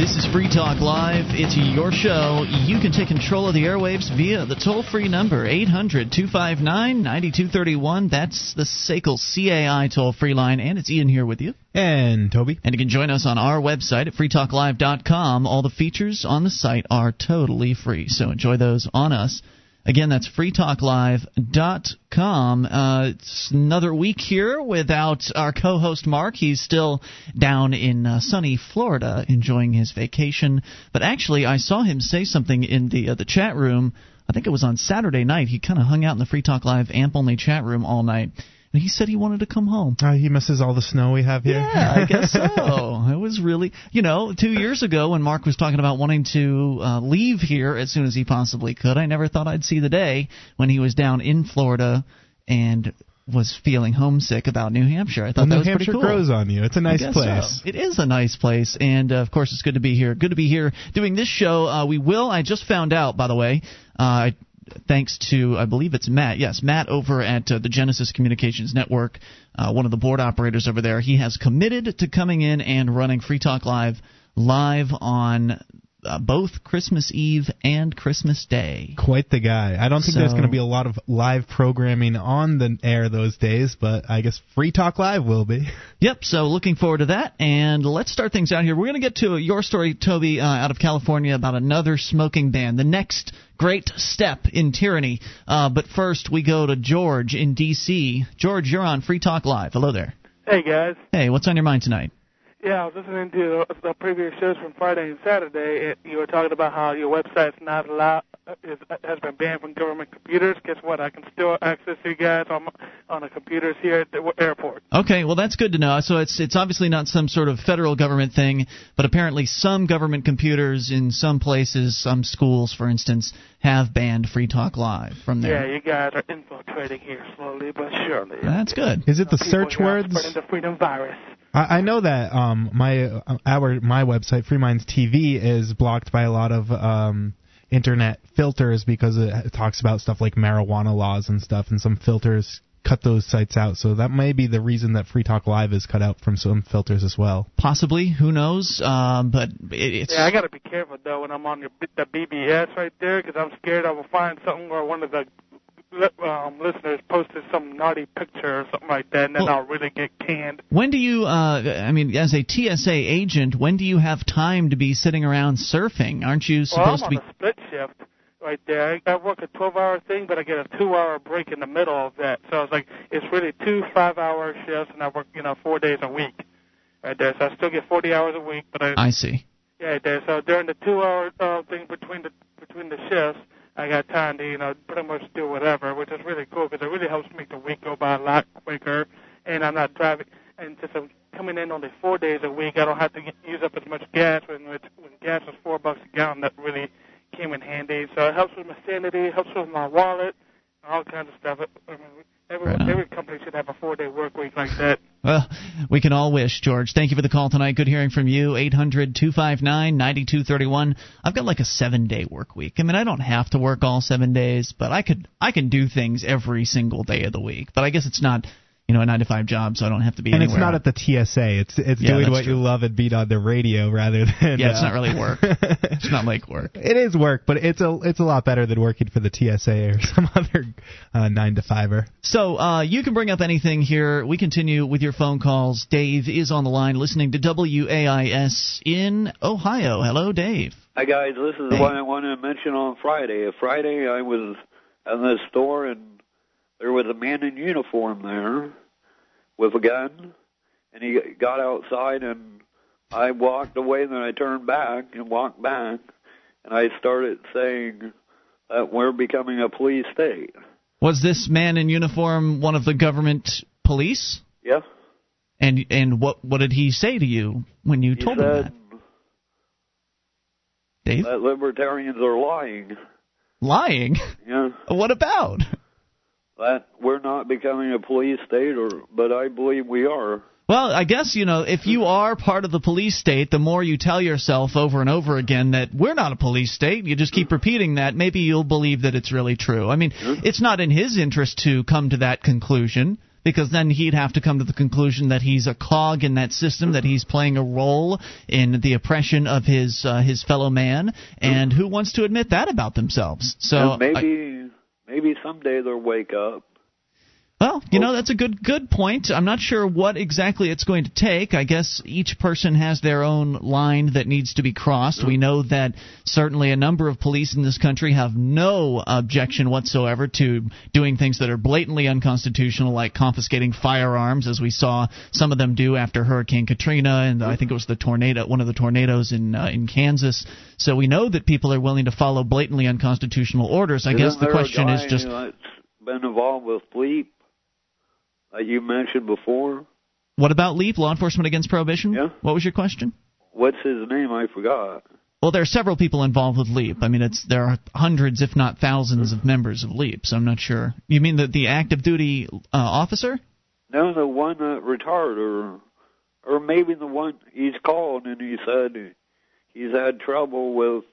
This is Free Talk Live. It's your show. You can take control of the airwaves via the toll free number 800 259 9231. That's the SACL CAI toll free line. And it's Ian here with you. And Toby. And you can join us on our website at freetalklive.com. All the features on the site are totally free. So enjoy those on us. Again, that's freetalklive.com. Uh, it's another week here without our co host Mark. He's still down in uh, sunny Florida enjoying his vacation. But actually, I saw him say something in the, uh, the chat room. I think it was on Saturday night. He kind of hung out in the Free Talk Live amp only chat room all night. And he said he wanted to come home. Uh, he misses all the snow we have here. Yeah, I guess so. it was really, you know, two years ago when Mark was talking about wanting to uh, leave here as soon as he possibly could, I never thought I'd see the day when he was down in Florida and was feeling homesick about New Hampshire. I thought well, that New was Hampshire pretty cool. grows on you. It's a nice place. So. It is a nice place, and uh, of course, it's good to be here. Good to be here doing this show. Uh, we will. I just found out, by the way. Uh, thanks to I believe it's Matt. Yes, Matt over at uh, the Genesis Communications Network, uh, one of the board operators over there. He has committed to coming in and running Free Talk Live live on uh, both Christmas Eve and Christmas Day. Quite the guy. I don't think So- there's going to be a lot of live programming on the air those days, but I guess Free Talk Live will be. Yep, so looking forward to that. And let's start things out here. We're going to get to your story, Toby, uh, out of California about another smoking ban, the next great step in tyranny. Uh, but first, we go to George in D.C. George, you're on Free Talk Live. Hello there. Hey guys. Hey, what's on your mind tonight? Yeah, I was listening to the, the previous shows from Friday and Saturday. It, you were talking about how your website's not allowed, is, has been banned from government computers. Guess what? I can still access you guys on on the computers here at the airport. Okay, well that's good to know. So it's it's obviously not some sort of federal government thing, but apparently some government computers in some places, some schools, for instance, have banned Free Talk Live from there. Yeah, you guys are infiltrating here slowly but surely. That's good. Is it the People search words? Spreading the freedom virus. I, I know that um, my uh, our my website Free Minds TV is blocked by a lot of um, internet filters because it talks about stuff like marijuana laws and stuff, and some filters cut those sites out. So that may be the reason that Free Talk Live is cut out from some filters as well. Possibly, who knows? Um, but it, it's Yeah, I got to be careful though when I'm on your, the BBS right there because I'm scared I will find something where one of the li- um, listeners posted some naughty picture or something like that, and then Well- I'll really get canned. When do you, uh, I mean, as a TSA agent, when do you have time to be sitting around surfing? Aren't you supposed Well, to on be? a split shift right there. I, I work a 12-hour thing, but I get a two-hour break in the middle of that. So I was like it's really two five-hour shifts, and I work you know four days a week right there. So I still get 40 hours a week, but I I see. yeah right there. So during the two-hour uh, thing between the between the shifts. I got time to, you know, pretty much do whatever, which is really cool because it really helps make the week go by a lot quicker. And I'm not driving, and since I'm coming in only four days a week, I don't have to get, use up as much gas. When, when gas was four bucks a gallon, that really came in handy. So it helps with my sanity, helps with my wallet, all kinds of stuff. I mean, every, Right every company should have a four-day work week like that. Well, we can all wish, George. Thank you for the call tonight. Good hearing from you. 800 259 9231. I've got like a seven day work week. I mean, I don't have to work all seven days, but I could, I can do things every single day of the week. But I guess it's not, you know, a nine to five job, so I don't have to be And it's not at the TSA. It's it's Yeah, doing what true. you love and beat on the radio rather than. yeah, it's uh, not really work. it's not like work. It is work, but it's a it's a lot better than working for the TSA or some other uh, nine to fiver. So uh, you can bring up anything here. We continue with your phone calls. Dave is on the line listening to WAIS in Ohio. Hello, Dave. Hi guys, this is Hey. what I wanted to mention on Friday. Friday I was in the store and there was a man in uniform there with a gun and he got outside and I walked away and then I turned back and walked back and I started saying that we're becoming a police state. Was this man in uniform one of the government police? Yeah? And and what what did he say to you when you He told him said that, Dave? that libertarians are lying. Lying? Yeah. what about? That we're not becoming a police state or but I believe we are. Well, I guess you know if you are part of the police state, the more you tell yourself over and over again that we're not a police state, you just keep repeating that. Maybe you'll believe that it's really true. I mean, it's not in his interest to come to that conclusion because then he'd have to come to the conclusion that he's a cog in that system, that he's playing a role in the oppression of his uh, his fellow man, and who wants to admit that about themselves? So and maybe I, maybe someday they'll wake up. Well, you know that's a good good point. I'm not sure what exactly it's going to take. I guess each person has their own line that needs to be crossed. We know that certainly a number of police in this country have no objection whatsoever to doing things that are blatantly unconstitutional, like confiscating firearms, as we saw some of them do after Hurricane Katrina, and I think it was the tornado, one of the tornadoes in uh, in Kansas. So we know that people are willing to follow blatantly unconstitutional orders. I Isn't guess the question is just been involved with Leap that you mentioned before. what about LEAP, Law Enforcement Against Prohibition? Yeah. What was your question? What's his name? I forgot. Well, there are several people involved with Leap. I mean, it's there are hundreds, if not thousands, of members of Leap. So I'm not sure. You mean the the active duty uh, officer? No, the one that retired, or or maybe the one he's called and he said he's had trouble with.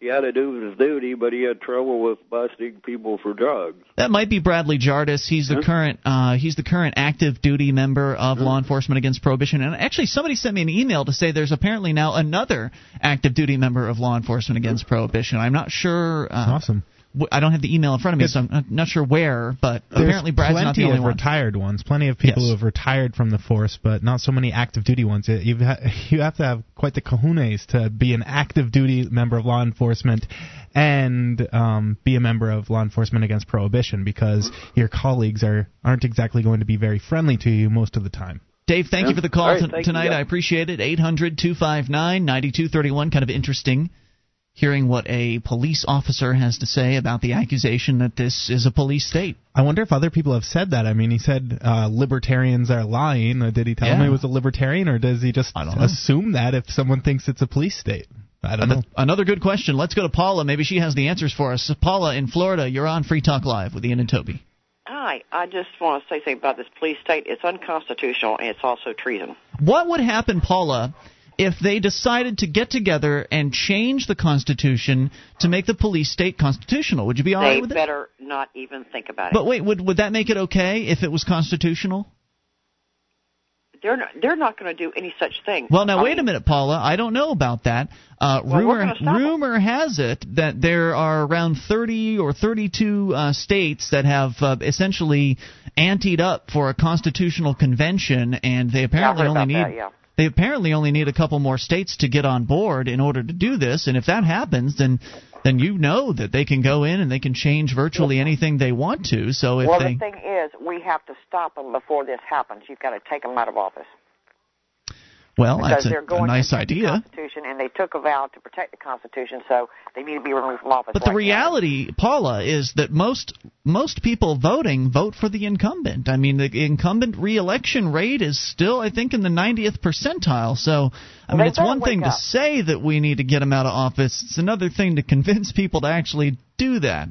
He had to do his duty, but he had trouble with busting people for drugs. That might be Bradley Jardis. He's the Huh? current uh, he's the current active duty member of Law Enforcement Against Prohibition. And actually, somebody sent me an email to say there's apparently now another active duty member of Law Enforcement Against Prohibition. I'm not sure. Uh, Awesome. W- I don't have the email in front of me, so I'm not- not sure where. But apparently, Brad's not the only of one. retired ones. Plenty of people Yes. who have retired from the force, but not so many active duty ones. You ha- you have to have quite the kahunas to be an active duty member of law enforcement and um, be a member of law enforcement against prohibition because your colleagues are aren't exactly going to be very friendly to you most of the time. Dave, thank you for the call All right, t- thank you, tonight. yeah. I appreciate it. 800 259 9231. Kind of interesting hearing what a police officer has to say about the accusation that this is a police state. I wonder if other people have said that. I mean, he said uh, libertarians are lying. Uh, Did he tell Yeah. me he was a libertarian, or does he just I don't know. assume that if someone thinks it's a police state? I don't know. Another, another good question. Let's go to Paula. Maybe she has the answers for us. Paula in Florida, you're on Free Talk Live with Ian and Toby. Hi, I just want to say something about this police state. It's unconstitutional and it's also treason. What would happen, Paula, if they decided to get together and change the Constitution to make the police state constitutional? Would you be all right they with it? better not even think about it. But wait, would would that make it okay if it was constitutional? they're not, they're not going to do any such thing. Well, now I wait a minute, Paula. I don't know about that. Uh, Well, rumor gonna stop 'em. rumor has it that there are around 30 or 32 uh, states that have uh, essentially anteed up for a constitutional convention, and they apparently heard only need that, yeah. They apparently only need a couple more states to get on board in order to do this. And if that happens, then then you know that they can go in and they can change virtually anything they want to. So if well, they the thing is, we have to stop them before this happens. You've got to take them out of office. Well, because that's a, they're going a nice idea. The Constitution, and they took a vow to protect the Constitution, so they need to be removed from office. But the right now. reality, Paula, is that most most people voting vote for the incumbent. I mean, the incumbent reelection rate is still, I think, in the 90th percentile. So, I mean, it's one thing wake to say that we need to get them out of office. It's another thing to convince people to actually do that.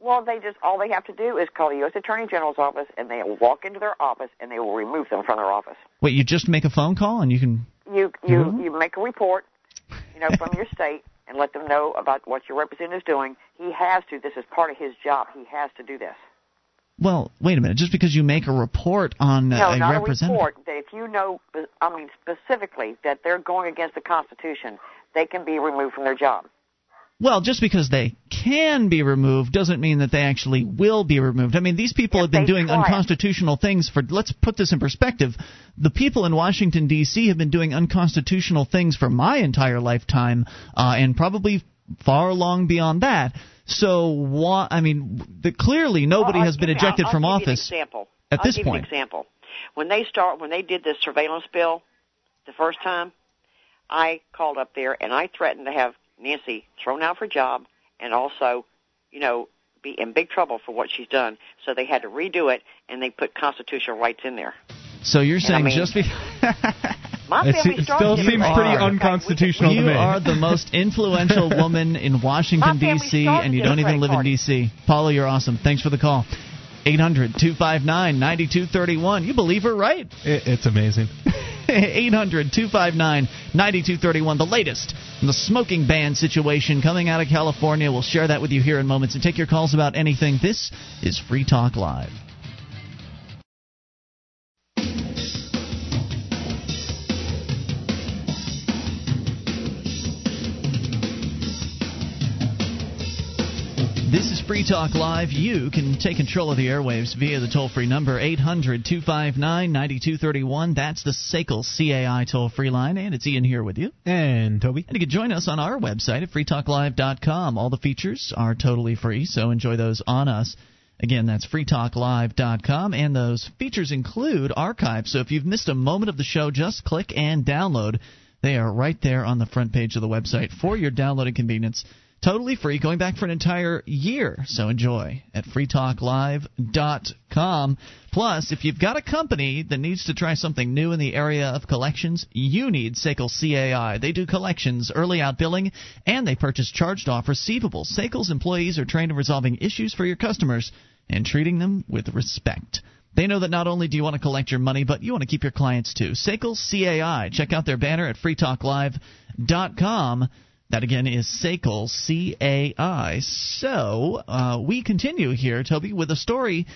Well, they just all they have to do is call the U.S. Attorney General's office, and they will walk into their office, and they will remove them from their office. Wait, you just make a phone call and you can. You you Mhm. you make a report, you know, from your state, and let them know about what your representative is doing. He has to. This is part of his job. He has to do this. Well, wait a minute. Just because you make a report on uh, no, a not a report. That if you know, I mean, specifically that they're going against the Constitution, they can be removed from their job. Well, just because they can be removed doesn't mean that they actually will be removed. I mean, these people If have been doing try unconstitutional things for. Let's put this in perspective. The people in Washington D.C. have been doing unconstitutional things for my entire lifetime, uh, and probably far long beyond that. So, why? I mean, the, clearly nobody Well, has been ejected I'll, from I'll you office. example. at I'll this give you point. an example. When they start, when they did this surveillance bill, the first time, I called up there and I threatened to have Nancy thrown out of her job and also, you know, be in big trouble for what she's done. So they had to redo it and they put constitutional rights in there. So you're I saying mean, just because. My It family se- still seems Okay, pretty we can- unconstitutional. You to me. are the most influential woman in Washington D.C. and you don't even Democratic live in D.C. Paula, you're awesome. Thanks for the call. 800-259-9231. You believe her right. It, it's amazing. 800-259-9231. The latest from the smoking ban situation coming out of California. We'll share that with you here in moments and take your calls about anything. This is Free Talk Live. Free Talk Live. You can take control of the airwaves via the toll free number 800 259 9231. That's the SACL CAI toll free line. And it's Ian here with you. And Toby. And you can join us on our website at freetalklive.com. All the features are totally free, so enjoy those on us. Again, that's freetalklive.com, and those features include archives. So if you've missed a moment of the show, just click and download. They are right there on the front page of the website for your downloading convenience totally free, going back for an entire year. So enjoy at freetalklive.com. Plus, if you've got a company that needs to try something new in the area of collections, you need SACL CAI. They do collections, early out billing, and they purchase charged off receivables. SACL's employees are trained in resolving issues for your customers and treating them with respect. They know that not only do you want to collect your money, but you want to keep your clients too. SACL CAI. Check out their banner at freetalklive.com. That again is SACL, C A I. So uh, we continue here, Toby, with a story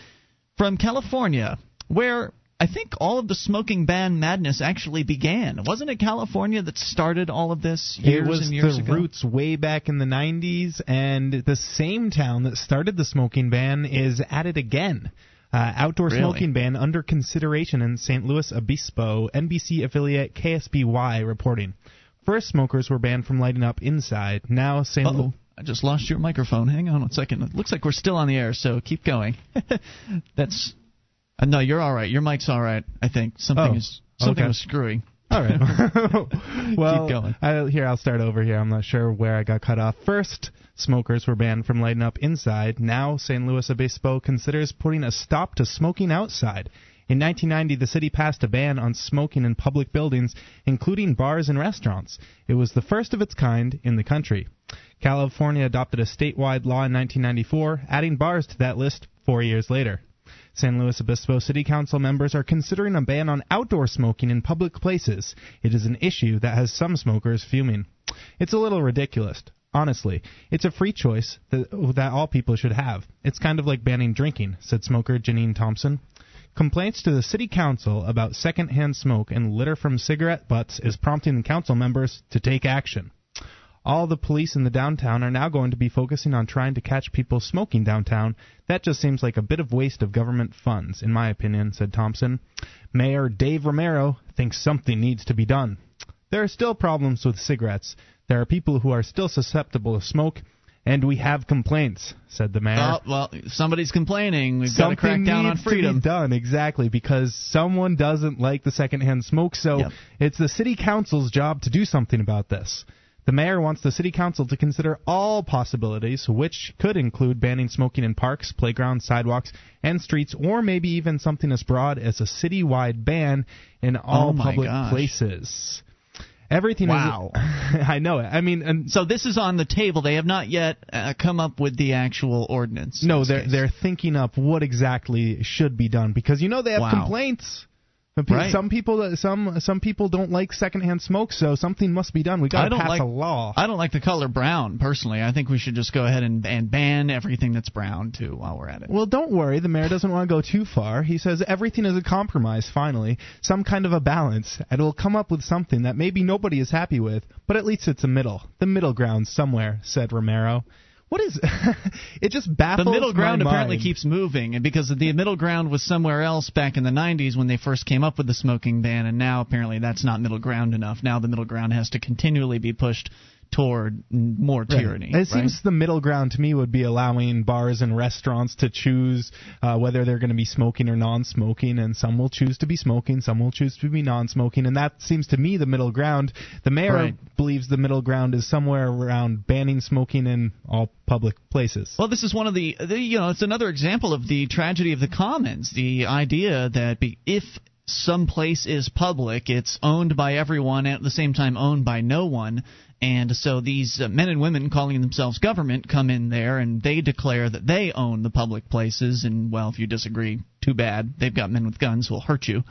from California where I think all of the smoking ban madness actually began. Wasn't it California that started all of this years it was and years the ago? roots way back in the 90s, and the same town that started the smoking ban is at it again. Uh, outdoor Really? smoking ban under consideration in St. Louis Obispo, NBC affiliate KSBY reporting. First, smokers were banned from lighting up inside. Now. Louis. Oh, I just lost your microphone. Hang on one second. It looks like we're still on the air, so keep going. That's uh, no, you're all right. Your mic's all right. I think something Oh, is something okay. was screwing. All right. well, Keep going. I, here I'll start over here. I'm not sure where I got cut off. First, smokers were banned from lighting up inside. Now, St. Louis Obispo considers putting a stop to smoking outside. In 1990, the city passed a ban on smoking in public buildings, including bars and restaurants. It was the first of its kind in the country. California adopted a statewide law in 1994, adding bars to that list four years later. San Luis Obispo City Council members are considering a ban on outdoor smoking in public places. It is an issue that has some smokers fuming. It's a little ridiculous. Honestly, it's a free choice that, that all people should have. It's kind of like banning drinking, said smoker Janine Thompson. Complaints to the city council about secondhand smoke and litter from cigarette butts is prompting council members to take action. All the police in the downtown are now going to be focusing on trying to catch people smoking downtown. That just seems like a bit of waste of government funds, in my opinion, said Thompson. Mayor Dave Romero thinks something needs to be done. There are still problems with cigarettes. There are people who are still susceptible to smoke, and we have complaints, said the mayor. Oh, well, somebody's complaining. We've got to crack down on freedom. to be done exactly because someone doesn't like the secondhand smoke. So Yep. it's the city council's job to do something about this. The mayor wants the city council to consider all possibilities, which could include banning smoking in parks, playgrounds, sidewalks, and streets, or maybe even something as broad as a citywide ban in oh all Oh public gosh. places. Everything Wow. is. I know it. I mean, and So this is on the table. They have not yet uh, come up with the actual ordinance. No, they're case. they're thinking up what exactly should be done because you know they have Wow. complaints. Right. Some people some some people don't like secondhand smoke, so something must be done. We got to pass like a law. I don't like the color brown personally. I think we should just go ahead and, and ban everything that's brown too while we're at it. well, don't worry. The mayor doesn't want to go too far. He says everything is a compromise. Finally, some kind of a balance, and it'll come up with something that maybe nobody is happy with, but at least it's a middle, the middle ground somewhere," said Romero. What is? it just baffles the middle ground apparently keeps moving, and because the middle ground was somewhere else back in the 90s when they first came up with the smoking ban, and now apparently that's not middle ground enough. Now the middle ground has to continually be pushed toward more Right. tyranny. It right? seems the middle ground to me would be allowing bars and restaurants to choose uh, whether they're going to be smoking or non-smoking, and some will choose to be smoking, some will choose to be non-smoking, and that seems to me the middle ground. The mayor Right. believes the middle ground is somewhere around banning smoking in all public places. Well, this is one of the, the you know, it's another example of the tragedy of the commons. The idea that be, if some place is public, it's owned by everyone and at the same time owned by no one. And so these uh, men and women calling themselves government come in there and they declare that they own the public places. And well, if you disagree, too bad. They've got men with guns who'll hurt you.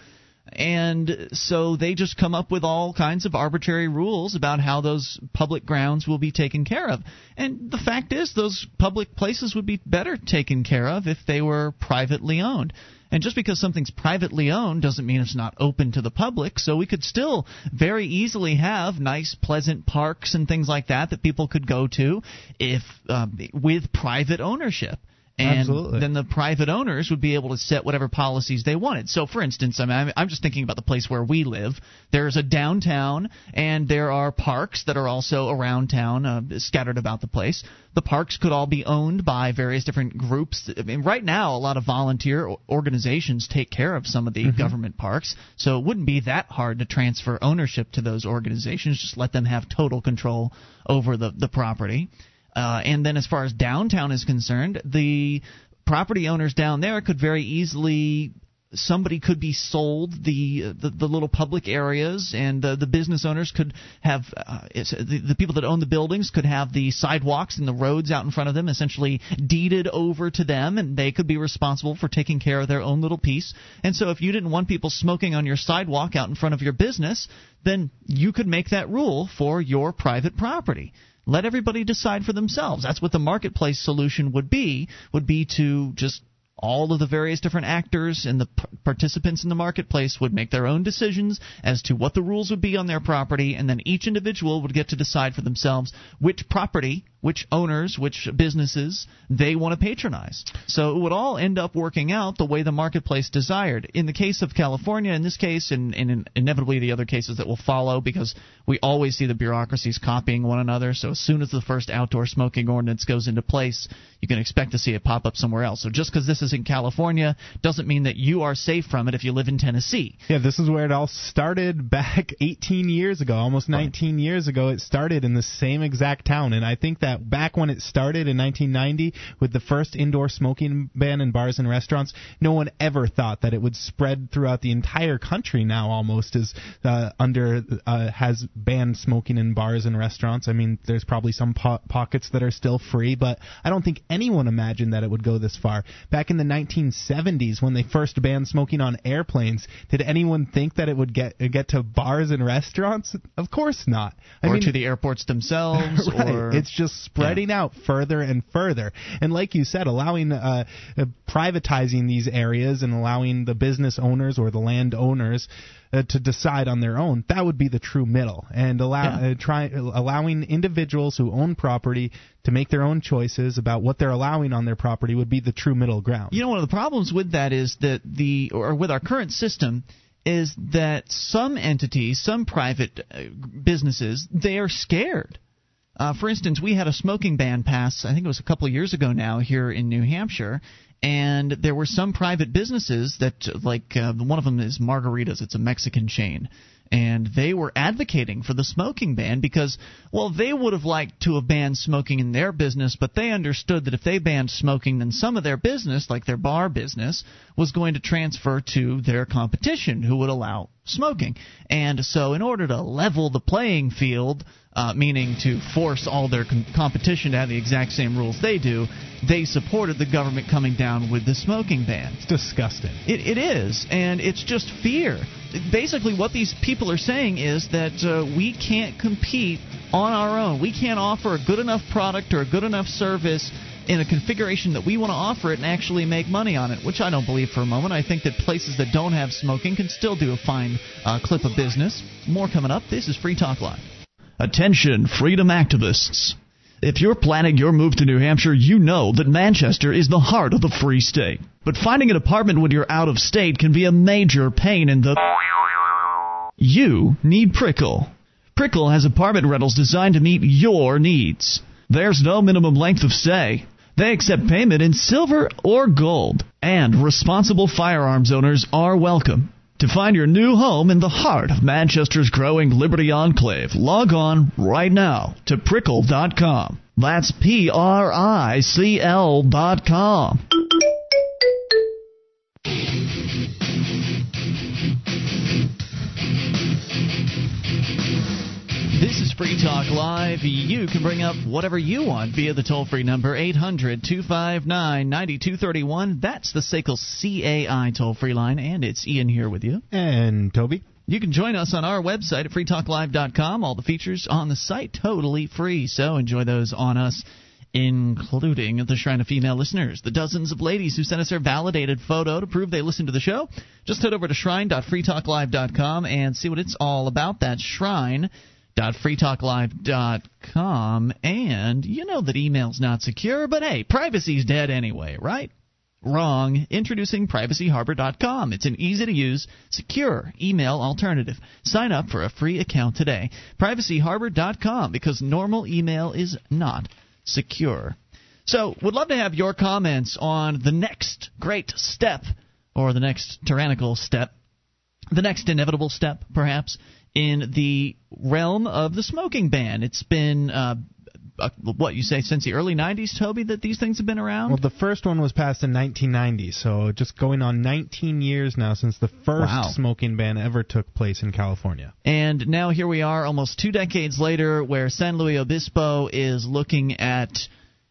And so they just come up with all kinds of arbitrary rules about how those public grounds will be taken care of. And the fact is, those public places would be better taken care of if they were privately owned. And just because something's privately owned doesn't mean it's not open to the public. So we could still very easily have nice, pleasant parks and things like that that people could go to if uh, with private ownership and Absolutely. then the private owners would be able to set whatever policies they wanted. So, for instance, I mean, I'm just thinking about the place where we live. There's a downtown, and there are parks that are also around town, uh, scattered about the place. The parks could all be owned by various different groups. I mean, right now, a lot of volunteer organizations take care of some of the government parks, so it wouldn't be that hard to transfer ownership to those organizations. Just let them have total control over the the property. Uh, and then as far as downtown is concerned, the property owners down there could very easily somebody could be sold the the, the little public areas, and the, the business owners could have uh, the, the people that own the buildings could have the sidewalks and the roads out in front of them essentially deeded over to them, and they could be responsible for taking care of their own little piece. And so, if you didn't want people smoking on your sidewalk out in front of your business, then you could make that rule for your private property let everybody decide for themselves. That's what the marketplace solution would be would be to just all of the various different actors and the participants in the marketplace would make their own decisions as to what the rules would be on their property, and then each individual would get to decide for themselves which property, which owners, which businesses they want to patronize. So it would all end up working out the way the marketplace desired. In the case of California, in this case, and, and inevitably the other cases that will follow, because we always see the bureaucracies copying one another. So as soon as the first outdoor smoking ordinance goes into place, you can expect to see it pop up somewhere else. So just because this is in California doesn't mean that you are safe from it if you live in Tennessee. Yeah, this is where it all started back 18 years ago, almost 19 years ago. It started in the same exact town, and I think that back when it started in 1990 with the first indoor smoking ban in bars and restaurants, no one ever thought that it would spread throughout the entire country. Now, almost as uh, under uh, has banned smoking in bars and restaurants. I mean, there's probably some po- pockets that are still free, but I don't think anyone imagined that it would go this far. Back in the 1970s, when they first banned smoking on airplanes, did anyone think that it would get get to bars and restaurants? Of course not. I or mean, to the airports themselves, right. or it's just spreading out further and further. And like you said, allowing uh, uh, privatizing these areas and allowing the business owners or the land owners uh, to decide on their own, that would be the true middle. And allow Yeah. uh, try allowing individuals who own property to make their own choices about what they're allowing on their property would be the true middle ground. You know, one of the problems with that is that the, or with our current system, is that some entities, some private uh, businesses, they are scared. Uh, for instance, we had a smoking ban pass, I think it was a couple of years ago now, here in New Hampshire. And there were some private businesses that, like, uh, one of them is Margaritas. It's a Mexican chain. And they were advocating for the smoking ban because, well, they would have liked to have banned smoking in their business, but they understood that if they banned smoking, then some of their business, like their bar business, was going to transfer to their competition who would allow smoking. And so, in order to level the playing field, uh, meaning to force all their com- competition to have the exact same rules they do, they supported the government coming down with the smoking ban. It's disgusting. It, it is, and it's just fear. Basically, what these people are saying is that uh, we can't compete on our own. We can't offer a good enough product or a good enough service in a configuration that we want to offer it and actually make money on it, which I don't believe for a moment. I think that places that don't have smoking can still do a fine uh, clip of business. More coming up. This is Free Talk Live. Attention, freedom activists. If you're planning your move to New Hampshire, you know that Manchester is the heart of the free state. But finding an apartment when you're out of state can be a major pain in the. You need Prickle. Prickle has apartment rentals designed to meet your needs. There's no minimum length of stay. They accept payment in silver or gold. And responsible firearms owners are welcome. To find your new home in the heart of Manchester's growing Liberty Enclave, log on right now to prickle.com. That's P R I C L dot com. Is Free Talk Live. You can bring up whatever you want via the toll free number 800 259 9231. That's the SACL CAI toll free line, and it's Ian here with you. And Toby. You can join us on our website at freetalklive.com. All the features on the site totally free, so enjoy those on us including the Shrine of Female listeners, the dozens of ladies who sent us their validated photo to prove they listened to the show. Just head over to shrine.freetalklive.com and see what it's all about. That's shrine.freetalklive.com. And you know that email's not secure, but hey, privacy's dead anyway, right? Wrong. Introducing privacyharbor.com. It's an easy to use, secure email alternative. Sign up for a free account today. Privacyharbor.com because normal email is not secure. So, would love to have your comments on the next great step, or the next tyrannical step, the next inevitable step, perhaps, in the realm of the smoking ban. It's been. Uh, uh, what you say since the early 90s, Toby, that these things have been around? Well, the first one was passed in 1990, so just going on 19 years now since the first Wow. smoking ban ever took place in California. And now here we are, almost two decades later, where San Luis Obispo is looking at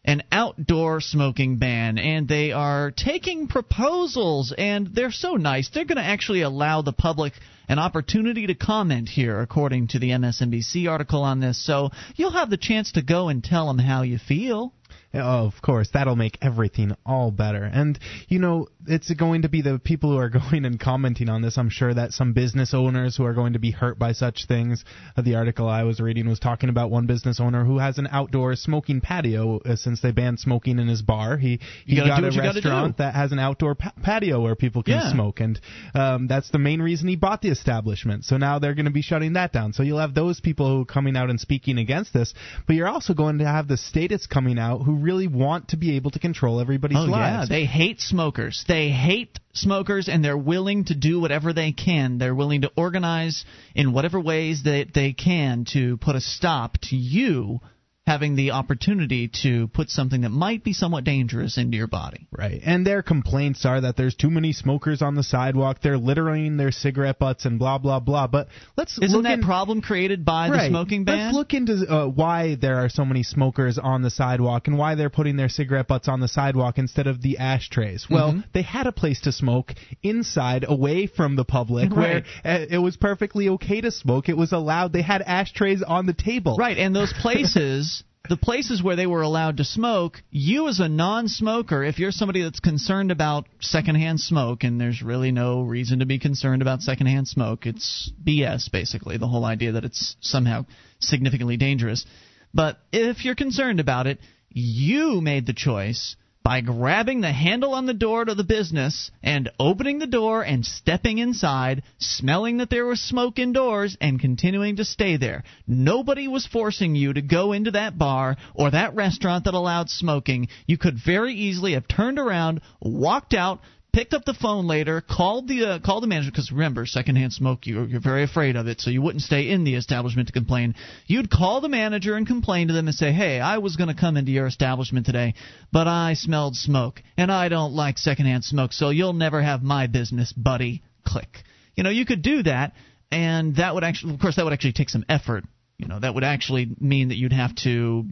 an outdoor smoking ban, and they are taking proposals, and they're so nice. They're going to actually allow the public an opportunity to comment here, according to the MSNBC article on this. So you'll have the chance to go and tell them how you feel. Oh, of course, that'll make everything all better. And, you know, it's going to be the people who are going and commenting on this. I'm sure that some business owners who are going to be hurt by such things. Uh, the article I was reading was talking about one business owner who has an outdoor smoking patio uh, since they banned smoking in his bar. He, he got a what you gotta restaurant that has an outdoor pa- patio where people can Yeah. smoke. And um, that's the main reason he bought the establishment. So now they're going to be shutting that down. So you'll have those people who are coming out and speaking against this. But you're also going to have the statists coming out who really want to be able to control everybody's Oh yeah, lives. they hate smokers. They hate smokers, and they're willing to do whatever they can. They're willing to organize in whatever ways that they can to put a stop to you having the opportunity to put something that might be somewhat dangerous into your body. Right. And their complaints are that there's too many smokers on the sidewalk, they're littering their cigarette butts and blah blah blah. But let's Isn't look that in, problem created by the smoking ban? Let's look into uh, why there are so many smokers on the sidewalk and why they're putting their cigarette butts on the sidewalk instead of the ashtrays. Well, Mhm. they had a place to smoke inside, away from the public, Right. where uh, it was perfectly okay to smoke. It was allowed. They had ashtrays on the table. Right, and those places, the places where they were allowed to smoke, you as a non-smoker, if you're somebody that's concerned about secondhand smoke, and there's really no reason to be concerned about secondhand smoke, it's BS basically, the whole idea that it's somehow significantly dangerous. But if you're concerned about it, you made the choice by grabbing the handle on the door to the business and opening the door and stepping inside, smelling that there was smoke indoors, and continuing to stay there. Nobody was forcing you to go into that bar or that restaurant that allowed smoking. You could very easily have turned around, walked out, picked up the phone later, called the uh, called the manager because remember, secondhand smoke you you're very afraid of it, so you wouldn't stay in the establishment to complain. You'd call the manager and complain to them and say, "Hey, I was going to come into your establishment today, but I smelled smoke, and I don't like secondhand smoke, so you'll never have my business, buddy." Click. You know, you could do that, and that would actually, of course, that would actually take some effort. You know, that would actually mean that you'd have to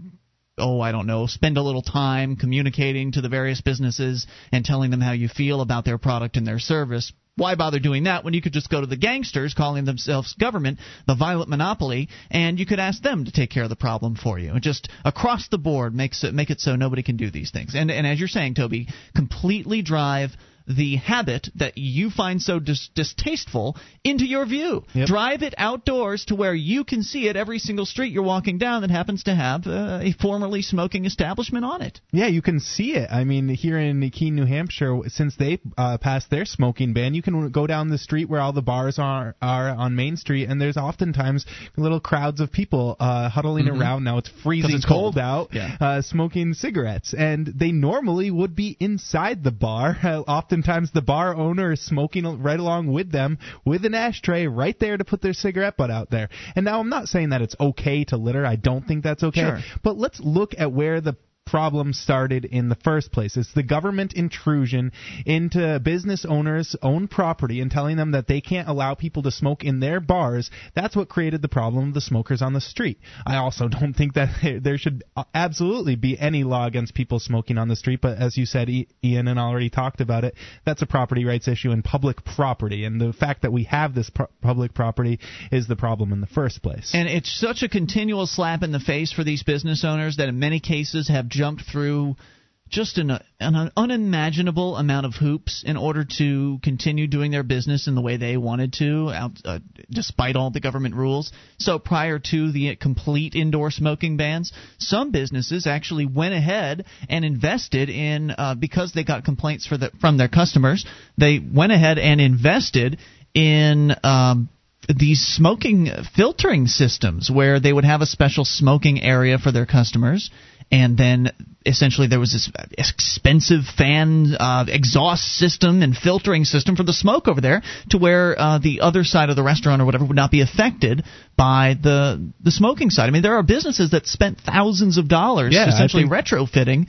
oh, I don't know, spend a little time communicating to the various businesses and telling them how you feel about their product and their service. Why bother doing that when you could just go to the gangsters calling themselves government, the violent monopoly, and you could ask them to take care of the problem for you? And just across the board makes it make it so nobody can do these things. And and as you're saying, Toby, completely drive the habit that you find so dis- distasteful into your view. Yep. Drive it outdoors to where you can see it every single street you're walking down that happens to have uh, a formerly smoking establishment on it. Yeah, you can see it. I mean, here in Keene, New Hampshire, since they uh, passed their smoking ban, you can go down the street where all the bars are are on Main Street, and there's oftentimes little crowds of people uh, huddling around. Now it's freezing Mm-hmm. it's cold. out, Yeah. uh, smoking cigarettes, and they normally would be inside the bar. Uh, oftentimes, the bar owner is smoking right along with them with an ashtray right there to put their cigarette butt out there. And now I'm not saying that it's okay to litter. I don't think that's okay. Sure. But let's look at where the problem started in the first place. It's the government intrusion into business owners' own property and telling them that they can't allow people to smoke in their bars. That's what created the problem of the smokers on the street. I also don't think that there should absolutely be any law against people smoking on the street, but as you said, Ian and already talked about it, that's a property rights issue and public property. And the fact that we have this pro- public property is the problem in the first place. And it's such a continual slap in the face for these business owners that in many cases have jumped through just an, an, unimaginable amount of hoops in order to continue doing their business in the way they wanted to, out, uh, despite all the government rules. So prior to the complete indoor smoking bans, some businesses actually went ahead and invested in uh, because they got complaints the, from their customers. They went ahead and invested in. Um, these smoking filtering systems where they would have a special smoking area for their customers and then essentially there was this expensive fan uh, exhaust system and filtering system for the smoke over there to where uh, the other side of the restaurant or whatever would not be affected by the the smoking side. I mean, there are businesses that spent thousands of dollars yeah, essentially retrofitting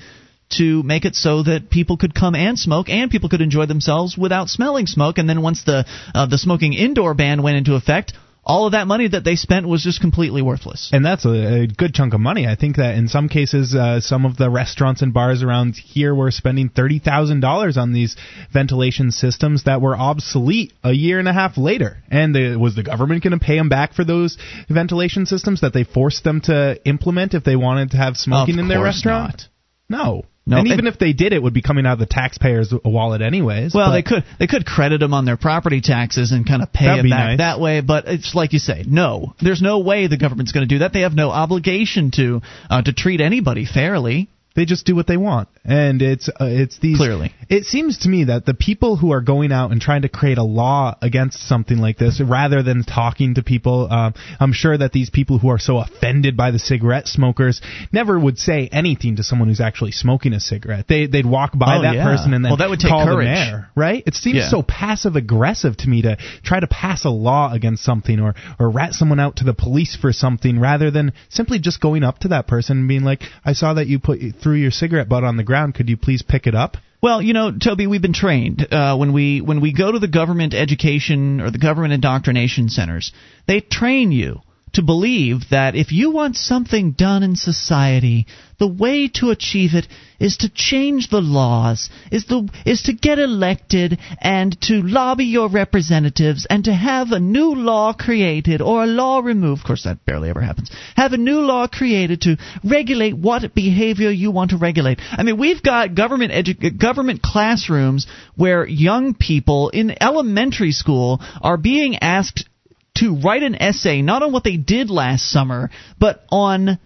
to make it so that people could come and smoke and people could enjoy themselves without smelling smoke. And then once the uh, the smoking indoor ban went into effect, all of that money that they spent was just completely worthless. And that's a, a good chunk of money. I think that in some cases, uh, some of the restaurants and bars around here were spending thirty thousand dollars on these ventilation systems that were obsolete a year and a half later. And the, was the government going to pay them back for those ventilation systems that they forced them to implement if they wanted to have smoking of in their restaurant? Not. No. No, and even if they did, it would be coming out of the taxpayer's wallet anyways. Well, they could they could credit them on their property taxes and kind of pay it back nice. that way. But it's like you say, no, there's no way the government's going to do that. They have no obligation to uh, to treat anybody fairly. They just do what they want, and it's uh, it's these. Clearly, it seems to me that the people who are going out and trying to create a law against something like this, rather than talking to people, uh, I'm sure that these people who are so offended by the cigarette smokers never would say anything to someone who's actually smoking a cigarette. They they'd walk by oh, that yeah. person and then well, that would take call courage. them air, right? It seems yeah. so passive aggressive to me to try to pass a law against something or or rat someone out to the police for something rather than simply just going up to that person and being like, I saw that you put threw your cigarette butt on the ground. Could you please pick it up? Well, you know, Toby, we've been trained uh, when we when we go to the government education or the government indoctrination centers. They train you to believe that if you want something done in society, the way to achieve it is to change the laws, is the is to get elected and to lobby your representatives and to have a new law created or a law removed. Of course, that barely ever happens. Have a new law created to regulate what behavior you want to regulate. I mean, we've got government edu- government classrooms where young people in elementary school are being asked to write an essay not on what they did last summer, but on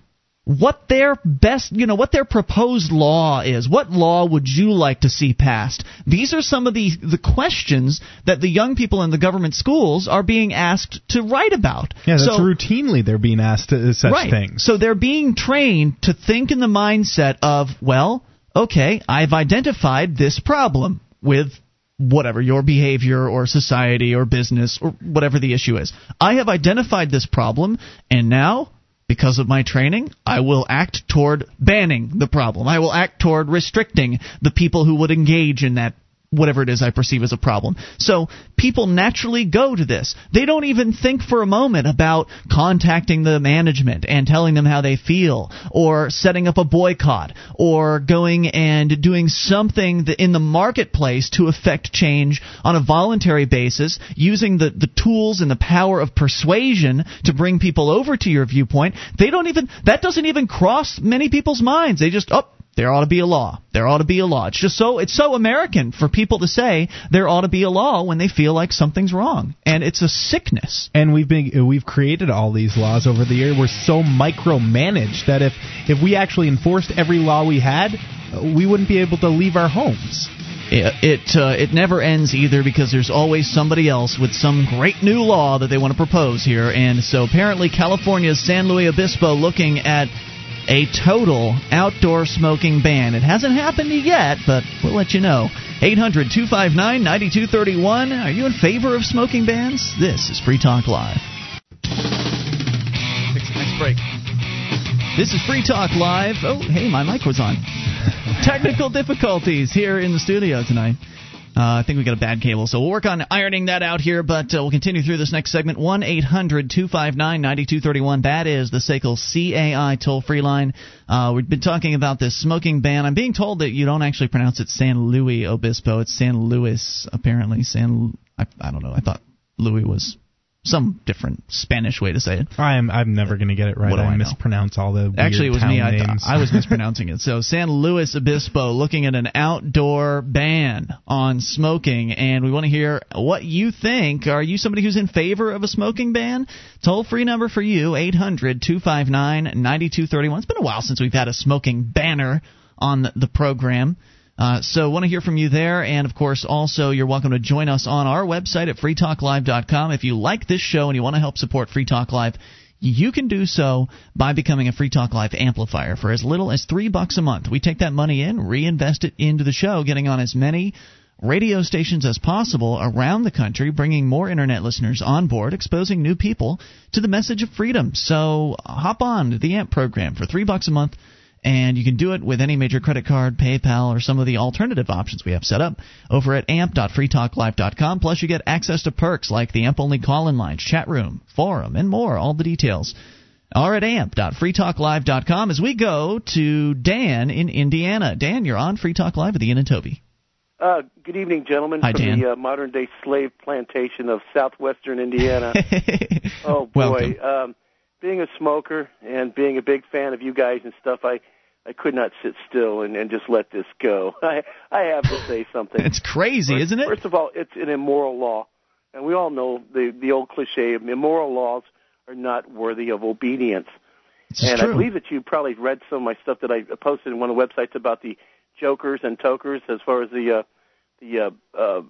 what their best, you know, what their proposed law is. What law would you like to see passed? These are some of the the questions that the young people in the government schools are being asked to write about. Yeah, that's so, routinely they're being asked uh, such right. things. So they're being trained to think in the mindset of, well, okay, I've identified this problem with whatever your behavior or society or business or whatever the issue is. I have identified this problem and now because of my training, I will act toward banning the problem. I will act toward restricting the people who would engage in that whatever it is I perceive as a problem. So people naturally go to this. They don't even think for a moment about contacting the management and telling them how they feel, or setting up a boycott, or going and doing something in the marketplace to affect change on a voluntary basis, using the, the tools and the power of persuasion to bring people over to your viewpoint. They don't even, that doesn't even cross many people's minds. They just, oh, there ought to be a law. There ought to be a law. It's just so it's so American for people to say there ought to be a law when they feel like something's wrong, and it's a sickness. And we've been we've created all these laws over the year. We're so micromanaged that if if we actually enforced every law we had, we wouldn't be able to leave our homes. It it, uh, it never ends either because there's always somebody else with some great new law that they want to propose here, and so apparently California's San Luis Obispo looking at a total outdoor smoking ban. It hasn't happened yet, but we'll let you know. 800 259 9231. Are you in favor of smoking bans? This is Free Talk Live. Next break. This is Free Talk Live. Oh, hey, my mic was on. Technical difficulties here in the studio tonight. Uh, I think we got a bad cable, so we'll work on ironing that out here. But uh, we'll continue through this next segment. One eight hundred two five nine ninety two thirty one. That is the SACL CAI toll free line. Uh, we've been talking about this smoking ban. I'm being told that you don't actually pronounce it San Luis Obispo. It's San Luis, apparently. San. I, I don't know. I thought Louis was some different Spanish way to say it. I'm I'm never going to get it right. What do I, I know? mispronounce all the words. Actually, it was town me. I. I was mispronouncing it. So, San Luis Obispo looking at an outdoor ban on smoking, and we want to hear what you think. Are you somebody who's in favor of a smoking ban? Toll free number for you 800 259 9231. It's been a while since we've had a smoking banner on the program. Uh, so, want to hear from you there, and of course, also you're welcome to join us on our website at freetalklive.com. If you like this show and you want to help support Free Talk Live, you can do so by becoming a Free Talk Live amplifier for as little as three bucks a month. We take that money in, reinvest it into the show, getting on as many radio stations as possible around the country, bringing more internet listeners on board, exposing new people to the message of freedom. So hop on to the AMP program for three bucks a month and you can do it with any major credit card, PayPal, or some of the alternative options we have set up over at amp.freetalklive.com. Plus, you get access to perks like the AMP only call in lines, chat room, forum, and more. All the details are at amp.freetalklive.com as we go to Dan in Indiana. Dan, you're on Free Talk Live with Ian and Toby. Uh, good evening, gentlemen, Hi, from Dan. the uh, modern day slave plantation of southwestern Indiana. oh boy, um, being a smoker and being a big fan of you guys and stuff, I I could not sit still and, and just let this go. I I have to say something. It's crazy, first, isn't it? First of all, it's an immoral law, and we all know the the old cliche of immoral laws are not worthy of obedience. This is and. I believe that you probably read some of my stuff that I posted in one of the websites about the jokers and tokers as far as the uh, the uh, uh,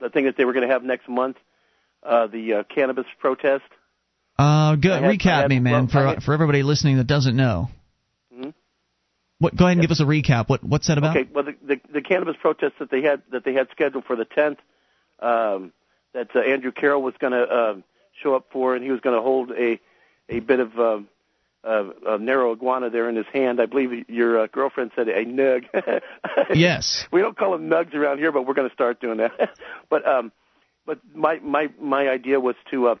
the thing that they were going to have next month, uh, the uh, cannabis protest. uh, good. Had- recap had- me, man, well, for had- for everybody listening that doesn't know. What? Go ahead and give us a recap. What what's that about? Okay, well, the, the the cannabis protest that they had that they had scheduled for the 10th, um, that uh, Andrew Carroll was going to uh, show up for, and he was going to hold a a bit of um, uh, a narrow iguana there in his hand. I believe your uh, girlfriend said a nug. Yes. we don't call them nugs around here, but we're going to start doing that. but um, but my my my idea was to uh,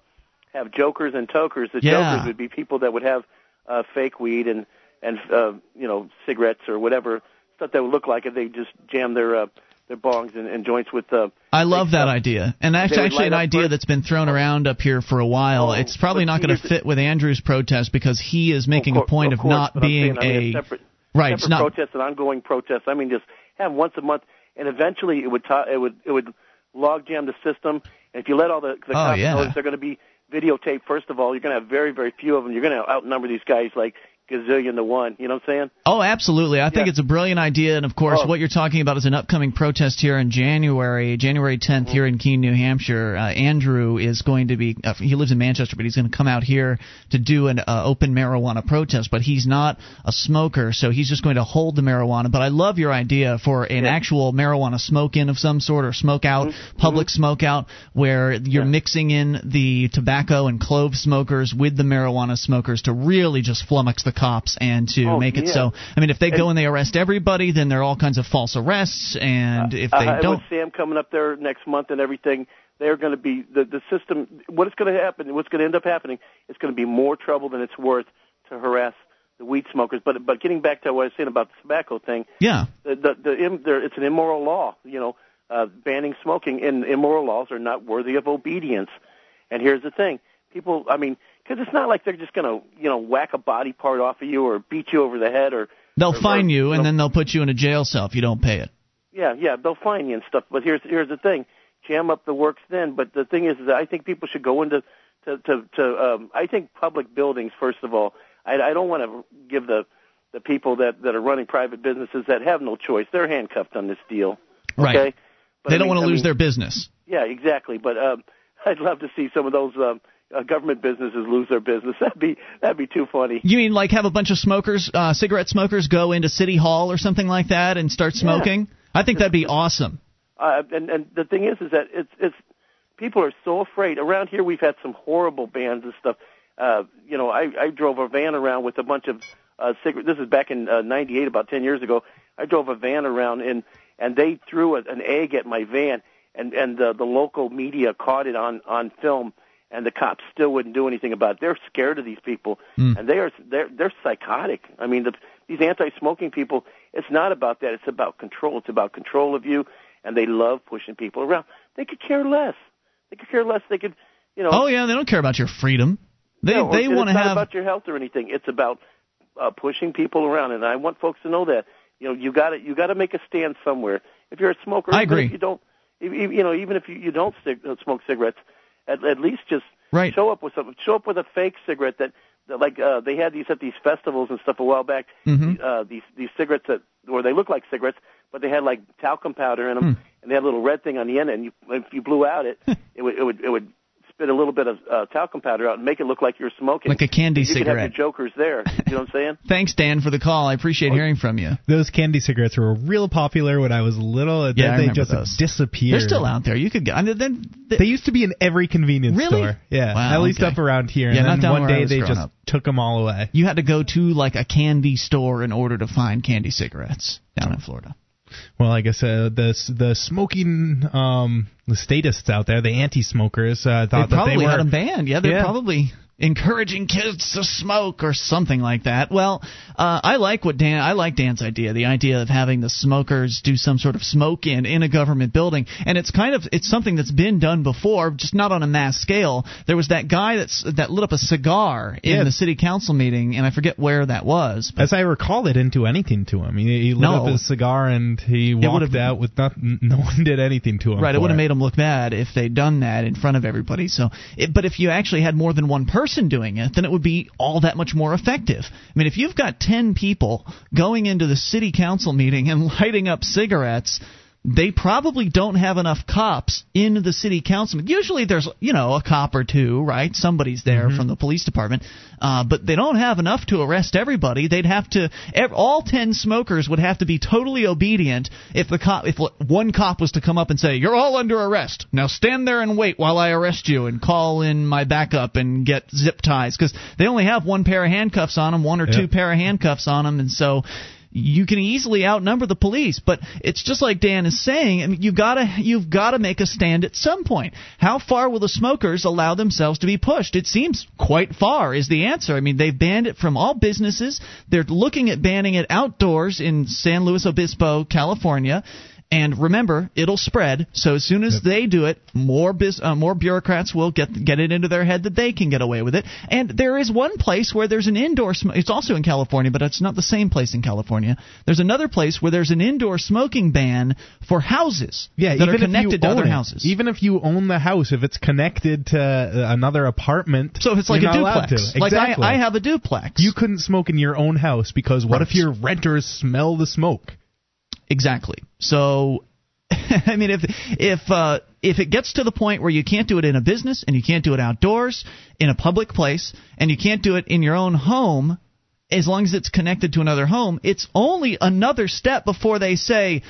have jokers and tokers. The Yeah. jokers would be people that would have uh, fake weed and and uh, you know cigarettes or whatever stuff that would look like it. They just jam their uh, their bongs and, and joints with. Uh, I love that stuff. idea, and that's actually an idea first. that's been thrown around up here for a while. Oh, it's probably not going to fit with Andrew's protest because he is making Of a point course, of, not being saying, I mean, a separate, right. It's separate not protest, an ongoing protest. I mean, just have once a month, and eventually it would ta- it would it would log jam the system. And if you let all the, the Oh, cops yeah. know they're going to be videotaped, first of all, you're going to have very very few of them. You're going to outnumber these guys like gazillion to one. You know what I'm saying? Oh, absolutely. I think it's a brilliant idea. And of course, Oh. what you're talking about is an upcoming protest here in January, January 10th, here in Keene, New Hampshire. Uh, Andrew is going to be, uh, he lives in Manchester, but he's going to come out here to do an uh, open marijuana protest. But he's not a smoker, so he's just going to hold the marijuana. But I love your idea for an Yeah. actual marijuana smoke in of some sort or smoke out, public smoke out, where you're Mm-hmm. Yeah. mixing in the tobacco and clove smokers with the marijuana smokers to really just flummox the cops and to Oh, make it yeah. so. I mean, if they go And- and they arrest everybody, then there are all kinds of false arrests, and if they uh, don't, with Sam coming up there next month and everything, they're going to be the the system. What is going to happen? What's going to end up happening? It's going to be more trouble than it's worth to harass the weed smokers. But but getting back to what I was saying about the tobacco thing, yeah, the the, the there, it's an immoral law. You know, uh, banning smoking and immoral laws are not worthy of obedience. And here's the thing: people, I mean, because it's not like they're just going to you know whack a body part off of you or beat you over the head or they'll or- fine you, and know, then they'll put you in a jail cell if you don't pay it. yeah, yeah, they'll fine you and stuff. But here's here's the thing: jam up the works then. But the thing is, is that I think people should go into to to, to um, I think public buildings first of all. I, I don't want to give the the people that that are running private businesses that have no choice. They're handcuffed on this deal. Right. Okay. But they I don't mean- want to I lose mean, their business. Yeah, exactly. But um, I'd love to see some of those um, uh, government businesses lose their business. That'd be that'd be too funny. You mean like have a bunch of smokers, uh, cigarette smokers, go into City Hall or something like that and start smoking? I think that'd be awesome. Uh, and and the thing is, is that it's it's people are so afraid. Around here, we've had some horrible bans and stuff. uh, you know, I, I drove a van around with a bunch of uh, cigarettes. This is back in uh, '98, about 10 years ago. I drove a van around and and they threw a, an egg at my van, and and the, the local media caught it on on film, and the cops still wouldn't do anything about it. They're scared of these people, Mm. and they are they're they're psychotic. I mean, the, these anti-smoking people. It's not about that. It's about control. It's about control of you, and they love pushing people around. They could care less. They could care less. They could, you know. Oh yeah, they don't care about your freedom. They no, they want to have. it's not about your health or anything. It's about uh, pushing people around, and I want folks to know that. You know, you got to you got to make a stand somewhere. If you're a smoker, I agree. If you don't, if- you know, even if you, you don't uh, smoke cigarettes, at, at least just Right. show up with something. Show up with a fake cigarette that, that like uh, they had these at these festivals and stuff a while back. Mhm. Uh, these these cigarettes that or they look like cigarettes, but they had like talcum powder in them, Hmm. and they had a little red thing on the end. And you, if you blew out it, it would it would it would spit a little bit of uh, talcum powder out and make it look like you're smoking. Like a candy cigarette. you could have your jokers there. You know what I'm saying? Thanks, Dan, for the call. I Oh, appreciate hearing from you. Those candy cigarettes were real popular when I was little, and Yeah, I then they just those. disappeared. They're still out there. You could get. I mean, then They used to be in every convenience Really? store. Yeah, Wow, at least okay. up around here. Yeah, and not then down one where I day was they just up. took them all away. you had to go to like a candy store in order to find candy cigarettes down in Florida. Well, like I guess uh, the the smoking um, the statists out there, the anti-smokers, uh, They thought that probably they were had them banned. Yeah, they're Yeah. probably encouraging kids to smoke or something like that. Well, uh, I like what Dan. I like Dan's idea. The idea of having the smokers do some sort of smoke in in a government building, and it's kind of it's something that's been done before, just not on a mass scale. There was that guy that's that lit up a cigar in Yeah. the city council meeting, and I forget where that was. But As I recall, they didn't do anything to him. He, he lit No. up his cigar and he walked out with nothing. No one did anything to him. Right, it would have made him look bad if they'd done that in front of everybody. So, it, but if you actually had more than one person doing it, then it would be all that much more effective. I mean, if you've got ten people going into the city council meeting and lighting up cigarettes. They probably don't have enough cops in the city council. Usually, there's you know a cop or two, right? Somebody's there from the police department, uh, but they don't have enough to arrest everybody. They'd have to all ten smokers would have to be totally obedient if the cop if one cop was to come up and say you're all under arrest now stand there and wait while I arrest you and call in my backup and get zip ties because they only have one pair of handcuffs on them, one or two pair of handcuffs on them, and so you can easily outnumber the police. But it's just like Dan is saying. I mean, you've got to you've got to make a stand at some point. How far will the smokers allow themselves to be pushed? It seems quite far is the answer. I mean, they've banned it from all businesses. They're looking at banning it outdoors in San Luis Obispo, California. And remember, it'll spread. So as soon as they do it, more bis- uh, more bureaucrats will get get it into their head that they can get away with it. And there is one place where there's an indoor. Sm- it's also in California, but it's not the same place in California. There's another place where there's an indoor smoking ban for houses Yeah, that even are connected if to other it. houses. Even if you own the house, if it's connected to uh, another apartment, so if it's like a duplex, to. like. I, I have a duplex. You couldn't smoke in your own house because what Right. if your renters smell the smoke? Exactly. So, I mean, if if uh, if it gets to the point where you can't do it in a business and you can't do it outdoors in a public place and you can't do it in your own home, as long as it's connected to another home, it's only another step before they say.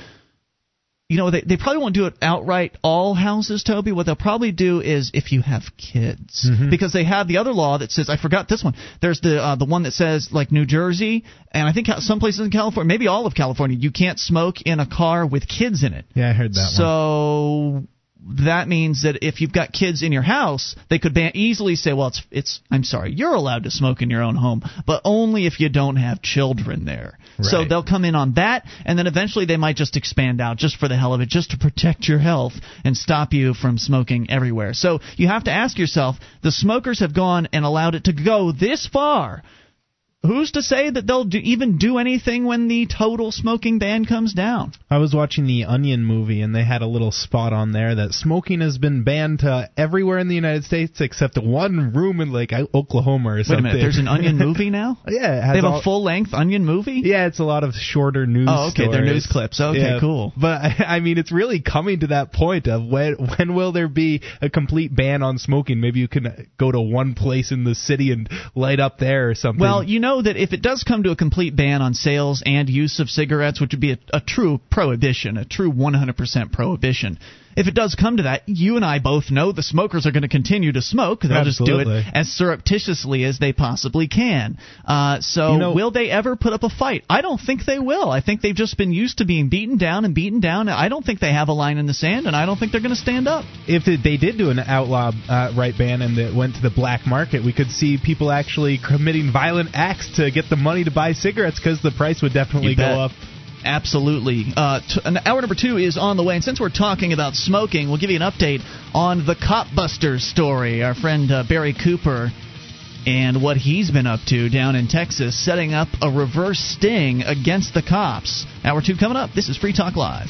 You know, they, they probably won't do it outright all houses, Toby. What they'll probably do is if you have kids, because they have the other law that says I forgot this one. There's the uh, the one that says like New Jersey and I think some places in California, maybe all of California, you can't smoke in a car with kids in it. Yeah, I heard that one. That means that if you've got kids in your house, they could ban- easily say, "Well, it's it's I'm sorry, you're allowed to smoke in your own home, but only if you don't have children there." So they'll come in on that, and then eventually they might just expand out just for the hell of it, just to protect your health and stop you from smoking everywhere. So you have to ask yourself: the smokers have gone and allowed it to go this far. Who's to say that they'll do, even do anything when the total smoking ban comes down? I was watching the Onion movie, and they had a little spot on there that smoking has been banned to everywhere in the United States except one room in like Oklahoma or Wait a minute, there's an Onion movie now. yeah, it has They have all- a full length Onion movie. Yeah, it's a lot of shorter news. Oh, okay, they're news clips. Okay, Yeah, cool. But I mean, it's really coming to that point of when when will there be a complete ban on smoking? Maybe you can go to one place in the city and light up there or something. Well, you know that if it does come to a complete ban on sales and use of cigarettes, which would be a, a true prohibition, a true 100% prohibition, if it does come to that, you and I both know the smokers are going to continue to smoke. They'll Absolutely. just do it as surreptitiously as they possibly can. Uh, so, You know- will they ever put up a fight? I don't think they will. I think they've just been used to being beaten down and beaten down. I don't think they have a line in the sand, and I don't think they're going to stand up. if they did do an outlaw uh, right ban and it went to the black market, we could see people actually committing violent acts to get the money to buy cigarettes because the price would definitely go up. Absolutely. Uh, t- hour number two is on the way, and since we're talking about smoking, we'll give you an update on the Cop Busters story. Our friend uh, Barry Cooper and what he's been up to down in Texas, setting up a reverse sting against the cops. Hour two coming up. This is Free Talk Live.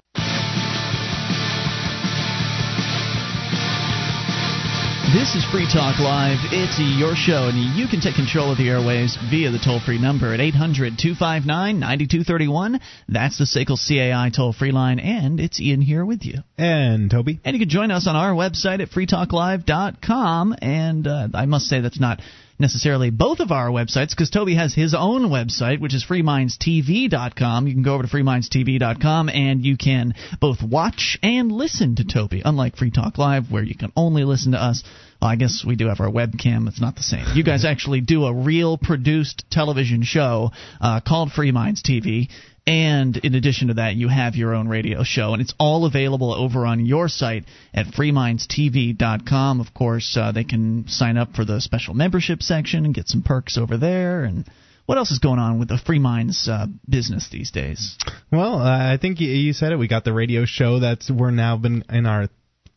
This is Free Talk Live. It's your show, and you can take control of the airways via the toll free number at 800 259 9231. That's the SACL CAI toll free line, and it's Ian here with you. And Toby, And you can join us on our website at freetalklive.com. And uh, I must say that's not necessarily both of our websites because Toby has his own website, which is freemindstv.com. You can go over to freemindstv.com and you can both watch and listen to Toby, unlike Free Talk Live, where you can only listen to us. Well, I guess we do have our webcam. It's not the same. You guys actually do a real produced television show uh, called Free Minds TV. And in addition to that, you have your own radio show, and it's all available over on your site at freemindstv.com. Of course, uh, they can sign up for the special membership section and get some perks over there. And what else is going on with the Free Minds uh, business these days? well, uh, I think you, you said it. We got the radio show that's we're now been in our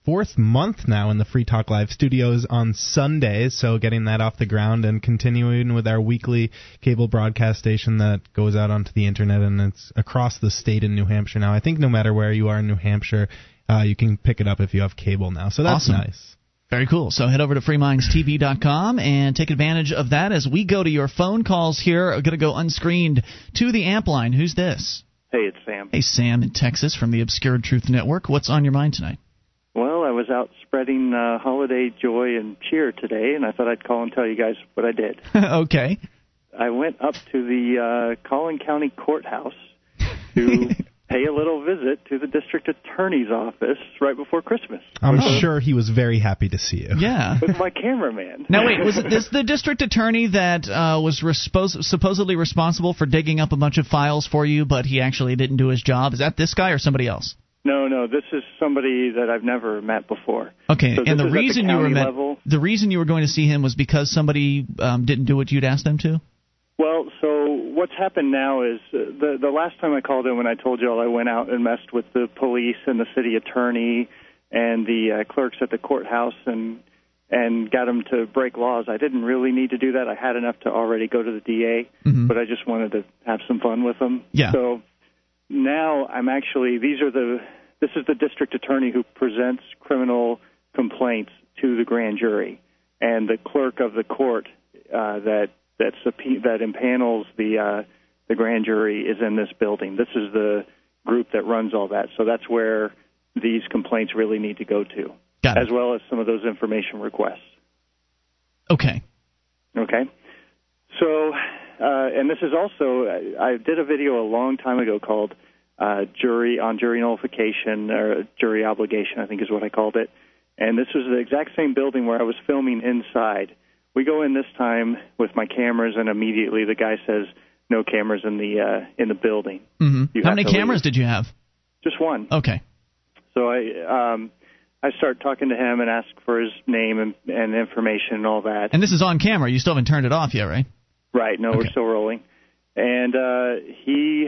fourth month now in the Free Talk Live studios on Sundays. So getting that off the ground and continuing with our weekly cable broadcast station that goes out onto the internet and it's across the state in New Hampshire now. I think no matter where you are in New Hampshire, uh, you can pick it up if you have cable now. So that's Awesome. nice. Very cool. So head over to freemindstv.com and take advantage of that as we go to your phone calls here. Are going to go unscreened to the amp line. Who's this? Hey, it's Sam. Hey, Sam in Texas from the Obscured Truth Network. What's on your mind tonight? Well, I was out spreading uh, holiday joy and cheer today, and I thought I'd call and tell you guys what I did. okay. I went up to the uh, Collin County Courthouse to pay a little visit to the district attorney's office right before Christmas I'm Oh. sure he was very happy to see you. Yeah. with my cameraman. Now wait, was it this the district attorney that uh, was respos- supposedly responsible for digging up a bunch of files for you, but he actually didn't do his job? Is that this guy or somebody else? No, no, this is somebody that I've never met before. Okay, So and the at the reason you were met, level? the reason you were going to see him was because somebody um, didn't do what you'd asked them to. Well, so what's happened now is uh, the the last time I called in when I told you all I went out and messed with the police and the city attorney and the uh, clerks at the courthouse and and got them to break laws. I didn't really need to do that. I had enough to already go to the DA, Mhm. but I just wanted to have some fun with them. Yeah. So now I'm actually these are the this is the district attorney who presents criminal complaints to the grand jury, and the clerk of the court uh, that that subpoena, that impanels the uh, the grand jury is in this building. This is the group that runs all that. So that's where these complaints really need to go to, as well as some of those information requests. Okay. Okay. So, uh, and this is also, I, did a video a long time ago called uh, Jury on Jury Nullification, or Jury Obligation, I think is what I called it. And this was the exact same building where I was filming inside. We go in this time with my cameras, and immediately the guy says, no cameras in the uh, in the building. hmm How many to leave. cameras did you have? Just one. Okay. So I um, I start talking to him and ask for his name and, and information and all that. And this is on camera. You still haven't turned it off yet, right? Right. No, we're still rolling. And uh, he,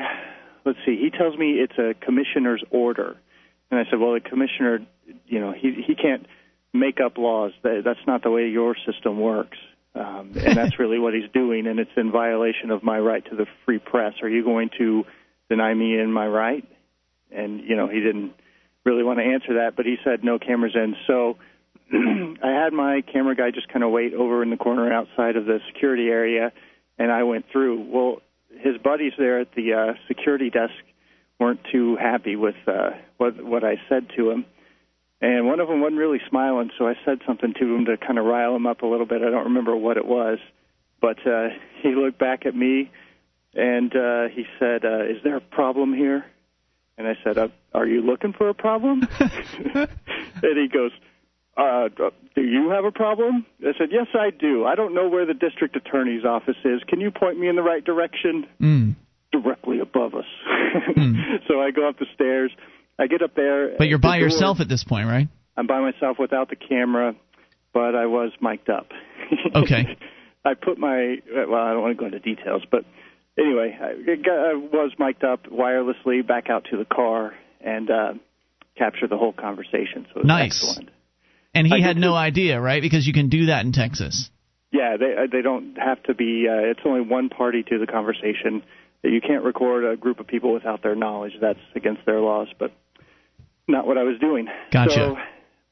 let's see, he tells me it's a commissioner's order, and I said, well, the commissioner, you know, he he can't make up laws. That, that's not the way your system works. Um, and that's really what he's doing, and it's in violation of my right to the free press. Are you going to deny me in my right? And you know, he didn't really want to answer that, but he said no cameras in. So I had my camera guy just kind of wait over in the corner outside of the security area, and I went through. Well, his buddies there at the uh, security desk weren't too happy with uh, what what I said to him, and one of them wasn't really smiling, so I said something to him to kind of rile him up a little bit. I don't remember what it was, but uh, he looked back at me and uh, he said, uh, "Is there a problem here?" And I said, uh, "Are you looking for a problem?" and he goes, uh, "Do you have a problem?" I said, "Yes, I do. I don't know where the district attorney's office is. Can you point me in the right direction?" Mm. Directly above us. so I go up the stairs. I get up there. But you're by yourself at this point, right? I'm by myself without the camera, but I was mic'd up. Okay. I put my well, I don't want to go into details, but anyway, I, got, I was mic'd up wirelessly back out to the car and uh, captured the whole conversation. So Nice. excellent. And he I had no too. idea, right? Because you can do that in Texas. Yeah, they uh, they don't have to be. Uh, it's only one party to the conversation. You can't record a group of people without their knowledge. That's against their laws, but not what I was doing. Gotcha. So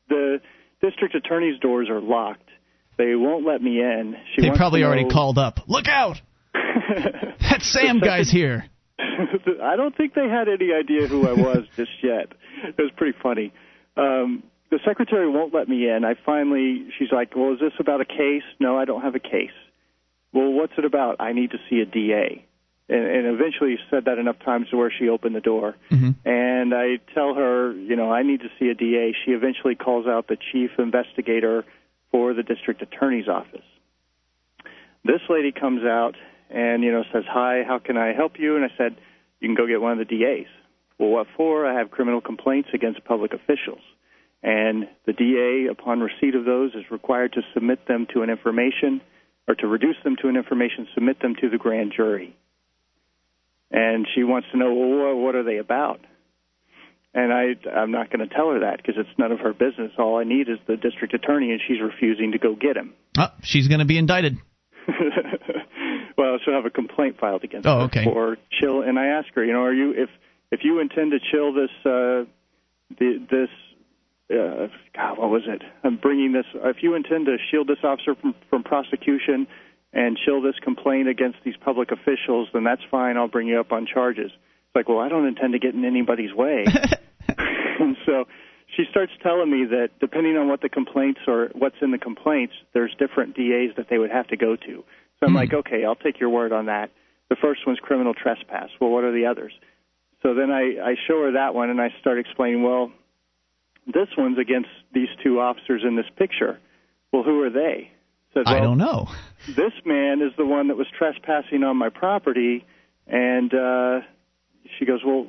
the district attorney's doors are locked. They won't let me in. She They probably already know- called up. Look out! That Sam guy's here. I don't think they had any idea who I was just yet. It was pretty funny. Um, the secretary won't let me in. I finally, she's like, "Well, is this about a case?" No, I don't have a case. Well, what's it about? I need to see a DA. And, and eventually said that enough times to where she opened the door. Mm-hmm. And I tell her, you know, I need to see a DA. She eventually calls out the chief investigator for the district attorney's office. This lady comes out and, you know, says, Hi, how can I help you? And I said, You can go get one of the DAs. Well, what for? I have criminal complaints against public officials. And the DA, upon receipt of those, is required to submit them to an information or to reduce them to an information, submit them to the grand jury. And she wants to know, well, what are they about? And I, I'm not going to tell her that because it's none of her business. All I need is the district attorney, and she's refusing to go get him. Oh, she's going to be indicted. well, she'll have a complaint filed against Oh, her okay. for chill. And I ask her, you know, are you if if you intend to chill this uh, the, this uh, God, what was it? I'm bringing this. If you intend to shield this officer from from prosecution and shield this complaint against these public officials, then that's fine. I'll bring you up on charges. It's like, well, I don't intend to get in anybody's way. and so she starts telling me that depending on what the complaints or what's in the complaints, there's different DAs that they would have to go to. So I'm like, okay, I'll take your word on that. The first one's criminal trespass. Well, what are the others? So then I, I show her that one and I start explaining, well, this one's against these two officers in this picture. Well, who are they? Said, I don't know. this man is the one that was trespassing on my property and uh she goes well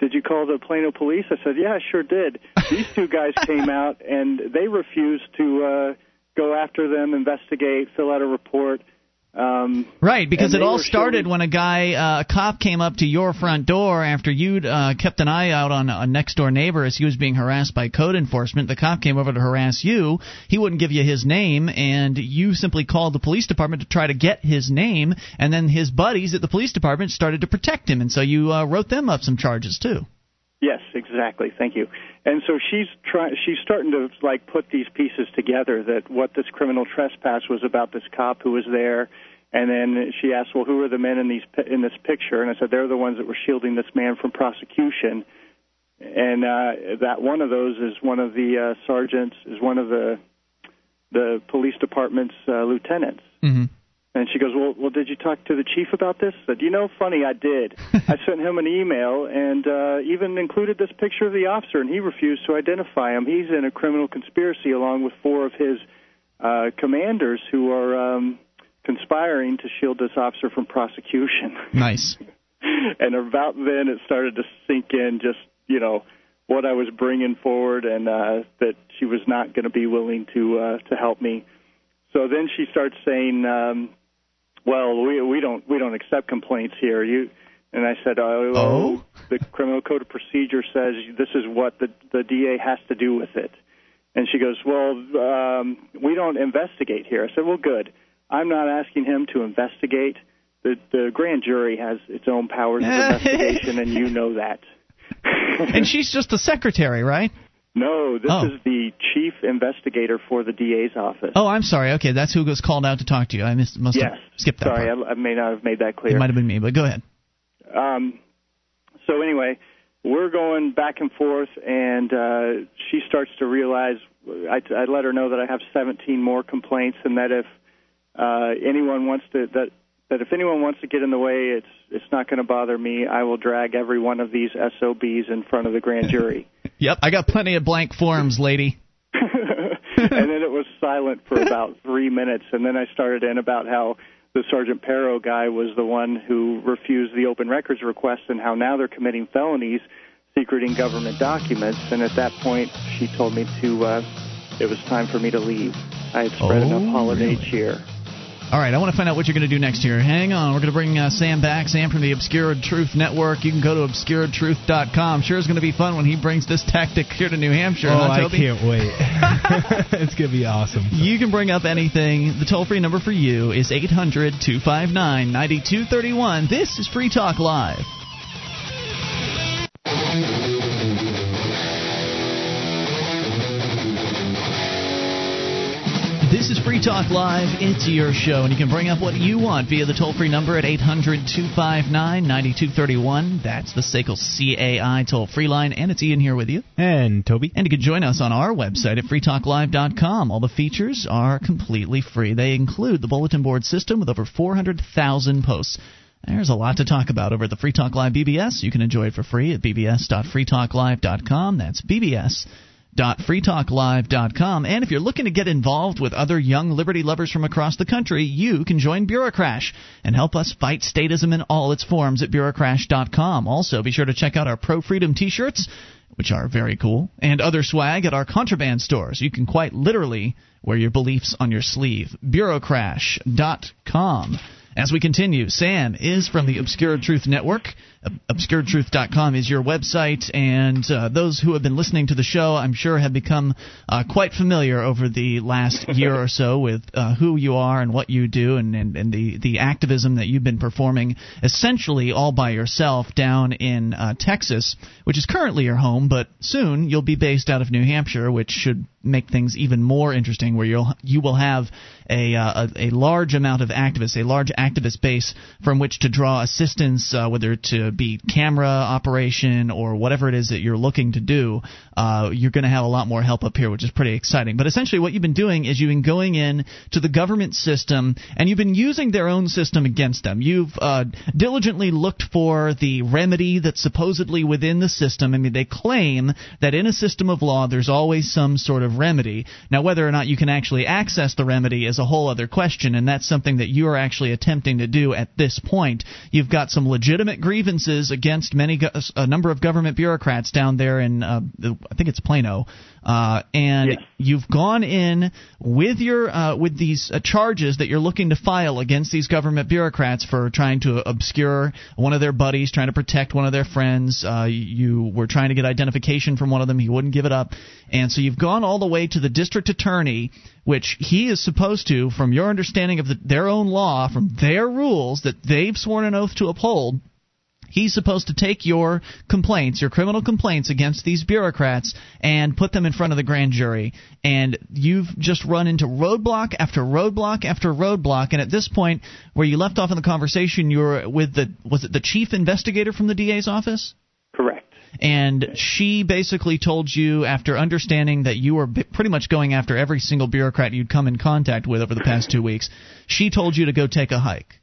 did you call the plano police i said yeah i sure did these two guys came out and they refused to uh go after them investigate fill out a report um Right, because it all started showing- when a guy, uh, a cop, came up to your front door after you'd uh, kept an eye out on a next door neighbor as he was being harassed by code enforcement. The cop came over to harass you. He wouldn't give you his name, and you simply called the police department to try to get his name. And then his buddies at the police department started to protect him, and so you uh, wrote them up some charges too. Yes, exactly. Thank you. And so she's trying. She's starting to like put these pieces together. That what this criminal trespass was about this cop who was there, and then she asked, "Well, who are the men in these in this picture?" And I said, "They're the ones that were shielding this man from prosecution." And uh, that one of those is one of the uh, sergeants, is one of the the police department's uh, lieutenants. Mm-hmm. And she goes, well, well, did you talk to the chief about this? I said, you know, funny, I did. I sent him an email and uh, even included this picture of the officer, and he refused to identify him. He's in a criminal conspiracy along with four of his uh, commanders who are um, conspiring to shield this officer from prosecution. Nice. and about then, it started to sink in just, you know, what I was bringing forward, and uh, that she was not going to be willing to uh, to help me. So then she starts saying, um, "Well, we we don't we don't accept complaints here." You and I said, "Oh, Oh? the criminal code of procedure says this is what the the DA has to do with it." And she goes, "Well, um, we don't investigate here." I said, "Well, good. I'm not asking him to investigate. The the grand jury has its own powers of investigation, and you know that." and she's just the secretary, right? No, this Oh. is the chief investigator for the DA's office. Oh, I'm sorry. Okay, that's who was called out to talk to you. I missed, must yes. have skipped that Sorry. I, I may not have made that clear. It might have been me, but go ahead. Um, so anyway, we're going back and forth, and uh, she starts to realize. I, I let her know that I have 17 more complaints, and that if uh, anyone wants to that that if anyone wants to get in the way, it's it's not going to bother me. I will drag every one of these SOBs in front of the grand jury. yep, I got plenty of blank forms, lady. and then it was silent for about three minutes, and then I started in about how the Sergeant Pero guy was the one who refused the open records request, and how now they're committing felonies, secreting government documents. And at that point, she told me to. Uh, it was time for me to leave. I had spread oh, enough holiday really? cheer. All right, I want to find out what you're going to do next year. Hang on, we're going to bring uh, Sam back. Sam from the Obscured Truth Network. You can go to obscuredtruth.com. Sure, it's going to be fun when he brings this tactic here to New Hampshire. Oh, huh, I can't wait. it's going to be awesome. You can bring up anything. The toll free number for you is 800 259 9231. This is Free Talk Live. This is Free Talk Live. It's your show, and you can bring up what you want via the toll free number at 800 259 9231. That's the SACL CAI toll free line, and it's Ian here with you. And Toby. And you can join us on our website at freetalklive.com. All the features are completely free. They include the bulletin board system with over 400,000 posts. There's a lot to talk about over at the Free Talk Live BBS. You can enjoy it for free at bbs.freetalklive.com. That's BBS freetalklive.com. And if you're looking to get involved with other young liberty lovers from across the country, you can join Bureaucrash and help us fight statism in all its forms at bureaucrash.com. Also, be sure to check out our Pro Freedom t-shirts, which are very cool, and other swag at our contraband stores. You can quite literally wear your beliefs on your sleeve. Bureaucrash.com. As we continue, Sam is from the Obscured Truth Network. ObscuredTruth.com is your website, and uh, those who have been listening to the show, I'm sure, have become uh, quite familiar over the last year or so with uh, who you are and what you do, and, and, and the, the activism that you've been performing essentially all by yourself down in uh, Texas, which is currently your home, but soon you'll be based out of New Hampshire, which should make things even more interesting, where you'll you will have a uh, a, a large amount of activists, a large activist base from which to draw assistance, uh, whether to be camera operation or whatever it is that you're looking to do. Uh, you're going to have a lot more help up here, which is pretty exciting. But essentially, what you've been doing is you've been going in to the government system and you've been using their own system against them. You've uh, diligently looked for the remedy that's supposedly within the system. I mean, they claim that in a system of law, there's always some sort of remedy. Now, whether or not you can actually access the remedy is a whole other question, and that's something that you are actually attempting to do at this point. You've got some legitimate grievances against many a number of government bureaucrats down there in uh, I think it's Plano, uh, and yes. you've gone in with your uh, with these uh, charges that you're looking to file against these government bureaucrats for trying to obscure one of their buddies, trying to protect one of their friends. Uh, you were trying to get identification from one of them. He wouldn't give it up, and so you've gone all the way to the district attorney, which he is supposed to, from your understanding of the, their own law, from their rules that they've sworn an oath to uphold He's supposed to take your complaints, your criminal complaints against these bureaucrats, and put them in front of the grand jury. And you've just run into roadblock after roadblock after roadblock. And at this point, where you left off in the conversation, you were with the was it the chief investigator from the DA's office? Correct. And she basically told you, after understanding that you were pretty much going after every single bureaucrat you'd come in contact with over the past two weeks, she told you to go take a hike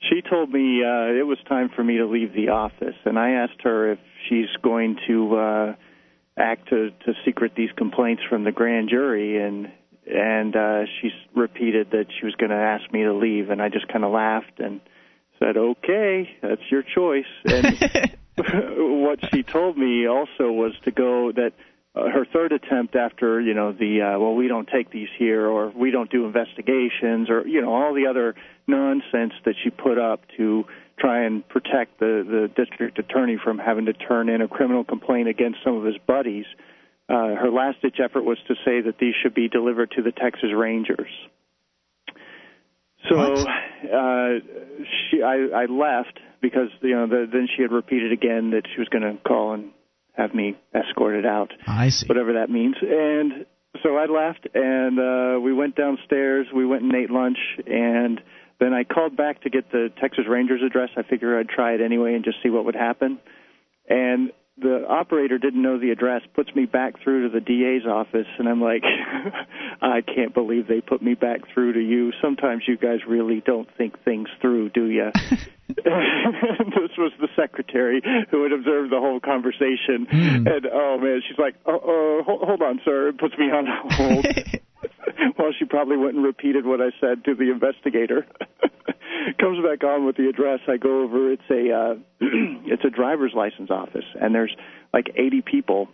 she told me uh, it was time for me to leave the office, and I asked her if she's going to uh, act to, to secret these complaints from the grand jury, and and uh, she repeated that she was going to ask me to leave, and I just kind of laughed and said, "Okay, that's your choice." And what she told me also was to go that her third attempt after you know the uh, well we don't take these here or we don't do investigations or you know all the other nonsense that she put up to try and protect the the district attorney from having to turn in a criminal complaint against some of his buddies. Uh, her last ditch effort was to say that these should be delivered to the Texas Rangers. So uh, she, I, I left because you know the, then she had repeated again that she was going to call and have me escorted out. I see. Whatever that means. And so I left, and uh, we went downstairs. We went and ate lunch, and then I called back to get the Texas Rangers address. I figured I'd try it anyway and just see what would happen. And the operator didn't know the address, puts me back through to the DA's office, and I'm like, I can't believe they put me back through to you. Sometimes you guys really don't think things through, do you? this was the secretary who had observed the whole conversation, Mm. and oh man, she's like, "Oh, uh, hold, hold on, sir," and puts me on hold. well, she probably went and repeated what I said to the investigator. Comes back on with the address. I go over. It's a uh, it's a driver's license office, and there's like 80 people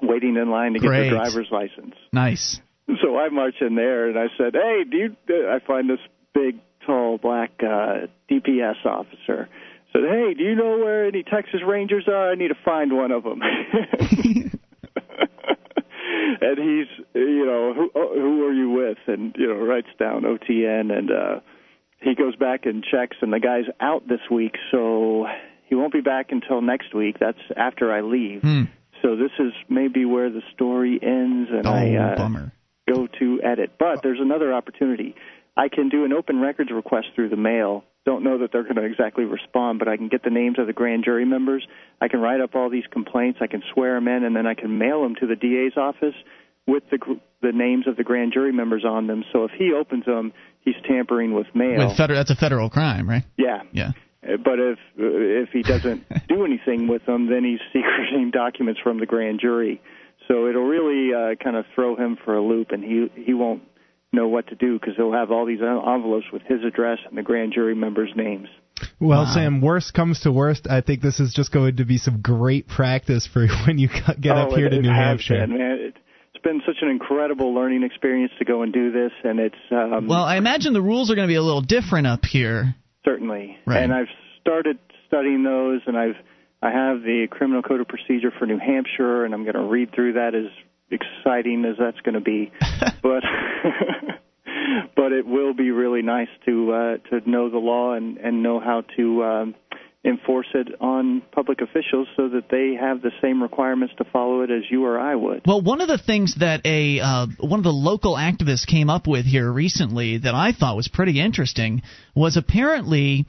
waiting in line to get Great. their driver's license. Nice. So I march in there and I said, "Hey, do you?" I find this big, tall, black uh, DPS officer. Said, "Hey, do you know where any Texas Rangers are? I need to find one of them." and he's, you know, who oh, who are you with? And you know, writes down OTN, and uh, he goes back and checks, and the guy's out this week, so he won't be back until next week. That's after I leave. Hmm. So this is maybe where the story ends, and Oh, I uh, bummer. go to edit. But there's another opportunity. I can do an open records request through the mail. Don't know that they're going to exactly respond, but I can get the names of the grand jury members. I can write up all these complaints. I can swear them in, and then I can mail them to the DA's office with the the names of the grand jury members on them. So if he opens them, he's tampering with mail. With federal, that's a federal crime, right? yeah. Yeah. Uh, But if uh, if he doesn't do anything with them, then he's secreting documents from the grand jury. So it'll really uh, kind of throw him for a loop, and he he won't know what to do because he'll have all these envelopes with his address and the grand jury members' names. Well, Wow. Sam, worst comes to worst, I think this is just going to be some great practice for when you get up Oh, here it- to it New Hampshire. been, man. It, it's been such an incredible learning experience to go and do this, and it's um, Well, I imagine the rules are going to be a little different up here. Certainly. Right. And I've started studying those, and I've I have the Criminal Code of Procedure for New Hampshire, and I'm going to read through that. As exciting as that's going to be, but but it will be really nice to uh, to know the law and and know how to. Um, enforce it on public officials so that they have the same requirements to follow it as you or I would. Well, one of the things that a uh, one of the local activists came up with here recently that I thought was pretty interesting was apparently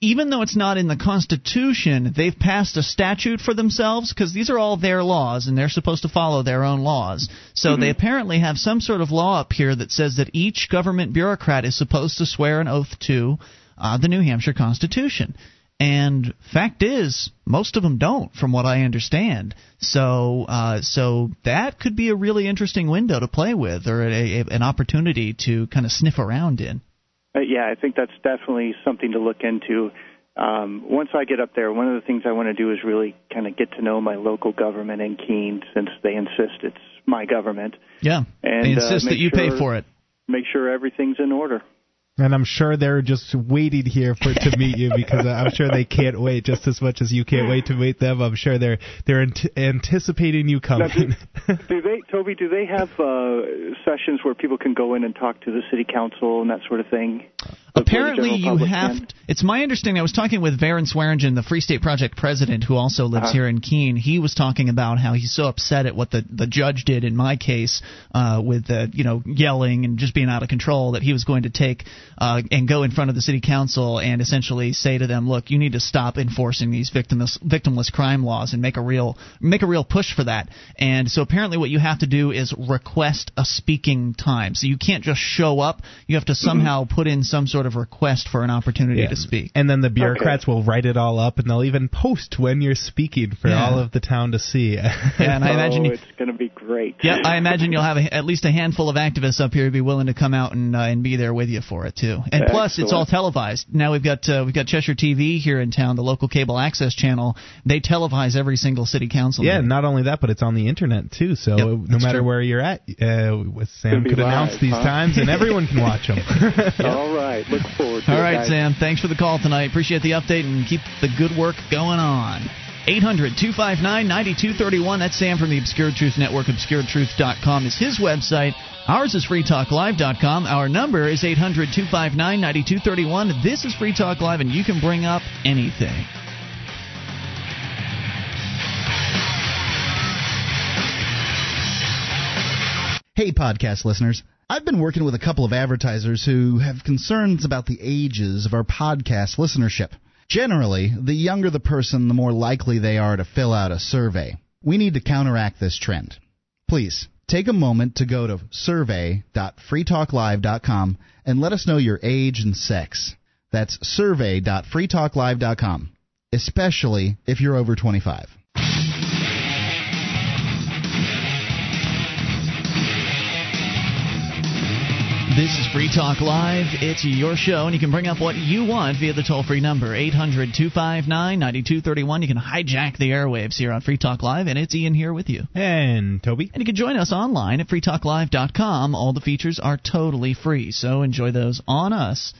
even though it's not in the Constitution, they've passed a statute for themselves because these are all their laws and they're supposed to follow their own laws. So they apparently have some sort of law up here that says that each government bureaucrat is supposed to swear an oath to uh, the New Hampshire Constitution. And fact is, most of them don't, from what I understand. So, uh, so that could be a really interesting window to play with, or a, a, an opportunity to kind of sniff around in. Uh, yeah, I think that's definitely something to look into. Um, once I get up there, one of the things I want to do is really kind of get to know my local government in Keene, since they insist it's my government. Yeah, And, they uh, insist that make you pay for it. Make sure everything's in order. And I'm sure they're just waiting here for to meet you because I'm sure they can't wait just as much as you can't wait to meet them. I'm sure they're they're ant- anticipating you Now, coming. do, do they, Toby? Do they have uh, sessions where people can go in and talk to the city council and that sort of thing? Apparently, you have. can? It's my understanding. I was talking with Varrin Swearingen, the Free State Project president, who also lives Uh-huh. here in Keene. He was talking about how he's so upset at what the the judge did in my case, uh, with the you know yelling and just being out of control, that he was going to take uh, and go in front of the city council and essentially say to them, look, you need to stop enforcing these victimless victimless crime laws and make a real make a real push for that. And so apparently, what you have to do is request a speaking time. So you can't just show up. You have to somehow put in some sort of request for an opportunity Yeah. to speak. And then the bureaucrats will write it all up, and they'll even post when you're speaking for Yeah. all of the town to see. Yeah, and I imagine oh, you, it's going to be great. yeah, I imagine you'll have a, at least a handful of activists up here who'd be willing to come out and uh, and be there with you for it too. And plus, it's all televised. Now we've got uh, we've got Cheshire TV here in town, the local cable access channel. They televise every single city council. yeah, meeting. not only that, but it's on the internet too. So Yep, no matter true. where you're at, uh, Sam Could be could announce these huh? times, and everyone can watch them. All right. Look forward to All it, right, guys. Sam. Thanks for the call tonight. Appreciate the update and keep the good work going on. 800 259 9231. That's Sam from the Obscured Truth Network. ObscuredTruth.com is his website. Ours is FreeTalkLive.com. Our number is 800 259 9231. This is Free Talk Live, and you can bring up anything. Hey, podcast listeners. I've been working with a couple of advertisers who have concerns about the ages of our podcast listenership. Generally, the younger the person, the more likely they are to fill out a survey. We need to counteract this trend. Please take a moment to go to survey.freetalklive.com and let us know your age and sex. That's survey.freetalklive.com, especially if you're over 25. This is Free Talk Live. It's your show, and you can bring up what you want via the toll free number, 800 259 9231. You can hijack the airwaves here on Free Talk Live, and it's Ian here with you. And Toby. And you can join us online at freetalklive.com. All the features are totally free, so enjoy those on us.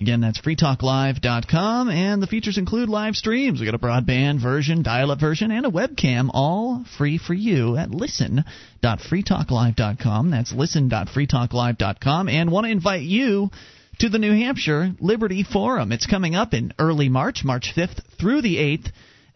Again, that's freetalklive.com, and the features include live streams. we got a broadband version, dial up version, and a webcam, all free for you at listen.freetalklive.com. That's listen.freetalklive.com, and want to invite you to the New Hampshire Liberty Forum. It's coming up in early March, March 5th through the 8th.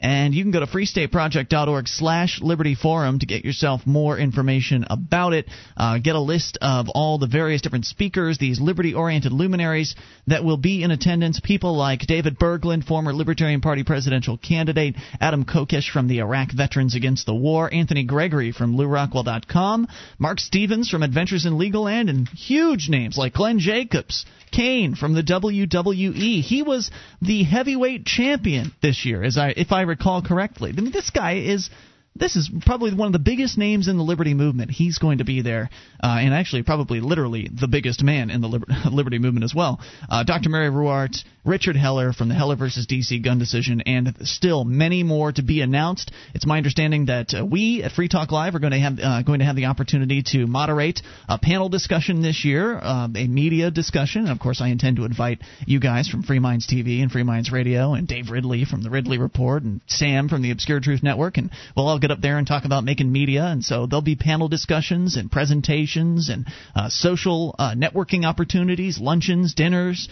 And you can go to freestateproject.org slash Liberty Forum to get yourself more information about it. Uh, get a list of all the various different speakers, these liberty-oriented luminaries that will be in attendance. People like David Bergland, former Libertarian Party presidential candidate, Adam Kokesh from the Iraq Veterans Against the War, Anthony Gregory from LewRockwell.com, Marc Stevens from Adventures in Legal Land, and huge names like Glenn Jacobs, Kane from the WWE. He was the heavyweight champion this year, as I if I recall correctly. I mean, this guy is this is probably one of the biggest names in the liberty movement. He's going to be there, uh, and actually, probably literally the biggest man in the liber- liberty movement as well. Uh, Dr. Mary Ruwart, Richard Heller from the Heller versus DC gun decision, and still many more to be announced. It's my understanding that uh, we at Free Talk Live are going to have uh, going to have the opportunity to moderate a panel discussion this year, uh, a media discussion. And of course, I intend to invite you guys from Free Minds TV and Free Minds Radio, and Dave Ridley from the Ridley Report, and Sam from the Obscured Truth Network, and we'll all get up there and talk about making media. And so there'll be panel discussions and presentations and uh, social uh, networking opportunities, luncheons, dinners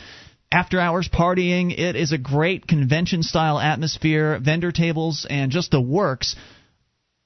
after hours partying. It is a great convention style atmosphere, vendor tables, and just the works.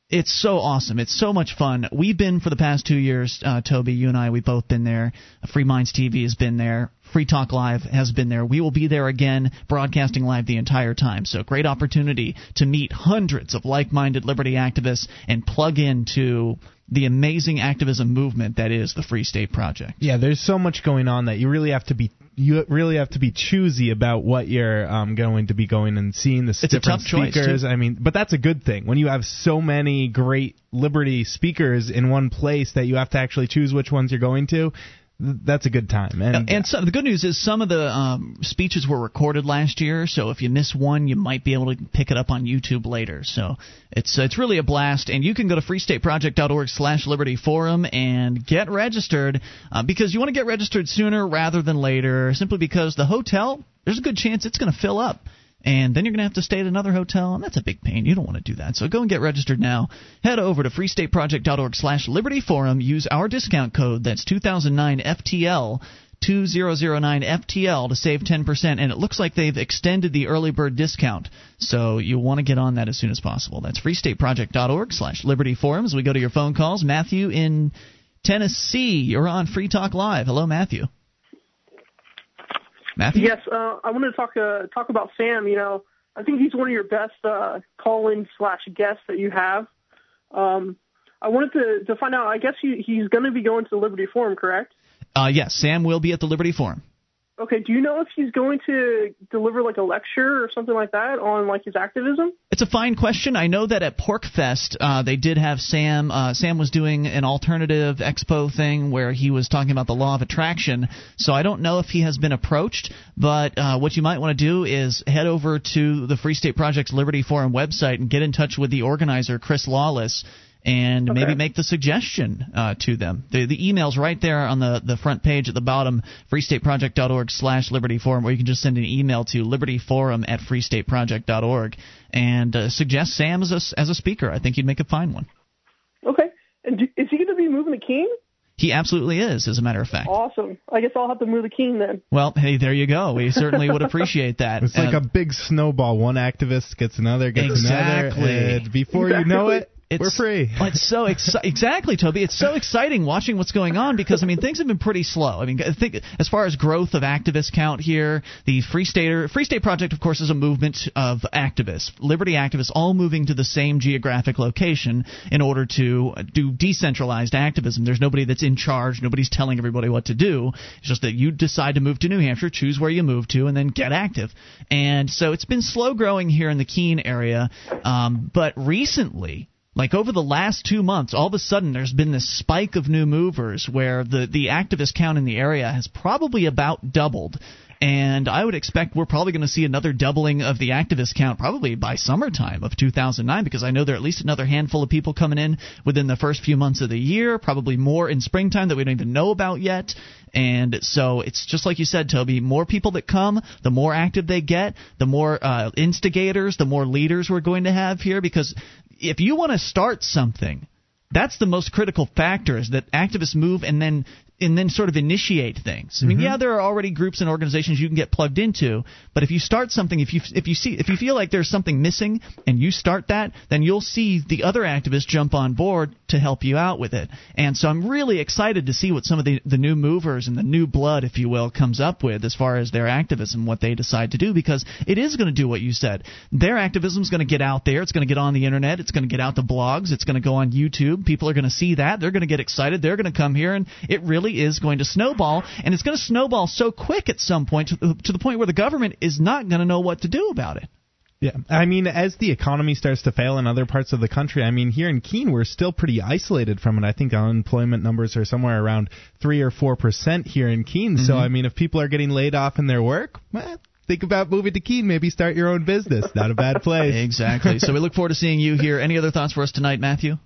It's so awesome. It's so much fun. We've been for the past two years, uh, Toby, you and I, we've both been there. Free Minds TV has been there. Free Talk Live has been there. We will be there again, broadcasting live the entire time. So, great opportunity to meet hundreds of like minded liberty activists and plug into the amazing activism movement that is the Free State Project. Yeah, there's so much going on that you really have to be you really have to be choosy about what you're um, going to be going and seeing the It's a different tough speakers. I mean, but that's a good thing when you have so many great liberty speakers in one place that you have to actually choose which ones you're going to. Th- That's a good time. And, And so, the good news is some of the um, speeches were recorded last year, so if you miss one, you might be able to pick it up on YouTube later. So it's it's really a blast, and you can go to freestateproject.org/slash Liberty Forum and get registered uh, because you want to get registered sooner rather than later, simply because the hotel there's a good chance it's going to fill up. And then you're going to have to stay at another hotel, and that's a big pain. You don't want to do that. So go and get registered now. Head over to freestateproject.org slash Liberty Forum. Use our discount code. That's 2009FTL. 2009FTL to save 10%, and it looks like they've extended the early bird discount. So you'll want to get on that as soon as possible. That's freestateproject.org slash Liberty Forum. As we go to your phone calls, Matthew in Tennessee, you're on Free Talk Live. Hello, Matthew. Matthew? Yes, uh, I wanted to talk uh, talk about Sam. You know, I think he's one of your best uh, call-in slash guests that you have. Um, I wanted to to find out. I guess he, he's going to be going to the Liberty Forum, correct? Uh, yes, Sam will be at the Liberty Forum. Okay. Do you know if he's going to deliver like a lecture or something like that on like his activism? It's a fine question. I know that at PorkFest uh, they did have Sam. Uh, Sam was doing an alternative expo thing where he was talking about the law of attraction. So I don't know if he has been approached, but uh, what you might want to do is head over to the Free State Project's Liberty Forum website and get in touch with the organizer, Chris Lawless. And Okay. maybe make the suggestion uh, to them. The, the email's right there on the, the front page at the bottom, freestateproject.org slash Liberty Forum, or you can just send an email to libertyforum at freestateproject.org and uh, suggest Sam as a, as a speaker. I think you'd make a fine one. Okay. And do, is he going to be moving to Keene? He absolutely is, as a matter of fact. Awesome. I guess I'll have to move to Keene then. Well, hey, there you go. We certainly would appreciate that. It's like Uh, a big snowball. One activist gets another, gets Exactly. another, and before you know it, it's We're free. well, it's so exci- exactly, Toby. It's so exciting watching what's going on because I mean things have been pretty slow. I mean, I think as far as growth of activist count here, the Free Stater Free State Project, of course, is a movement of activists, liberty activists, all moving to the same geographic location in order to do decentralized activism. There's nobody that's in charge. Nobody's telling everybody what to do. It's just that you decide to move to New Hampshire, choose where you move to, and then get active. And so it's been slow growing here in the Keene area, um, but recently like over the last two months, all of a sudden there's been this spike of new movers where the, the activist count in the area has probably about doubled. And I would expect we're probably going to see another doubling of the activist count probably by summertime of 2009 because I know there are at least another handful of people coming in within the first few months of the year, probably more in springtime that we don't even know about yet. And so it's just like you said, Toby. More people that come, the more active they get, the more uh, instigators, the more leaders we're going to have here. Because if you want to start something, that's the most critical factor is that activists move and then and then sort of initiate things. I mean, yeah, mm-hmm. there are already groups and organizations you can get plugged into, but if you start something, if you if you see if you feel like there's something missing and you start that, then you'll see the other activists jump on board to help you out with it. And so I'm really excited to see what some of the the new movers and the new blood, if you will, comes up with as far as their activism, what they decide to do, because it is going to do what you said. Their activism is going to get out there. It's going to get on the internet. It's going to get out the blogs. It's going to go on YouTube. People are going to see that. They're going to get excited. They're going to come here, and it really is going to snowball. And it's going to snowball so quick at some point to, to the point where the government is not going to know what to do about it. Yeah, I mean, as the economy starts to fail in other parts of the country, I mean, here in Keene, we're still pretty isolated from it. I think unemployment numbers are somewhere around three or four percent here in Keene. So, Mhm. I mean, if people are getting laid off in their work, well, think about moving to Keene. Maybe start your own business. Not a bad place. Exactly. so we look forward to seeing you here. Any other thoughts for us tonight, Matthew?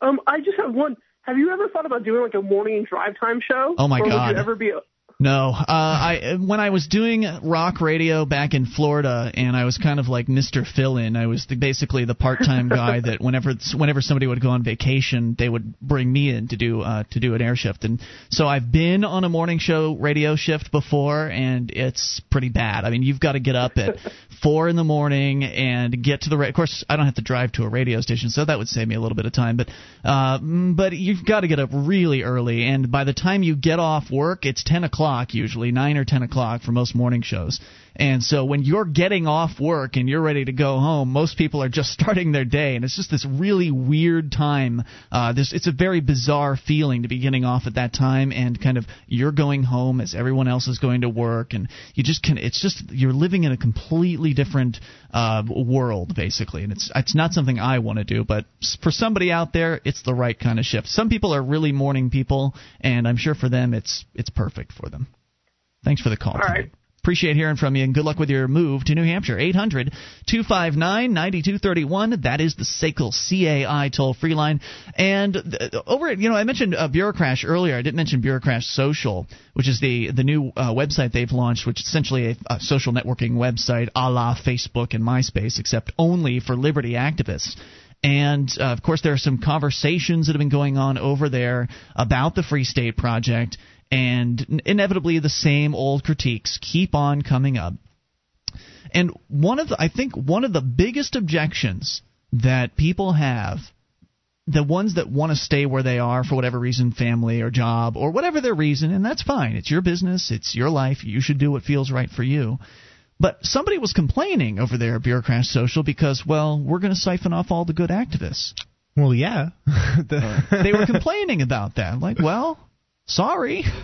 Um, I just have one. Have you ever thought about doing like a morning drive time show? Oh, my or God. Would you ever be? No, uh, I when I was doing rock radio back in Florida, and I was kind of like Mr. Fill-in. I was the, basically the part-time guy that whenever whenever somebody would go on vacation, they would bring me in to do uh, to do an air shift. And so I've been on a morning show radio shift before, and it's pretty bad. I mean, you've got to get up at four in the morning and get to the. Ra- of course, I don't have to drive to a radio station, so that would save me a little bit of time. But uh, mm, but you've got to get up really early, and by the time you get off work, it's ten o'clock usually, nine or ten o'clock for most morning shows. And so when you're getting off work and you're ready to go home, most people are just starting their day, and it's just this really weird time. Uh, this it's a very bizarre feeling to be getting off at that time, and kind of you're going home as everyone else is going to work, and you just can. It's just you're living in a completely different uh, world basically, and it's it's not something I want to do, but for somebody out there, it's the right kind of shift. Some people are really morning people, and I'm sure for them it's it's perfect for them. Thanks for the call. All right. Appreciate hearing from you and good luck with your move to New Hampshire. 800 259 9231. That is the SACL CAI toll free line. And over at, you know, I mentioned uh, Bureaucrash earlier. I didn't mention Bureaucrash Social, which is the, the new uh, website they've launched, which is essentially a, a social networking website a la Facebook and MySpace, except only for liberty activists. And uh, of course, there are some conversations that have been going on over there about the Free State Project, and inevitably the same old critiques keep on coming up. And one of the, I think one of the biggest objections that people have, the ones that want to stay where they are for whatever reason, family or job or whatever their reason, and that's fine. It's your business, it's your life. You should do what feels right for you. But somebody was complaining over there at Bureaucrash Social because, well, we're going to siphon off all the good activists. Well, yeah. The- They were complaining about that. Like, well, sorry.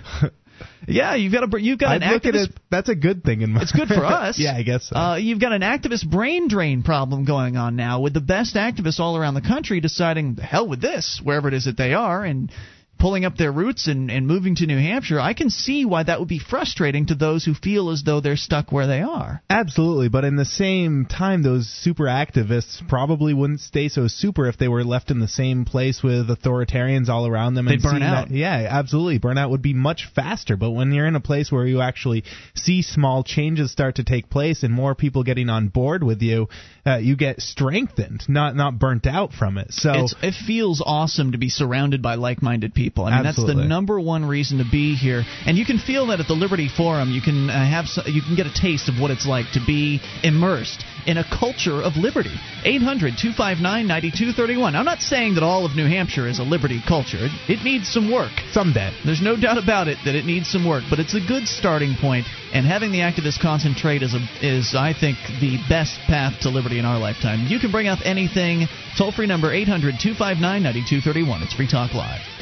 Yeah, you've got a you've got I'd an look at activist it. That's a good thing in my. It's good for us. yeah, I guess so. Uh, you've got an activist brain drain problem going on now with the best activists all around the country deciding, the hell with this, wherever it is that they are, and pulling up their roots and, and moving to New Hampshire. I can see why that would be frustrating to those who feel as though they're stuck where they are. Absolutely, but in the same time, those super activists probably wouldn't stay so super if they were left in the same place with authoritarians all around them. They'd and burn out. That, yeah, absolutely. Burnout would be much faster. But when you're in a place where you actually see small changes start to take place and more people getting on board with you, uh, you get strengthened, not not burnt out from it. So It's, it feels awesome to be surrounded by like-minded people. People. I mean, Absolutely. that's the number one reason to be here. And you can feel that at the Liberty Forum. You can uh, have so, you can get a taste of what it's like to be immersed in a culture of liberty. 800-259-9231. I'm not saying that all of New Hampshire is a liberty culture. It, it needs some work. Someday. There's no doubt about it that it needs some work, but it's a good starting point. And having the activists concentrate is, a, is I think, the best path to liberty in our lifetime. You can bring up anything. Toll free number 800 259 9231. It's Free Talk Live.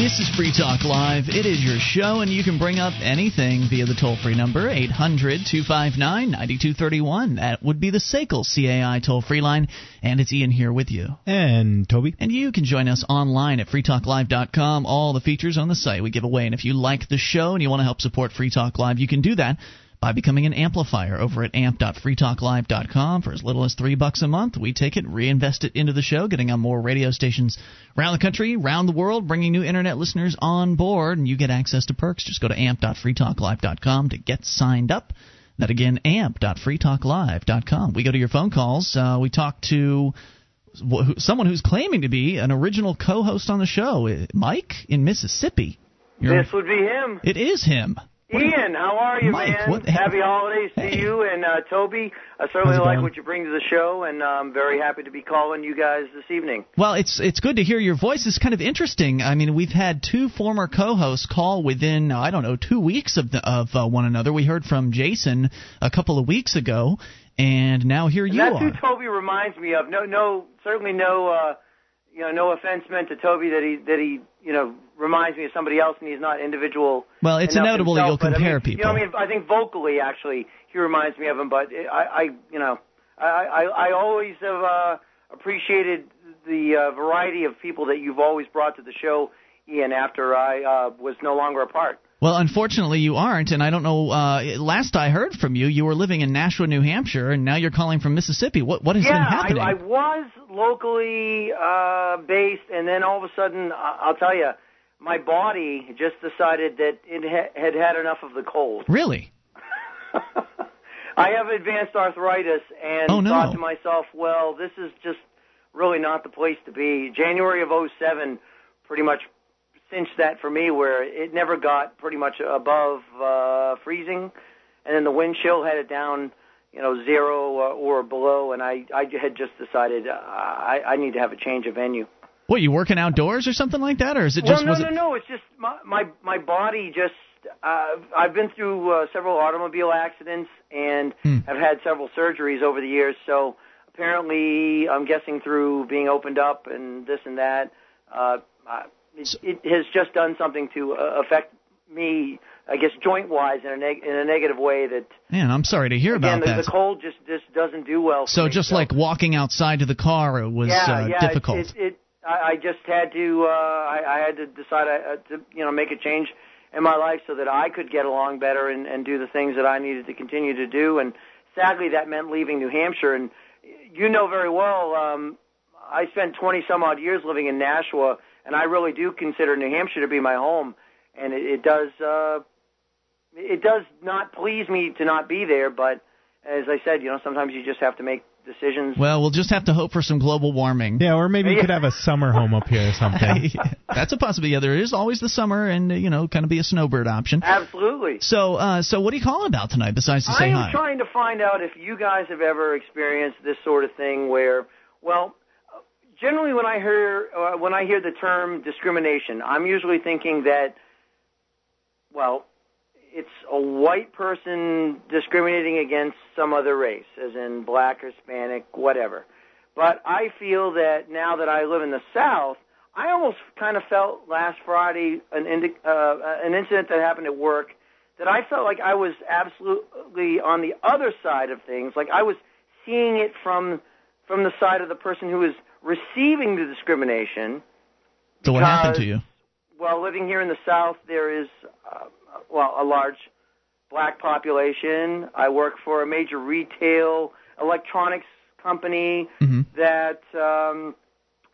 This is Free Talk Live. It is your show, and you can bring up anything via the toll free number, 800 259 9231. That would be the SACL CAI toll free line, and it's Ian here with you. And Toby. And you can join us online at freetalklive.com. All the features on the site we give away. And if you like the show and you want to help support Free Talk Live, you can do that by becoming an amplifier over at amp.freetalklive.com for as little as three bucks a month. We take it, reinvest it into the show, getting on more radio stations around the country, around the world, bringing new internet listeners on board, and you get access to perks. Just go to amp.freetalklive.com to get signed up. That again, amp.freetalklive.com. We go to your phone calls. Uh, we talk to someone who's claiming to be an original co-host on the show, Uh, Mike in Mississippi. You're- This would be him. it is him. Ian, how are you, Mike, man? Happy holidays to Hey. you and uh, Toby. I certainly like going? what you bring to the show, and I'm very happy to be calling you guys this evening. Well, it's it's good to hear your voice. It's kind of interesting. I mean, we've had two former co-hosts call within I don't know two weeks of the, of uh, one another. We heard from Jason a couple of weeks ago, and now here And you that's are. That's who Toby reminds me of. No, no, certainly no, uh, you know, no offense meant to Toby that he that he, you know, reminds me of somebody else, and he's not individual. Well, it's inevitable that you'll compare I mean, people. You know, I mean, I think vocally, actually, he reminds me of him. But I, I you know, I, I, I always have uh, appreciated the uh, variety of people that you've always brought to the show, Ian. After I uh, was no longer a part. Well, unfortunately, you aren't, and I don't know. Uh, last I heard from you, you were living in Nashua, New Hampshire, and now you're calling from Mississippi. What what has yeah, been happening? I, I was locally uh, based, and then all of a sudden, I'll tell you, my body just decided that it ha- had had enough of the cold. Really? I have advanced arthritis, and Oh, no. thought to myself, well, this is just really not the place to be. January of '07 pretty much cinched that for me, where it never got pretty much above uh, freezing, and then the wind chill had it down, you know, zero uh, or below, and I I had just decided uh, I I need to have a change of venue. What you working outdoors or something like that, or is it well, just no, was no, it? no. It's just my my my body just. Uh, I've been through uh, several automobile accidents and Hmm. have had several surgeries over the years. So apparently, I'm guessing through being opened up and this and that, uh, it, it has just done something to uh, affect me. I guess joint wise in a neg- in a negative way that Man, I'm sorry to hear again about the, that. the cold just just doesn't do well. For so me, just like walking outside to the car, it was yeah, uh, yeah, difficult. It, it, it, I, I just had to. Uh, I, I had to decide uh, to you know make a change in my life so that I could get along better and, and do the things that I needed to continue to do. And sadly, that meant leaving New Hampshire. And you know very well, um, I spent 20 some odd years living in Nashua, and I really do consider New Hampshire to be my home. And it, it does. Uh, it does not please me to not be there, but as I said, you know, sometimes you just have to make decisions. well, we'll just have to hope for some global warming. Yeah, or maybe you could have a summer home up here or something. That's a possibility. Yeah, there is always the summer, and uh, you know, kind of be a snowbird option. Absolutely. So, uh, so what are you calling about tonight besides to I say am trying to find out if you guys have ever experienced this sort of thing where, well, generally when I hear uh, when I hear the term discrimination, I'm usually thinking that, well, it's a white person discriminating against some other race, as in black or Hispanic, whatever. But I feel that now that I live in the South, I almost kind of felt last Friday an indi- uh, an incident that happened at work that I felt like I was absolutely on the other side of things. Like I was seeing it from from the side of the person who was receiving the discrimination. So what happened to you? Well, living here in the South, there is uh, well a large black population. I work for a major retail electronics company Mm-hmm. that um,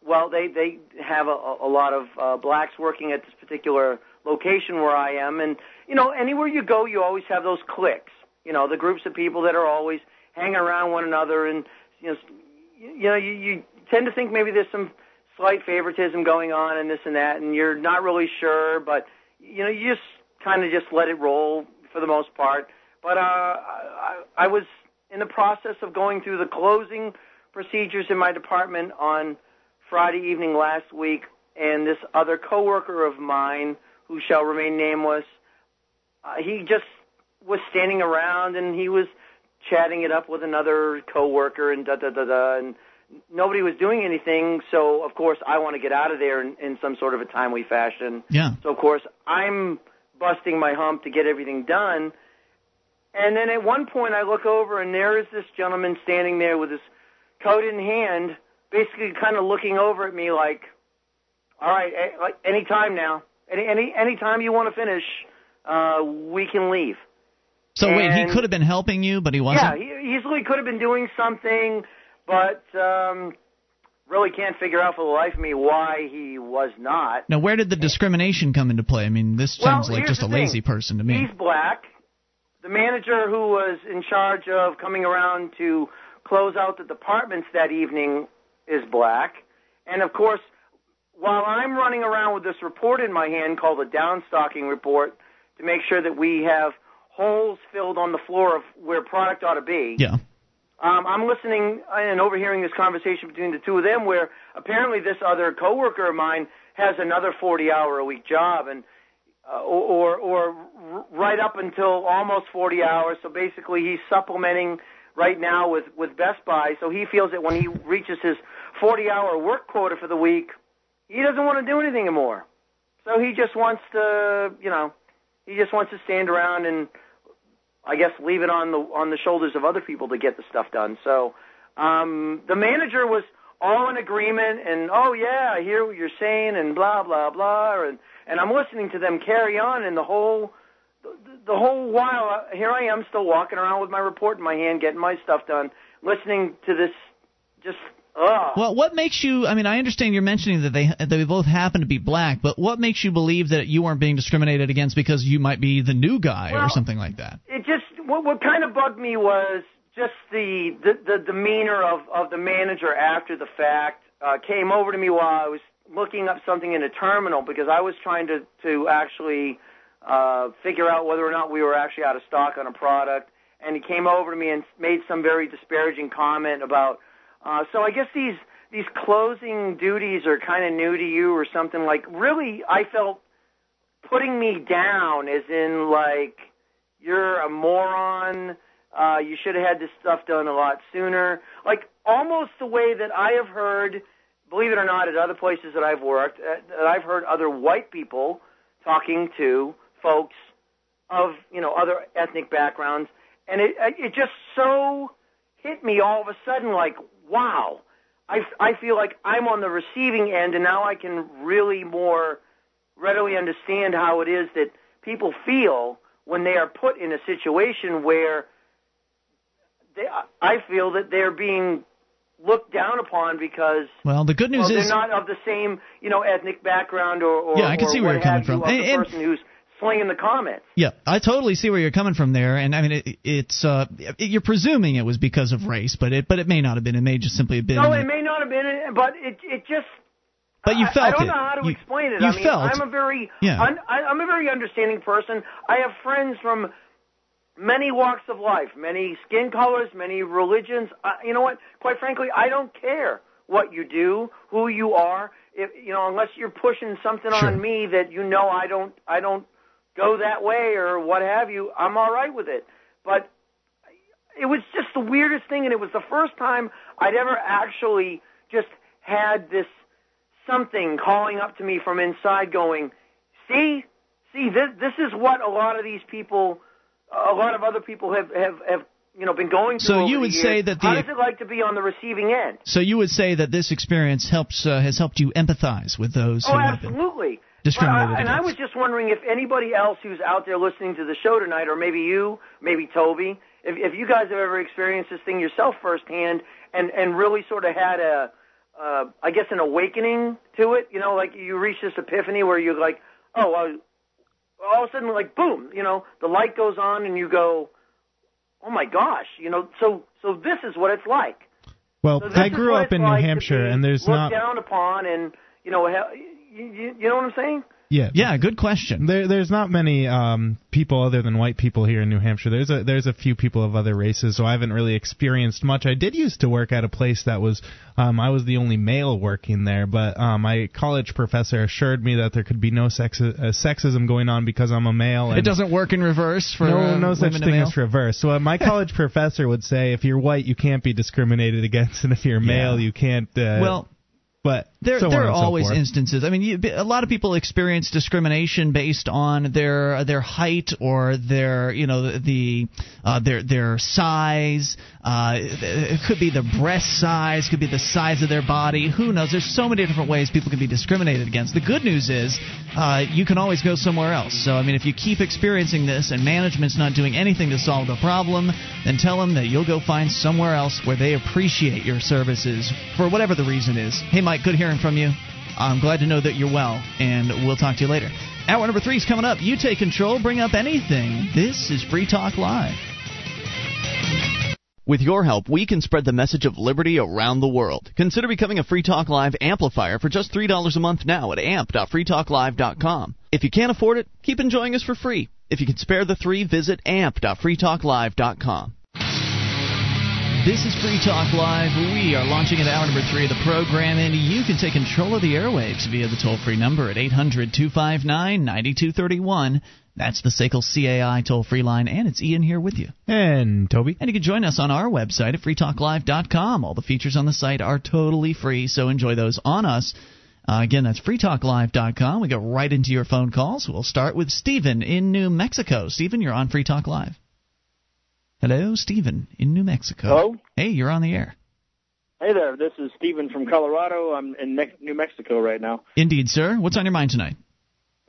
well they they have a, a lot of uh, blacks working at this particular location where I am, and you know anywhere you go, you always have those cliques. You know the groups of people that are always hanging around one another, and you know you know you, you tend to think maybe there's some slight favoritism going on and this and that, and you're not really sure, but you know, you just kind of just let it roll for the most part. But uh, I, I was in the process of going through the closing procedures in my department on Friday evening last week, and this other coworker of mine, who shall remain nameless, uh, he just was standing around and he was chatting it up with another coworker and da da da da and nobody was doing anything so of course I want to get out of there in, in some sort of a timely fashion. Yeah. So of course I'm busting my hump to get everything done. And then at one point I look over and there is this gentleman standing there with his coat in hand, basically kind of looking over at me like, "All right, eh, like any time now, any any any time you want to finish, uh, we can leave." So wait, he could have been helping you, but he wasn't. Yeah, he easily could have been doing something, but um, really can't figure out for the life of me why he was not. Now, where did the discrimination come into play? I mean, this Well, sounds like just a the thing. lazy person to me. He's black. The manager who was in charge of coming around to close out the departments that evening is black. And of course, while I'm running around with this report in my hand called a downstocking report to make sure that we have holes filled on the floor of where product ought to be. Yeah. Um, I'm listening and overhearing this conversation between the two of them, where apparently this other coworker of mine has another 40-hour a week job, and uh, or or right up until almost 40 hours. So basically, he's supplementing right now with with Best Buy. So he feels that when he reaches his 40-hour work quota for the week, he doesn't want to do anything anymore. So he just wants to, you know, he just wants to stand around and I guess leave it on the on the shoulders of other people to get the stuff done. So um, the manager was all in agreement, and oh yeah, I hear what you're saying, and blah blah blah, and and I'm listening to them carry on, and the whole the, whole while uh, here I am still walking around with my report in my hand, getting my stuff done, listening to this just ugh. Well, what makes you? I mean, I understand you're mentioning that they that they both happen to be black, but what makes you believe that you weren't being discriminated against because you might be the new guy or something like that? it just what what kind of bugged me was just the the, the demeanor of of the manager after the fact uh, came over to me while I was looking up something in a terminal because I was trying to to actually uh, figure out whether or not we were actually out of stock on a product, and he came over to me and made some very disparaging comment about. Uh, so I guess these these closing duties are kind of new to you or something like. Really, I felt putting me down as in like you're a moron. Uh, you should have had this stuff done a lot sooner. Like almost the way that I have heard, believe it or not, at other places that I've worked, uh, that I've heard other white people talking to folks of you know other ethnic backgrounds, and it it just so hit me all of a sudden like wow. I, I feel like I'm on the receiving end, and now I can really more readily understand how it is that people feel when they are put in a situation where they, I feel that they're being looked down upon because Well, the good news well, they're not of the same you know ethnic background or, or Yeah, I can see where you're coming you from. the And- and- person who's slinging the comments. Yeah, I totally see where you're coming from there, and I mean it, it's uh, you're presuming it was because of race, but it but it may not have been. It may just simply have been. No, it may not have been, but it it just. But you I- felt I, don't it. know how to You- explain it. you I mean, felt. I'm a very, Yeah. un, I, I'm a very understanding person. I have friends from many walks of life, many skin colors, many religions. I, you know what? Quite frankly, I don't care what you do, who you are. If you know, unless you're pushing something Sure. on me that you know I don't, I don't go that way or what have you. I'm all right with it. But it was just the weirdest thing, and it was the first time I'd ever actually just had this something calling up to me from inside, going, "See, see, this this is what a lot of these people, a lot of other people have have have you know been going through." So you would say that the- how does it like to be on the receiving end? So you would say that this experience helps uh, has helped you empathize with those Oh, who have been absolutely. Discriminated But I- and I was just wondering if anybody else who's out there listening to the show tonight, or maybe you, maybe Toby, if, if you guys have ever experienced this thing yourself firsthand, and and really sort of had a, uh, I guess, an awakening to it. You know, like you reach this epiphany where you're like, oh, well, all of a sudden, like boom, you know, the light goes on, and you go, oh my gosh, you know, so so this is what it's like. Well, So I grew up in New like Hampshire, and there's looked not. down upon, and you know, you, you, you know what I'm saying? Yeah. Yeah, good question. There, there's not many um, people other than white people here in New Hampshire. There's a there's a few people of other races, so I haven't really experienced much. I did used to work at a place that was um, I was the only male working there, but um, my college professor assured me that there could be no sex, uh, sexism going on because I'm a male. And It doesn't work in reverse for no, uh, no such women thing male? as reverse. So uh, my college professor would say, if you're white, you can't be discriminated against, and if you're male, you can't. Uh, Well, but There, so there are so always instances. I mean, you, a lot of people experience discrimination based on their their height or their you know the, the uh, their their size. Uh, it could be the breast size, could be the size of their body. Who knows? There's so many different ways people can be discriminated against. The good news is uh, you can always go somewhere else. So I mean, if you keep experiencing this and management's not doing anything to solve the problem, then tell them that you'll go find somewhere else where they appreciate your services for whatever the reason is. Hey, Mike, good hearing from you. I'm glad to know that you're well, and we'll talk to you later. Hour number three is coming up. You take control, bring up anything. This is Free Talk Live. With your help, we can spread the message of liberty around the world. Consider becoming a Free Talk Live amplifier for just $3 a month now at amp.freetalklive.com. If you can't afford it, keep enjoying us for free. If you can spare the three, visit amp.freetalklive.com. This is Free Talk Live. We are launching into hour number three of the program, and you can take control of the airwaves via the toll free number at 800 259 9231. That's the SACL CAI toll free line, and it's Ian here with you. And Toby. And you can join us on our website at freetalklive.com. All the features on the site are totally free, so enjoy those on us. Uh, again, that's freetalklive.com. We go right into your phone calls. We'll start with Stephen in New Mexico. Stephen, you're on Free Talk Live. Hello, Stephen in New Mexico. Hello? Hey, you're on the air. Hey there, this is Stephen from Colorado. I'm in Me- New Mexico right now. Indeed, sir. What's on your mind tonight?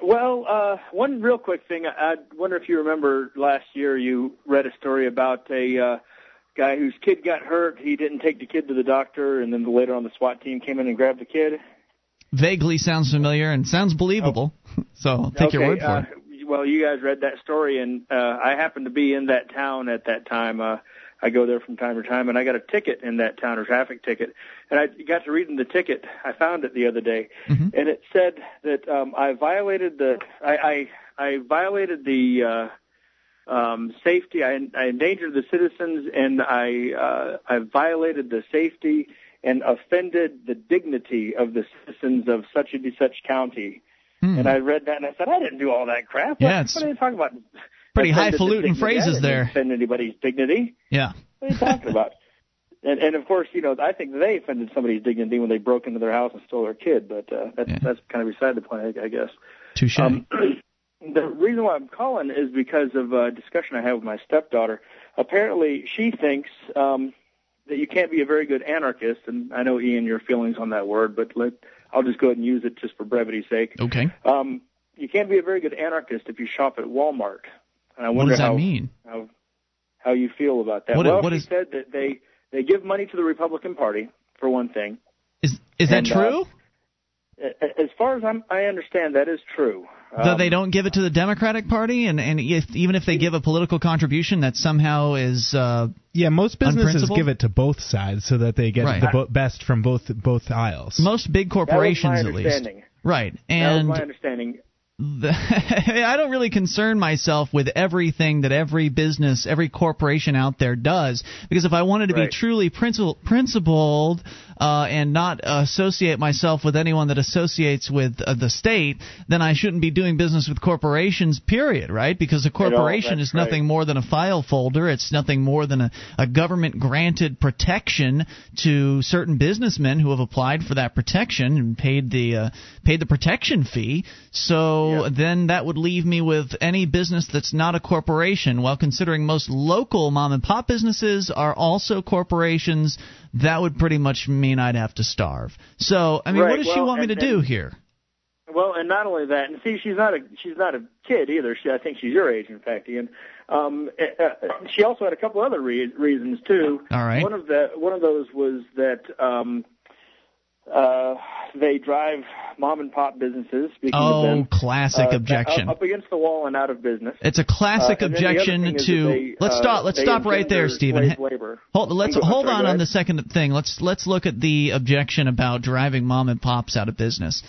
Well, uh, one real quick thing. I I wonder if you remember last year you read a story about a uh, guy whose kid got hurt. He didn't take the kid to the doctor, and then later on the SWAT team came in and grabbed the kid. Vaguely sounds familiar and sounds believable. So take your word for uh, it. Well, you guys read that story, and uh, I happened to be in that town at that time. Uh, I go there from time to time, and I got a ticket in that town, a traffic ticket. And I got to reading the ticket. I found it the other day, Mm-hmm. and it said that um, I violated the I I, I violated the uh, um, safety. I, I endangered the citizens, and I uh, I violated the safety and offended the dignity of the citizens of such and such county. Hmm. And I read that and I said, I didn't do all that crap. Yeah, what, it's what are you talking about? pretty highfalutin phrases there. Offend anybody's dignity? Yeah. What are you talking about? And, and of course, you know, I think they offended somebody's dignity when they broke into their house and stole their kid. But uh, that's that's kind of beside the point, I, I guess. Touche. Um, the reason why I'm calling is because of a discussion I had with my stepdaughter. Apparently, she thinks um, that you can't be a very good anarchist, and I know Ian, your feelings on that word, but let, I'll just go ahead and use it just for brevity's sake. Okay. Um, you can't be a very good anarchist if you shop at Walmart. And I What does that how, mean? how how you feel about that. What- well, what is- said that they they give money to the Republican Party for one thing. Is is that And, uh, true? A- As far as I'm, I understand, that is true. Though Um, they don't give it to the Democratic Party, and and if, even if they give a political contribution, that somehow is uh, Yeah, most businesses give it to both sides so that they get Right. the bo- best from both both aisles. most big that was corporations my at least. understanding. Right, That and was my understanding. The, I don't really concern myself with everything that every business, every corporation out there does, because if I wanted to be truly princi- principled uh, and not associate myself with anyone that associates with uh, the state, then I shouldn't be doing business with corporations. Period. Right? Because a corporation is nothing right. more than a file folder. It's nothing more than a, a government granted protection to certain businessmen who have applied for that protection and paid the uh, paid the protection fee. So then that would leave me with any business that's not a corporation. While considering most local mom and pop businesses are also corporations, that would pretty much mean I'd have to starve. So I mean, what Right, does she well, want me and- to do here? Well, and not only that, and see, she's not a she's not a kid either. She, I think she's your age, in fact, Ian. Um, uh, she also had a couple other re- reasons too. All right. One of the one of those was that um, uh, they drive mom and pop businesses. Oh, them, classic uh, objection. Up, up against the wall and out of business. It's a classic Uh, then the objection to. they, let's uh, stop. Let's stop right there, Stephen. labor. Hold. Let's go- hold sorry, on on the second thing. Let's let's look at the objection about driving mom and pops out of business.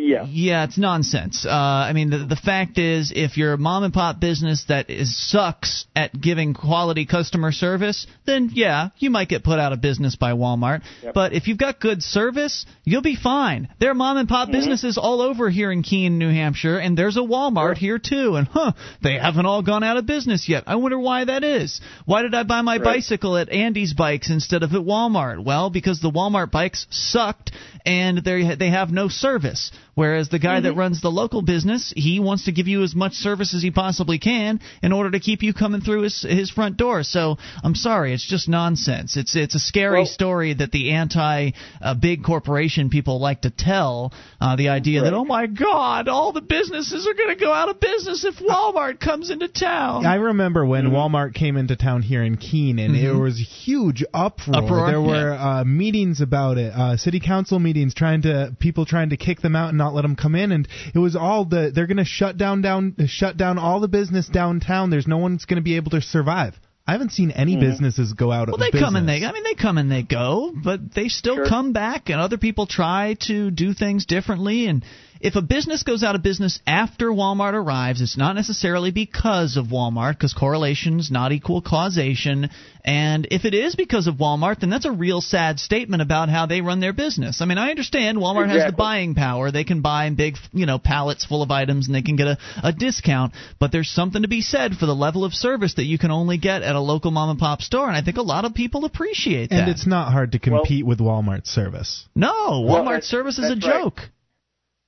Yeah. Yeah, it's nonsense. Uh, I mean, the, the fact is, if you're a mom and pop business that is sucks at giving quality customer service, then yeah, you might get put out of business by Walmart. Yep. But if you've got good service, you'll be fine. There are mom and pop businesses all over here in Keene, New Hampshire, and there's a Walmart here too. And huh, they haven't all gone out of business yet. I wonder why that is. Why did I buy my Right. bicycle at Andy's Bikes instead of at Walmart? Well, because the Walmart bikes sucked and they they have no service. Whereas the guy that runs the local business, he wants to give you as much service as he possibly can in order to keep you coming through his his front door. So I'm sorry, it's just nonsense. It's it's a scary Well- story that the anti uh, big corporation people like to tell. Uh, the idea that oh my God, all the businesses are going to go out of business if Walmart comes into town. I remember when Mm-hmm. Walmart came into town here in Keene, and it was huge uproar. Uproar, there were uh, meetings about it, uh, city council meetings, trying to people trying to kick them out and not let them come in, and it was all the they're going to shut down down shut down all the business downtown. There's no one's going to be able to survive. I haven't seen any mm-hmm. businesses go out Well, of they business. come and they. I mean, they come and they go, but they still Sure. come back, and other people try to do things differently. And if a business goes out of business after Walmart arrives, it's not necessarily because of Walmart, because correlation's not equal causation. And if it is because of Walmart, then that's a real sad statement about how they run their business. I mean, I understand Walmart has the buying power; they can buy in big, you know, pallets full of items, and they can get a, a discount. But there's something to be said for the level of service that you can only get at a local mom and pop store, and I think a lot of people appreciate that. and it's not hard to compete with Walmart service. no, Well, Walmart that's- service is a that's right.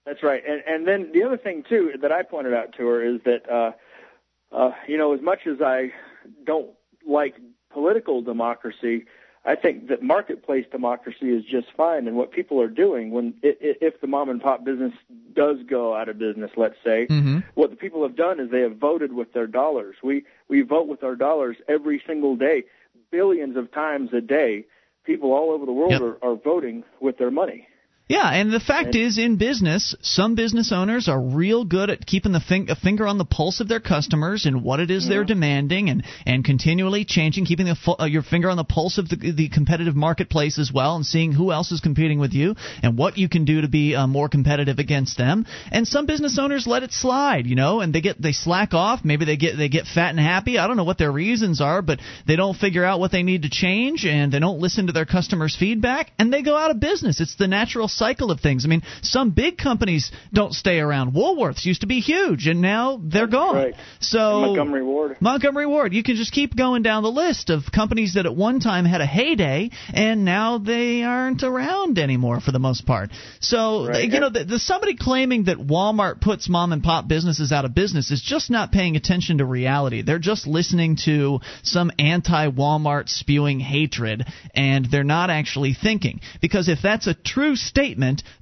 That's right. And and then the other thing too that I pointed out to her is that uh uh you know as much as I don't like political democracy, I think that marketplace democracy is just fine and what people are doing when if the mom and pop business does go out of business, let's say, hmm what the people have done is they have voted with their dollars. We we vote with our dollars every single day, billions of times a day. People all over the world Yep. are, are voting with their money. Yeah, and the fact is, in business, some business owners are real good at keeping the fin- a finger on the pulse of their customers and what it is they're demanding, and and continually changing, keeping the fu- uh, your finger on the pulse of the the competitive marketplace as well, and seeing who else is competing with you and what you can do to be uh, more competitive against them. And some business owners let it slide, you know, and they get they slack off. Maybe they get they get fat and happy. I don't know what their reasons are, but they don't figure out what they need to change, and they don't listen to their customers' feedback, and they go out of business. It's the natural cycle of things. I mean, some big companies don't stay around. Woolworths used to be huge, and now they're gone. Right. So Montgomery Ward. Montgomery Ward. You can just keep going down the list of companies that at one time had a heyday and now they aren't around anymore for the most part. So Right. you know, the, the somebody claiming that Walmart puts mom and pop businesses out of business is just not paying attention to reality. They're just listening to some anti-Walmart spewing hatred and they're not actually thinking. Because if that's a true statement,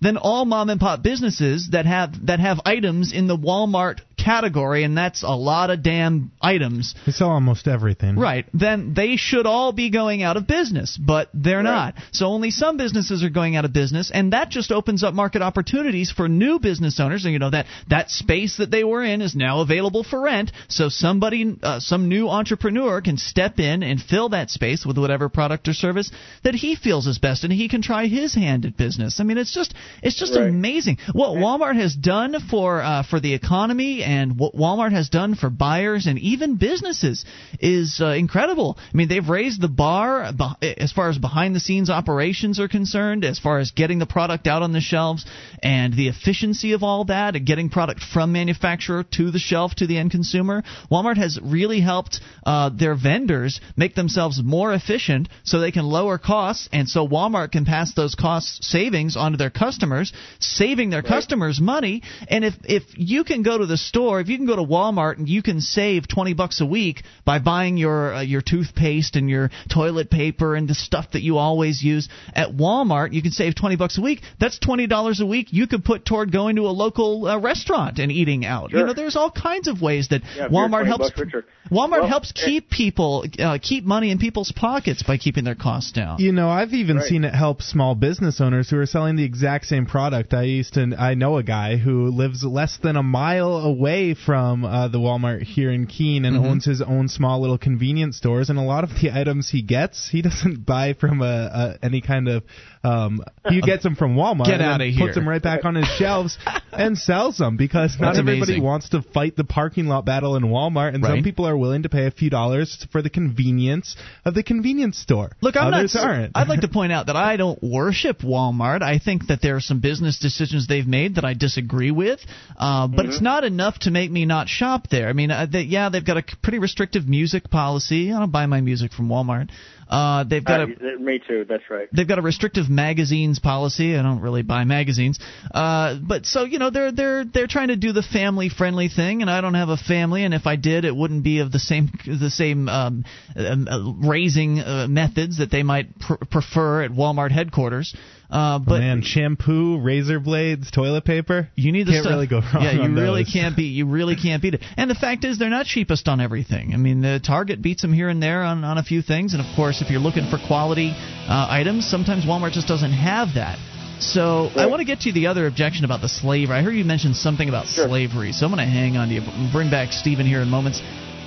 then all mom and pop businesses that have that have items in the Walmart category and that's a lot of damn items They sell almost everything. Right. Then they should all be going out of business, but they're not. So only some businesses are going out of business, and that just opens up market opportunities for new business owners. And you know that that space that they were in is now available for rent. So somebody, uh, some new entrepreneur, can step in and fill that space with whatever product or service that he feels is best, and he can try his hand at business. I mean, it's just it's just Right. amazing what Walmart has done for uh, for the economy and what Walmart has done for buyers and even businesses is uh, incredible. I mean, they've raised the bar as far as behind the scenes operations are concerned, as far as getting the product out on the shelves and the efficiency of all that and getting product from manufacturer to the shelf to the end consumer. Walmart has really helped uh, their vendors make themselves more efficient so they can lower costs and so Walmart can pass those cost savings onto their customers, saving their customers money. And if if you can go to the store store, if you can go to Walmart and you can save 20 bucks a week by buying your uh, your toothpaste and your toilet paper and the stuff that you always use at Walmart, you can save 20 bucks a week. That's $20 a week you could put toward going to a local uh, restaurant and eating out. Sure. You know, there's all kinds of ways that Yeah, Walmart helps bucks. Walmart Well, helps eh, keep people uh, keep money in people's pockets by keeping their costs down. You know, I've even Right. seen it help small business owners who are selling the exact same product. I used to, I know a guy who lives less than a mile away from uh, the Walmart here in Keene and Mhm. owns his own small little convenience stores. And a lot of the items he gets, he doesn't buy from a, a any kind of. Um, he gets them from Walmart. Get and then outta here. Puts them right back on his shelves and sells them because not That's everybody amazing. wants to fight the parking lot battle in Walmart, and some people are willing to pay a few dollars for the convenience of the convenience store. Look, I'm Others not. aren't. I'd like to point out that I don't worship Walmart. I think that there are some business decisions they've made that I disagree with, uh, but Mm-hmm. it's not enough to make me not shop there. I mean, uh, they, yeah, they've got a pretty restrictive music policy. I don't buy my music from Walmart. Uh, they've got a Uh, me too. That's right. They've got a restrictive magazines policy. I don't really buy magazines, uh, but so you know they're they're they're trying to do the family friendly thing, and I don't have a family, and if I did, it wouldn't be of the same the same um, um, uh, raising uh, methods that they might pr- prefer at Walmart headquarters. Uh, but Man, shampoo, razor blades, toilet paper. you need the Can't stuff. really go wrong Yeah, you on really those. can't beat. You really can't beat it. And the fact is, they're not cheapest on everything. I mean, the Target beats them here and there on on a few things, and of course, if you're looking for quality uh, items, sometimes Walmart just doesn't have that. So I want to get to the other objection about the slavery. I heard you mention something about slavery, so I'm going to hang on to you. Bring back Stephen here in moments.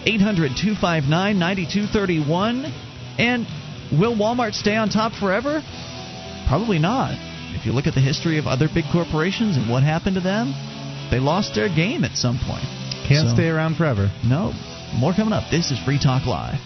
800-259-9231. And will Walmart stay on top forever? Probably not. If you look at the history of other big corporations and what happened to them, they lost their game at some point. Can't So- stay around forever. No. More coming up. This is Free Talk Live.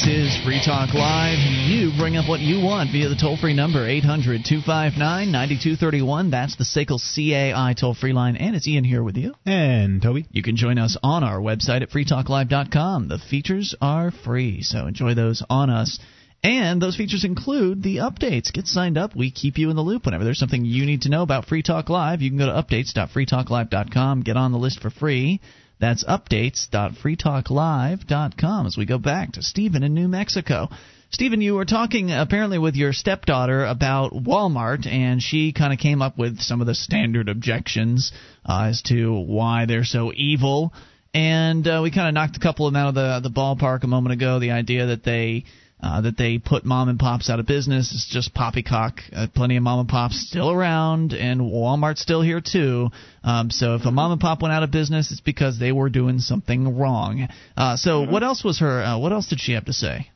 This is Free Talk Live. You bring up what you want via the toll free number 800 259 9231. That's the SACL CAI toll free line. And it's Ian here with you. And Toby. You can join us on our website at freetalklive.com. The features are free, so enjoy those on us. And those features include the updates. Get signed up. We keep you in the loop whenever there's something you need to know about Free Talk Live. You can go to updates.freetalklive.com. Get on the list for free. That's updates.freetalklive.com as we go back to Stephen in New Mexico. Stephen, you were talking apparently with your stepdaughter about Walmart, and she kind of came up with some of the standard objections uh, as to why they're so evil. And uh, we kind of knocked a couple of them out of the the ballpark a moment ago. The idea that they uh, that they put mom and pops out of business is just poppycock. Uh, plenty of mom and pops still around, and Walmart's still here too. Um, so if a mom and pop went out of business, it's because they were doing something wrong. Uh, so what else was her? Uh, what else did she have to say?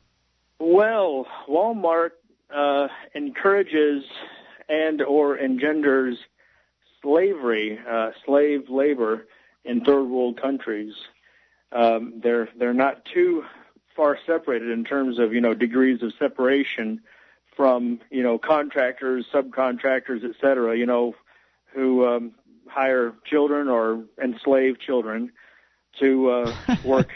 Well, Walmart uh, encourages and or engenders slavery, uh, slave labor in third world countries. Um, they're they're not too far separated in terms of you know degrees of separation from you know contractors, subcontractors, et cetera. You know who um, hire children or enslave children to uh, work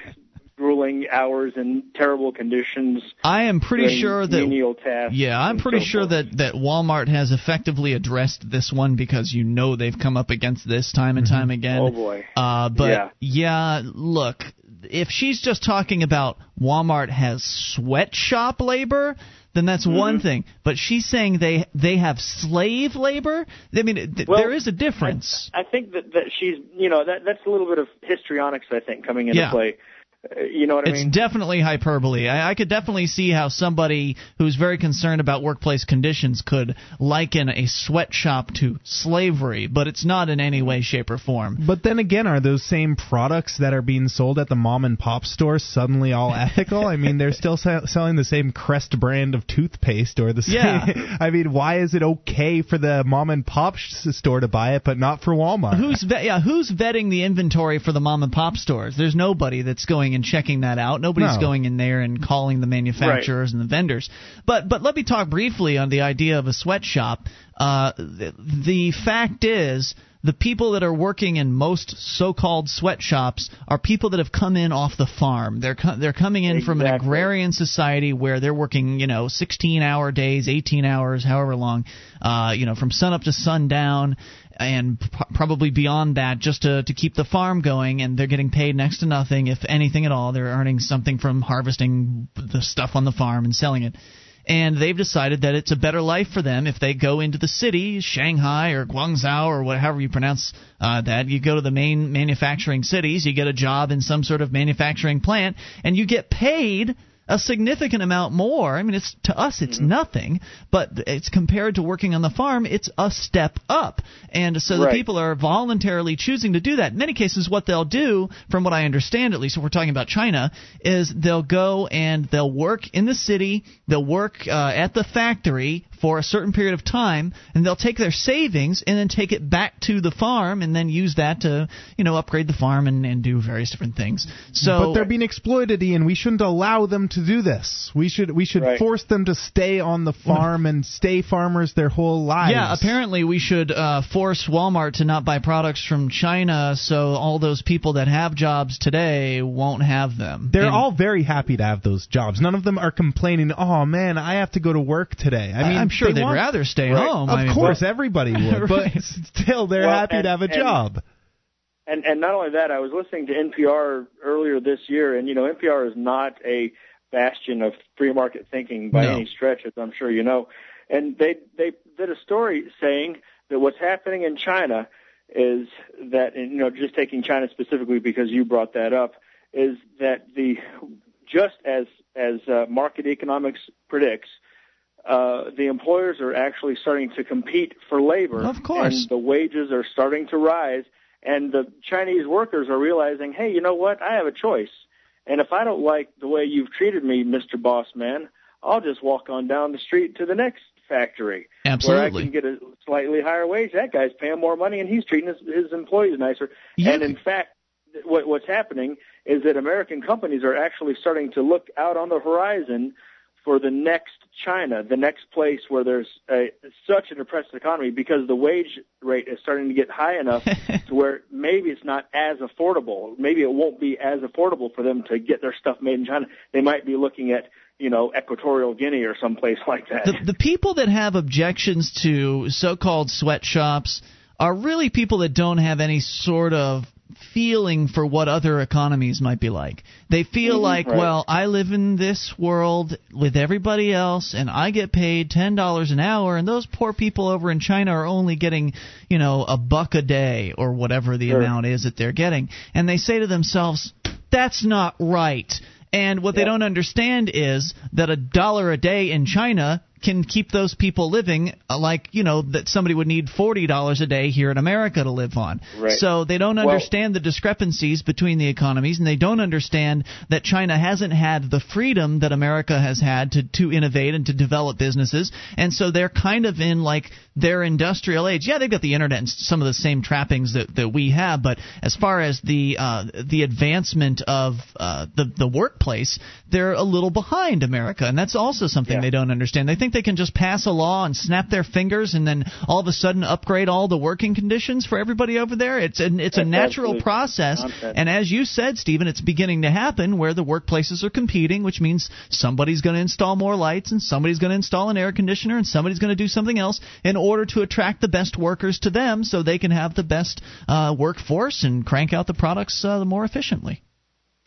grueling hours in terrible conditions. I am pretty sure that menial tasks. Yeah, I'm pretty so sure forth. that that Walmart has effectively addressed this one because you know they've come up against this time and time again. Oh boy. Uh, but Yeah. yeah, look, if she's just talking about Walmart has sweatshop labor, then that's Mm-hmm. one thing. But she's saying they they have slave labor. I mean, th- Well, there is a difference. I think that that she's you know that that's a little bit of histrionics I think coming into Yeah. play. Uh, you know what I It's mean? definitely hyperbole. I, I could definitely see how somebody who's very concerned about workplace conditions could liken a sweatshop to slavery, but it's not in any way, shape, or form. But then again, are those same products that are being sold at the mom and pop store suddenly all ethical? I mean, they're still se- selling the same Crest brand of toothpaste or the same. Yeah. I mean, why is it okay for the mom and pop store to buy it, but not for Walmart? Who's vet, yeah? Who's vetting the inventory for the mom and pop stores? There's nobody that's going and checking that out. Nobody's No. going in there and calling the manufacturers and the vendors. But but let me talk briefly on the idea of a sweatshop. Uh, the, the fact is, the people that are working in most so-called sweatshops are people that have come in off the farm. They're co- they're coming in from an agrarian society where they're working, you know, 16-hour days, 18 hours, however long, uh, you know, from sun up to sundown, and probably beyond that, just to to keep the farm going. And they're getting paid next to nothing, if anything at all. They're earning something from harvesting the stuff on the farm and selling it and they've decided that it's a better life for them if they go into the city, Shanghai or Guangzhou or whatever you pronounce uh, that. You go to the main manufacturing cities, you get a job in some sort of manufacturing plant, and you get paid a significant amount more. I mean, it's to us it's Mm-hmm. nothing, but it's compared to working on the farm, it's a step up. And so the Right. people are voluntarily choosing to do that. In many cases, what they'll do, from what I understand, at least if we're talking about China, is they'll go and they'll work in the city, they'll work uh, at the factory for a certain period of time, and they'll take their savings and then take it back to the farm and then use that to, you know, upgrade the farm and, and do various different things. So but they're being exploited, Ian. We shouldn't allow them to do this. We should we should Right. force them to stay on the farm and stay farmers their whole lives. Yeah, apparently we should uh, force Walmart to not buy products from China, so all those people that have jobs today won't have them. They're And- all very happy to have those jobs. None of them are complaining. Oh man, I have to go to work today. I I- mean, I'm sure they they'd want- rather stay Right. home. Of I mean, course, well- everybody would, Right. but still, they're Well, happy and- to have a and- job. And and not only that, I was listening to NPR earlier this year, and you know NPR is not a bastion of free market thinking by No. any stretch, as I'm sure you know. And they they did a story saying that what's happening in China is that, you know, just taking China specifically because you brought that up, is that the just as as uh, market economics predicts, uh, the employers are actually starting to compete for labor. Of course. And the wages are starting to rise, and the Chinese workers are realizing, hey, you know what? I have a choice. And if I don't like the way you've treated me, Mr. Boss Man, I'll just walk on down the street to the next factory where I can get a slightly higher wage. That guy's paying more money and he's treating his, his employees nicer. Yeah. and in fact, what, what's happening is that American companies are actually starting to look out on the horizon for the next China, the next place where there's a, such a depressed economy because the wage rate is starting to get high enough to where maybe it's not as affordable. Maybe it won't be as affordable for them to get their stuff made in China. They might be looking at, you know, Equatorial Guinea or someplace like that. the, the people that have objections to so-called sweatshops are really people that don't have any sort of feeling for what other economies might be like. They feel Mhm. like, Right. well, I live in this world with everybody else and I get paid $10 an hour and those poor people over in China are only getting, you know, a buck a day or whatever the Sure. amount is that they're getting. And they say to themselves, that's not right. And what they don't understand is that a dollar a day in China can keep those people living uh, like you know that somebody would need forty dollars a day here in America to live on. Right. So they don't Well- understand the discrepancies between the economies, and they don't understand that China hasn't had the freedom that America has had to to innovate and to develop businesses, and so they're kind of in like their industrial age. Yeah, they've got the internet and some of the same trappings that that we have, but as far as the uh, the advancement of uh, the the workplace, they're a little behind America, and that's also something they don't understand. They think they can just pass a law and snap their fingers, and then all of a sudden upgrade all the working conditions for everybody over there. It's an it's a natural process, nonsense. and as you said, Stephen, it's beginning to happen where the workplaces are competing, which means somebody's going to install more lights, and somebody's going to install an air conditioner, and somebody's going to do something else in order to attract the best workers to them, so they can have the best uh, workforce and crank out the products uh, more efficiently.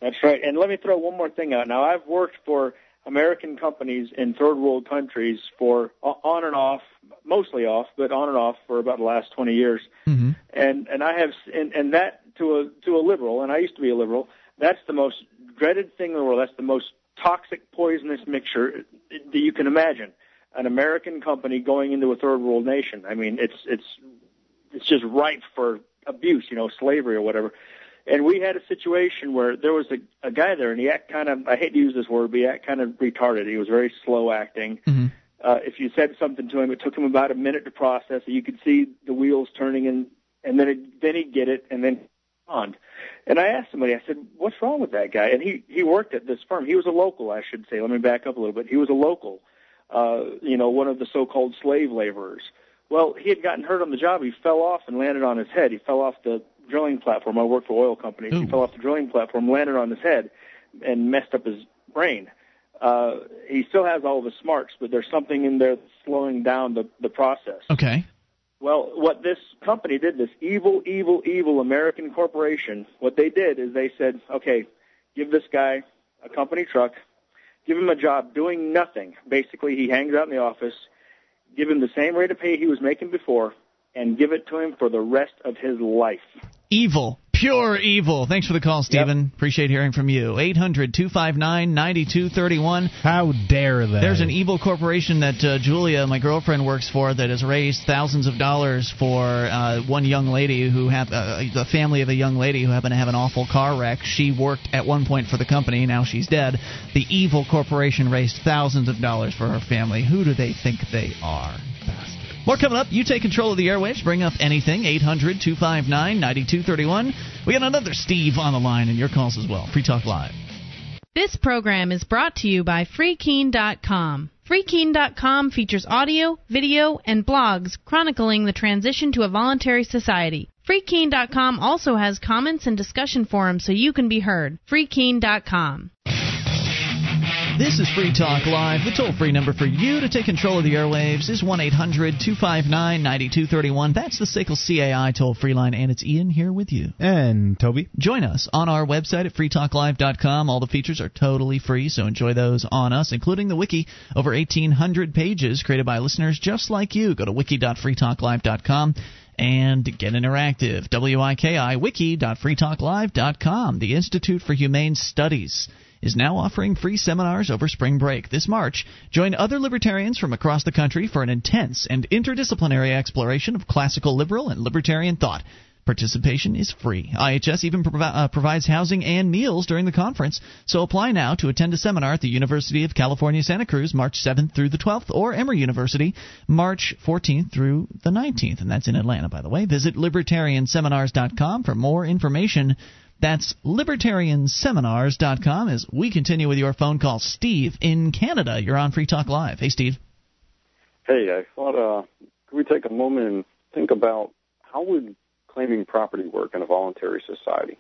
That's right. And let me throw one more thing out. Now, I've worked for American companies in third world countries for on and off, mostly off, but on and off for about the last 20 years. Mm-hmm. And and I have and, and that to a to a liberal, and I used to be a liberal. That's the most dreaded thing in the world. That's the most toxic, poisonous mixture that you can imagine. An American company going into a third world nation. I mean, it's it's it's just ripe for abuse, you know, slavery or whatever. And we had a situation where there was a, a guy there, and he act kind of, I hate to use this word, but he act kind of retarded. He was very slow acting. Uh, if you said something to him, it took him about a minute to process. You could see the wheels turning, and and then it, then he'd get it, and then on. And I asked somebody, I said, "What's wrong with that guy?" And he he worked at this firm. He was a local, I should say. Let me back up a little bit. He was a local, uh, you know, one of the so-called slave laborers Well, he had gotten hurt on the job. He fell off and landed on his head. He fell off the drilling platform. I work for oil companies. He fell off the drilling platform, landed on his head, and messed up his brain. Uh, he still has all of his smarts, but there's something in there that's slowing down the, the process. Okay. Well, what this company did, this evil, evil, evil American corporation, what they did is they said, okay, give this guy a company truck, give him a job doing nothing. Basically, he hangs out in the office, give him the same rate of pay he was making before, and give it to him for the rest of his life. Evil. Pure evil. Thanks for the call, Stephen. Appreciate hearing from you. 800 259 9231. How dare they? There's an evil corporation that uh, Julia, my girlfriend, works for that has raised thousands of dollars for uh, one young lady who have uh, the family of a young lady who happened to have an awful car wreck. She worked at one point for the company. Now she's dead. The evil corporation raised thousands of dollars for her family. Who do they think they are? More coming up. You take control of the airwaves. Bring up anything. 800 259 9231. We got another Steve on the line, and your calls as well. Free Talk Live. This program is brought to you by FreeKeen.com. FreeKeen.com features audio, video, and blogs chronicling the transition to a voluntary society. FreeKeen.com also has comments and discussion forums so you can be heard. FreeKeen.com. This is Free Talk Live. The toll free number for you to take control of the airwaves is 1 800 259 9231. That's the SACL CAI toll free line, and it's Ian here with you. And Toby. Join us on our website at freetalklive.com. All the features are totally free, so enjoy those on us, including the wiki. Over 1,800 pages created by listeners just like you. Go to wiki.freetalklive.com and get interactive. W-I-K-I, wiki.freetalklive.com. The Institute for Humane Studies is now offering free seminars over spring break. This March, join other libertarians from across the country for an intense and interdisciplinary exploration of classical liberal and libertarian thought. Participation is free. IHS even provi- uh, provides housing and meals during the conference, so apply now to attend a seminar at the University of California, Santa Cruz, March 7th through the 12th, or Emory University, March 14th through the 19th, and that's in Atlanta, by the way. Visit libertarianseminars.com for more information. That's libertarianseminars.com as we continue with your phone call. Steve in Canada, you're on Free Talk Live. Hey, Steve. Hey, I thought, uh, could we take a moment and think about how would claiming property work in a voluntary society?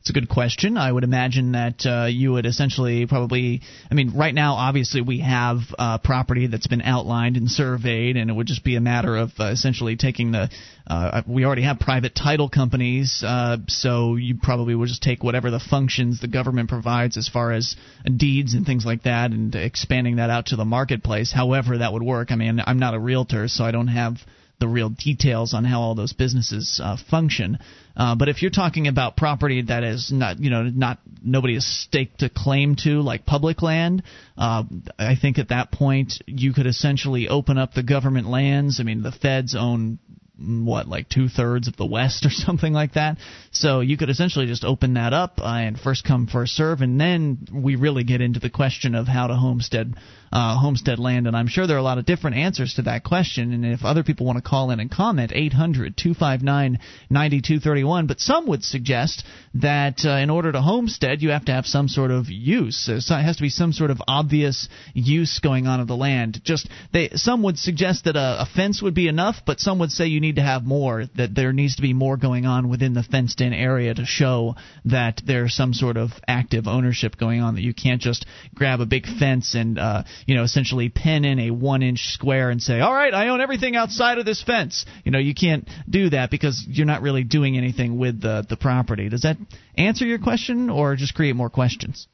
It's a good question. I would imagine that uh, you would essentially probably. I mean, right now, obviously, we have uh, property that's been outlined and surveyed, and it would just be a matter of uh, essentially taking the. Uh, we already have private title companies, uh, so you probably would just take whatever the functions the government provides as far as deeds and things like that, and expanding that out to the marketplace. However, that would work. I mean, I'm not a realtor, so I don't have the real details on how all those businesses uh, function. Uh, but if you're talking about property that is not, you know, not nobody has staked a claim to, like public land, uh, I think at that point you could essentially open up the government lands. I mean, the feds own what like two thirds of the West or something like that. So you could essentially just open that up uh, and first come first serve, and then we really get into the question of how to homestead uh, homestead land. And I'm sure there are a lot of different answers to that question. And if other people want to call in and comment, 800 259 9231. But some would suggest that uh, in order to homestead, you have to have some sort of use. Uh, so it has to be some sort of obvious use going on of the land. Just they some would suggest that a, a fence would be enough, but some would say you need to have more. That there needs to be more going on within the fenced-in area to show that there's some sort of active ownership going on. That you can't just grab a big fence and uh, you know essentially pin in a one-inch square and say, all right, I own everything outside of this fence. You know you can't do that because you're not really doing anything with the the property. Does that answer your question or just create more questions?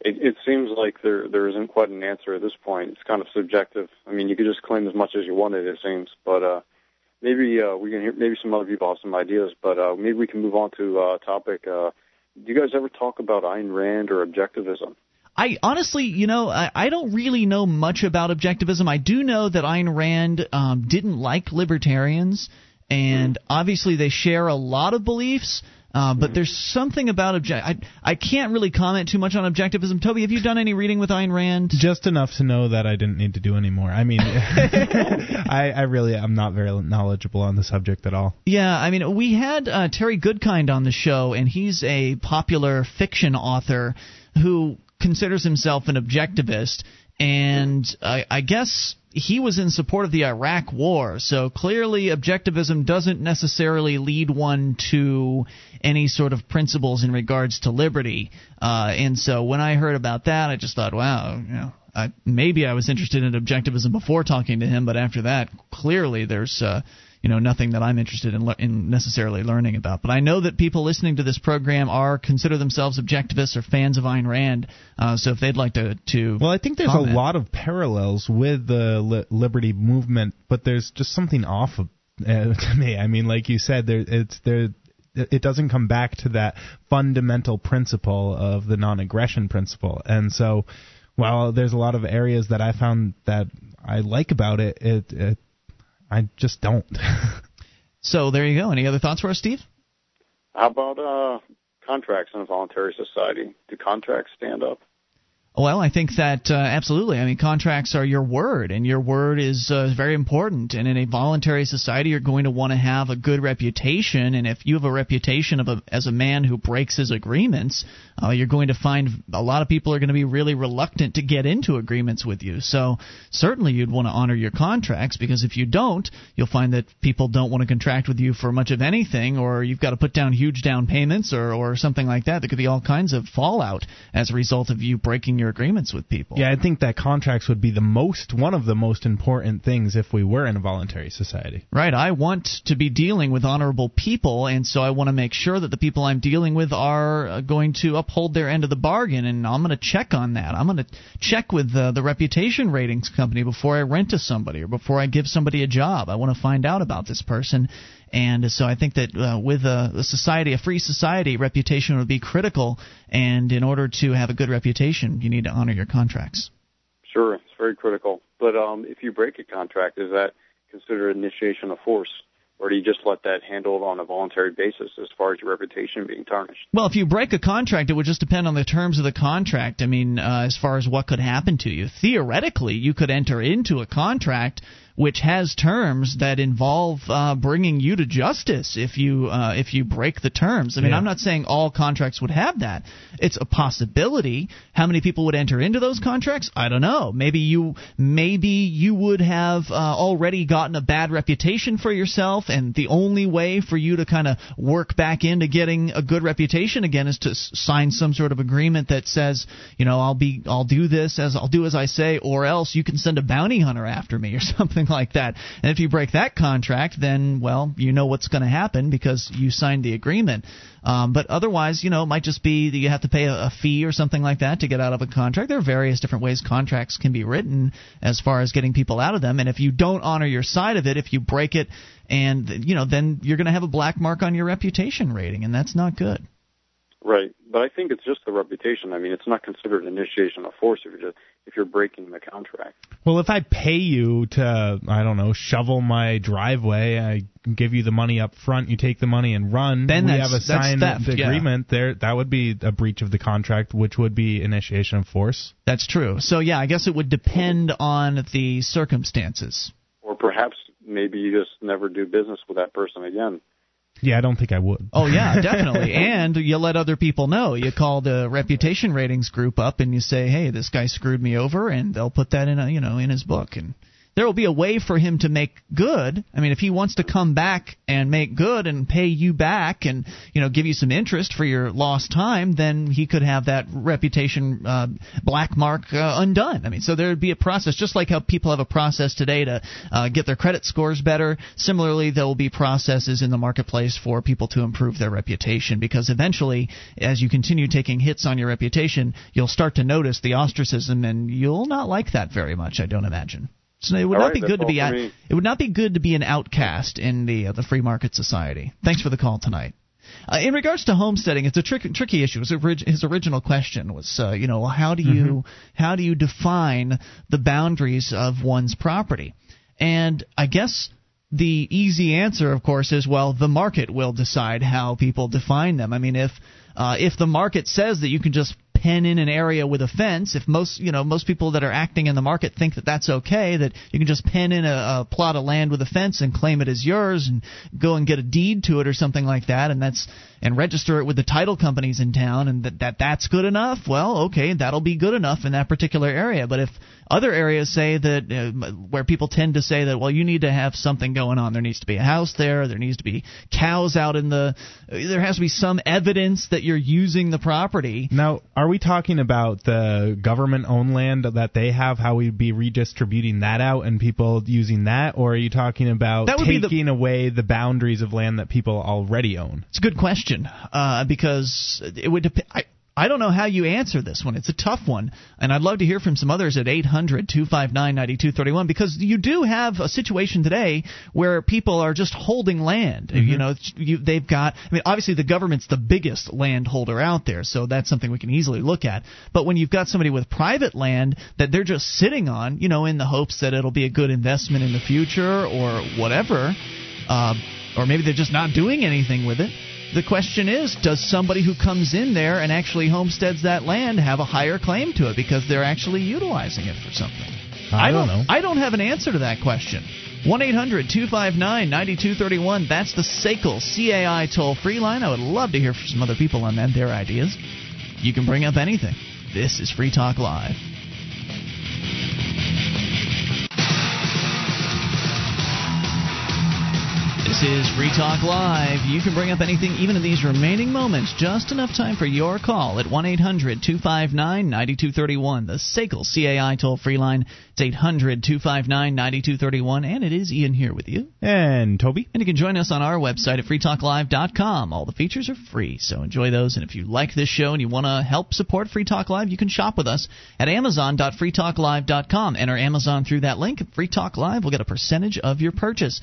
It, it seems like there there isn't quite an answer at this point. It's kind of subjective. I mean, you could just claim as much as you wanted, it seems. But uh, maybe uh, we can hear. Maybe some other people have some ideas. But uh, maybe we can move on to uh, a topic. Uh, do you guys ever talk about Ayn Rand or objectivism? I honestly, you know, I, I don't really know much about objectivism. I do know that Ayn Rand um, didn't like libertarians, and mm. obviously they share a lot of beliefs. Uh, but there's something about object. I I can't really comment too much on objectivism. Toby, have you done any reading with Ayn Rand? Just enough to know that I didn't need to do any more. I mean, I I really am not very knowledgeable on the subject at all. Yeah, I mean, we had uh, Terry Goodkind on the show, and he's a popular fiction author who considers himself an objectivist, and I, I guess he was in support of the Iraq War. So clearly, objectivism doesn't necessarily lead one to any sort of principles in regards to liberty. Uh, and so when I heard about that, I just thought, wow, you know, I, maybe I was interested in objectivism before talking to him, but after that, clearly there's. Uh, you know nothing that I'm interested in, le- in necessarily learning about. But I know that people listening to this program are consider themselves objectivists or fans of Ayn Rand. Uh, so if they'd like to, to well, I think there's comment. a lot of parallels with the li- liberty movement, but there's just something off of, uh, to me. I mean, like you said, there it's there it doesn't come back to that fundamental principle of the non-aggression principle. And so, while there's a lot of areas that I found that I like about it, it, it I just don't. so there you go. Any other thoughts for us, Steve? How about uh, contracts in a voluntary society? Do contracts stand up? Well, I think that uh, absolutely. I mean, contracts are your word, and your word is uh, very important. And in a voluntary society, you're going to want to have a good reputation. And if you have a reputation of a, as a man who breaks his agreements, uh, you're going to find a lot of people are going to be really reluctant to get into agreements with you. So certainly, you'd want to honor your contracts because if you don't, you'll find that people don't want to contract with you for much of anything, or you've got to put down huge down payments, or or something like that. There could be all kinds of fallout as a result of you breaking your agreements with people. Yeah, I think that contracts would be the most one of the most important things if we were in a voluntary society. Right. I want to be dealing with honorable people, and so I want to make sure that the people I'm dealing with are uh, going to uphold their end of the bargain, and I'm going to check on that. I'm going to check with uh, the reputation ratings company before I rent to somebody or before I give somebody a job. I want to find out about this person. And so I think that uh, with a, a, society, a free society, reputation would be critical. And in order to have a good reputation, you need to honor your contracts. Sure, it's very critical. But um, if you break a contract, is that considered initiation of force? Or do you just let that handled on a voluntary basis as far as your reputation being tarnished? Well, if you break a contract, it would just depend on the terms of the contract. I mean, uh, as far as what could happen to you. Theoretically, you could enter into a contract which has terms that involve uh, bringing you to justice if you uh, if you break the terms. I mean, Yeah. I'm not saying all contracts would have that. It's a possibility. How many people would enter into those contracts? I don't know. Maybe you maybe you would have uh, already gotten a bad reputation for yourself, and the only way for you to kind of work back into getting a good reputation again is to sign some sort of agreement that says, you know, I'll be I'll do this as I'll do as I say, or else you can send a bounty hunter after me or something like that. And if you break that contract, then well, you know what's going to happen because you signed the agreement. Um, but otherwise, you know, it might just be that you have to pay a, a fee or something like that to get out of a contract. There are various different ways contracts can be written as far as getting people out of them. And if you don't honor your side of it, if you break it, and you know, then you're going to have a black mark on your reputation rating, and that's not good. Right, but I think it's just the reputation. I mean, it's not considered initiation of force if you're just if you're breaking the contract. Well, if I pay you to, I don't know, shovel my driveway, I give you the money up front, you take the money and run. Then we have a signed theft, yeah. agreement. There, that would be a breach of the contract, which would be initiation of force. That's true. So yeah, I guess it would depend on the circumstances. Or perhaps maybe you just never do business with that person again. Yeah, I don't think I would. Oh yeah, definitely. and you let other people know. You call the reputation ratings group up and you say, "Hey, this guy screwed me over," and they'll put that in a, you know in his book and there will be a way for him to make good. I mean, if he wants to come back and make good and pay you back and you know give you some interest for your lost time, then he could have that reputation uh, black mark uh, undone. I mean, so there would be a process, just like how people have a process today to uh, get their credit scores better. Similarly, there will be processes in the marketplace for people to improve their reputation because eventually, as you continue taking hits on your reputation, you'll start to notice the ostracism, and you'll not like that very much. I don't imagine. So it would All not right, be good to be for out, me. it would not be good to be an outcast in the uh, the free market society. Thanks for the call tonight. Uh, in regards to homesteading, it's a trick, tricky issue. His, orig- his original question was, uh, you know, how do you how do you define the boundaries of one's property? And I guess the easy answer, of course, is well, the market will decide how people define them. I mean, if uh, if the market says that you can just pen in an area with a fence, if most you know most people that are acting in the market think that that's okay, that you can just pen in a, a plot of land with a fence and claim it as yours and go and get a deed to it or something like that, and that's and register it with the title companies in town, and that, that that's good enough. Well, okay, that'll be good enough in that particular area. But if Other areas say that uh, where people tend to say that well, you need to have something going on. There needs to be a house there. There needs to be cows out in the. There has to be some evidence that you're using the property. Now, are we talking about the government-owned land that they have? How we'd be redistributing that out and people using that, or are you talking about That would be the- taking away the boundaries of land that people already own? It's a good question uh, because it would depend. I, I don't know how you answer this one. It's a tough one, and I'd love to hear from some others at 800-259-9231 because you do have a situation today where people are just holding land. You know, you, they've got. I mean, obviously the government's the biggest landholder out there, so that's something we can easily look at. But when you've got somebody with private land that they're just sitting on, you know, in the hopes that it'll be a good investment in the future or whatever. Uh, or maybe they're just not doing anything with it. The question is, does somebody who comes in there and actually homesteads that land have a higher claim to it because they're actually utilizing it for something? I don't know. I don't have an answer to that question. 1 800 259 9231. That's the SACL CAI toll free line. I would love to hear from some other people on that, their ideas. You can bring up anything. This is Free Talk Live. This is Free Talk Live. You can bring up anything even in these remaining moments. Just enough time for your call at 1 800 259 9231. The SACL CAI toll free line. It's 800 259 9231. And it is Ian here with you. And Toby. And you can join us on our website at freetalklive.com. All the features are free, so enjoy those. And if you like this show and you want to help support Free Talk Live, you can shop with us at amazon.freetalklive.com. Enter Amazon through that link. Free Talk Live will get a percentage of your purchase.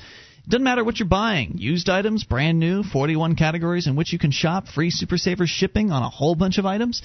Doesn't matter what you're buying. Used items, brand new, 41 categories in which you can shop, free Super Saver shipping on a whole bunch of items.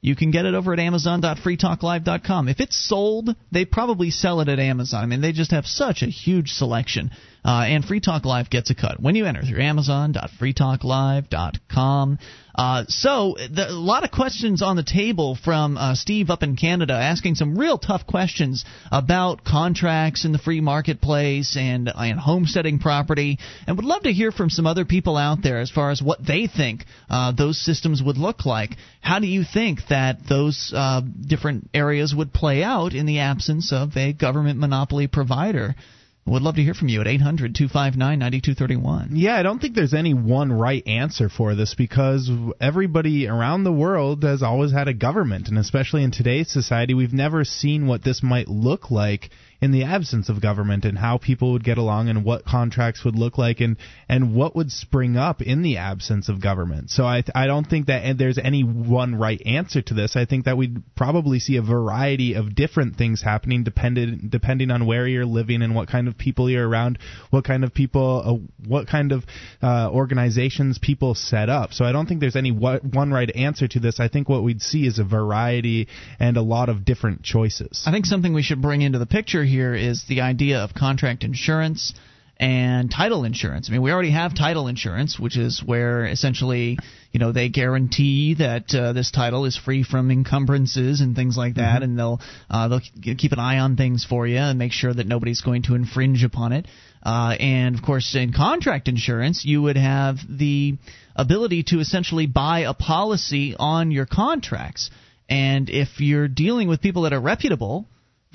You can get it over at amazon.freetalklive.com. If it's sold, they probably sell it at Amazon. I mean, they just have such a huge selection. Uh, and Free Talk Live gets a cut when you enter through amazon.freetalklive.com. Uh, so, the, a lot of questions on the table from uh, Steve up in Canada asking some real tough questions about contracts in the free marketplace and, and homesteading property. And would love to hear from some other people out there as far as what they think uh, those systems would look like. How do you think that those uh, different areas would play out in the absence of a government monopoly provider? Would love to hear from you at 800 259 9231. Yeah, I don't think there's any one right answer for this because everybody around the world has always had a government, and especially in today's society, we've never seen what this might look like in the absence of government and how people would get along and what contracts would look like and and what would spring up in the absence of government. So I I don't think that there's any one right answer to this. I think that we'd probably see a variety of different things happening dependent depending on where you're living and what kind of people you're around, what kind of people uh, what kind of uh, organizations people set up. So I don't think there's any one right answer to this. I think what we'd see is a variety and a lot of different choices. I think something we should bring into the picture here is the idea of contract insurance and title insurance. I mean, we already have title insurance, which is where essentially, you know, they guarantee that uh, this title is free from encumbrances and things like that, and they'll uh, they'll keep an eye on things for you and make sure that nobody's going to infringe upon it. Uh, and of course, in contract insurance, you would have the ability to essentially buy a policy on your contracts. And if you're dealing with people that are reputable,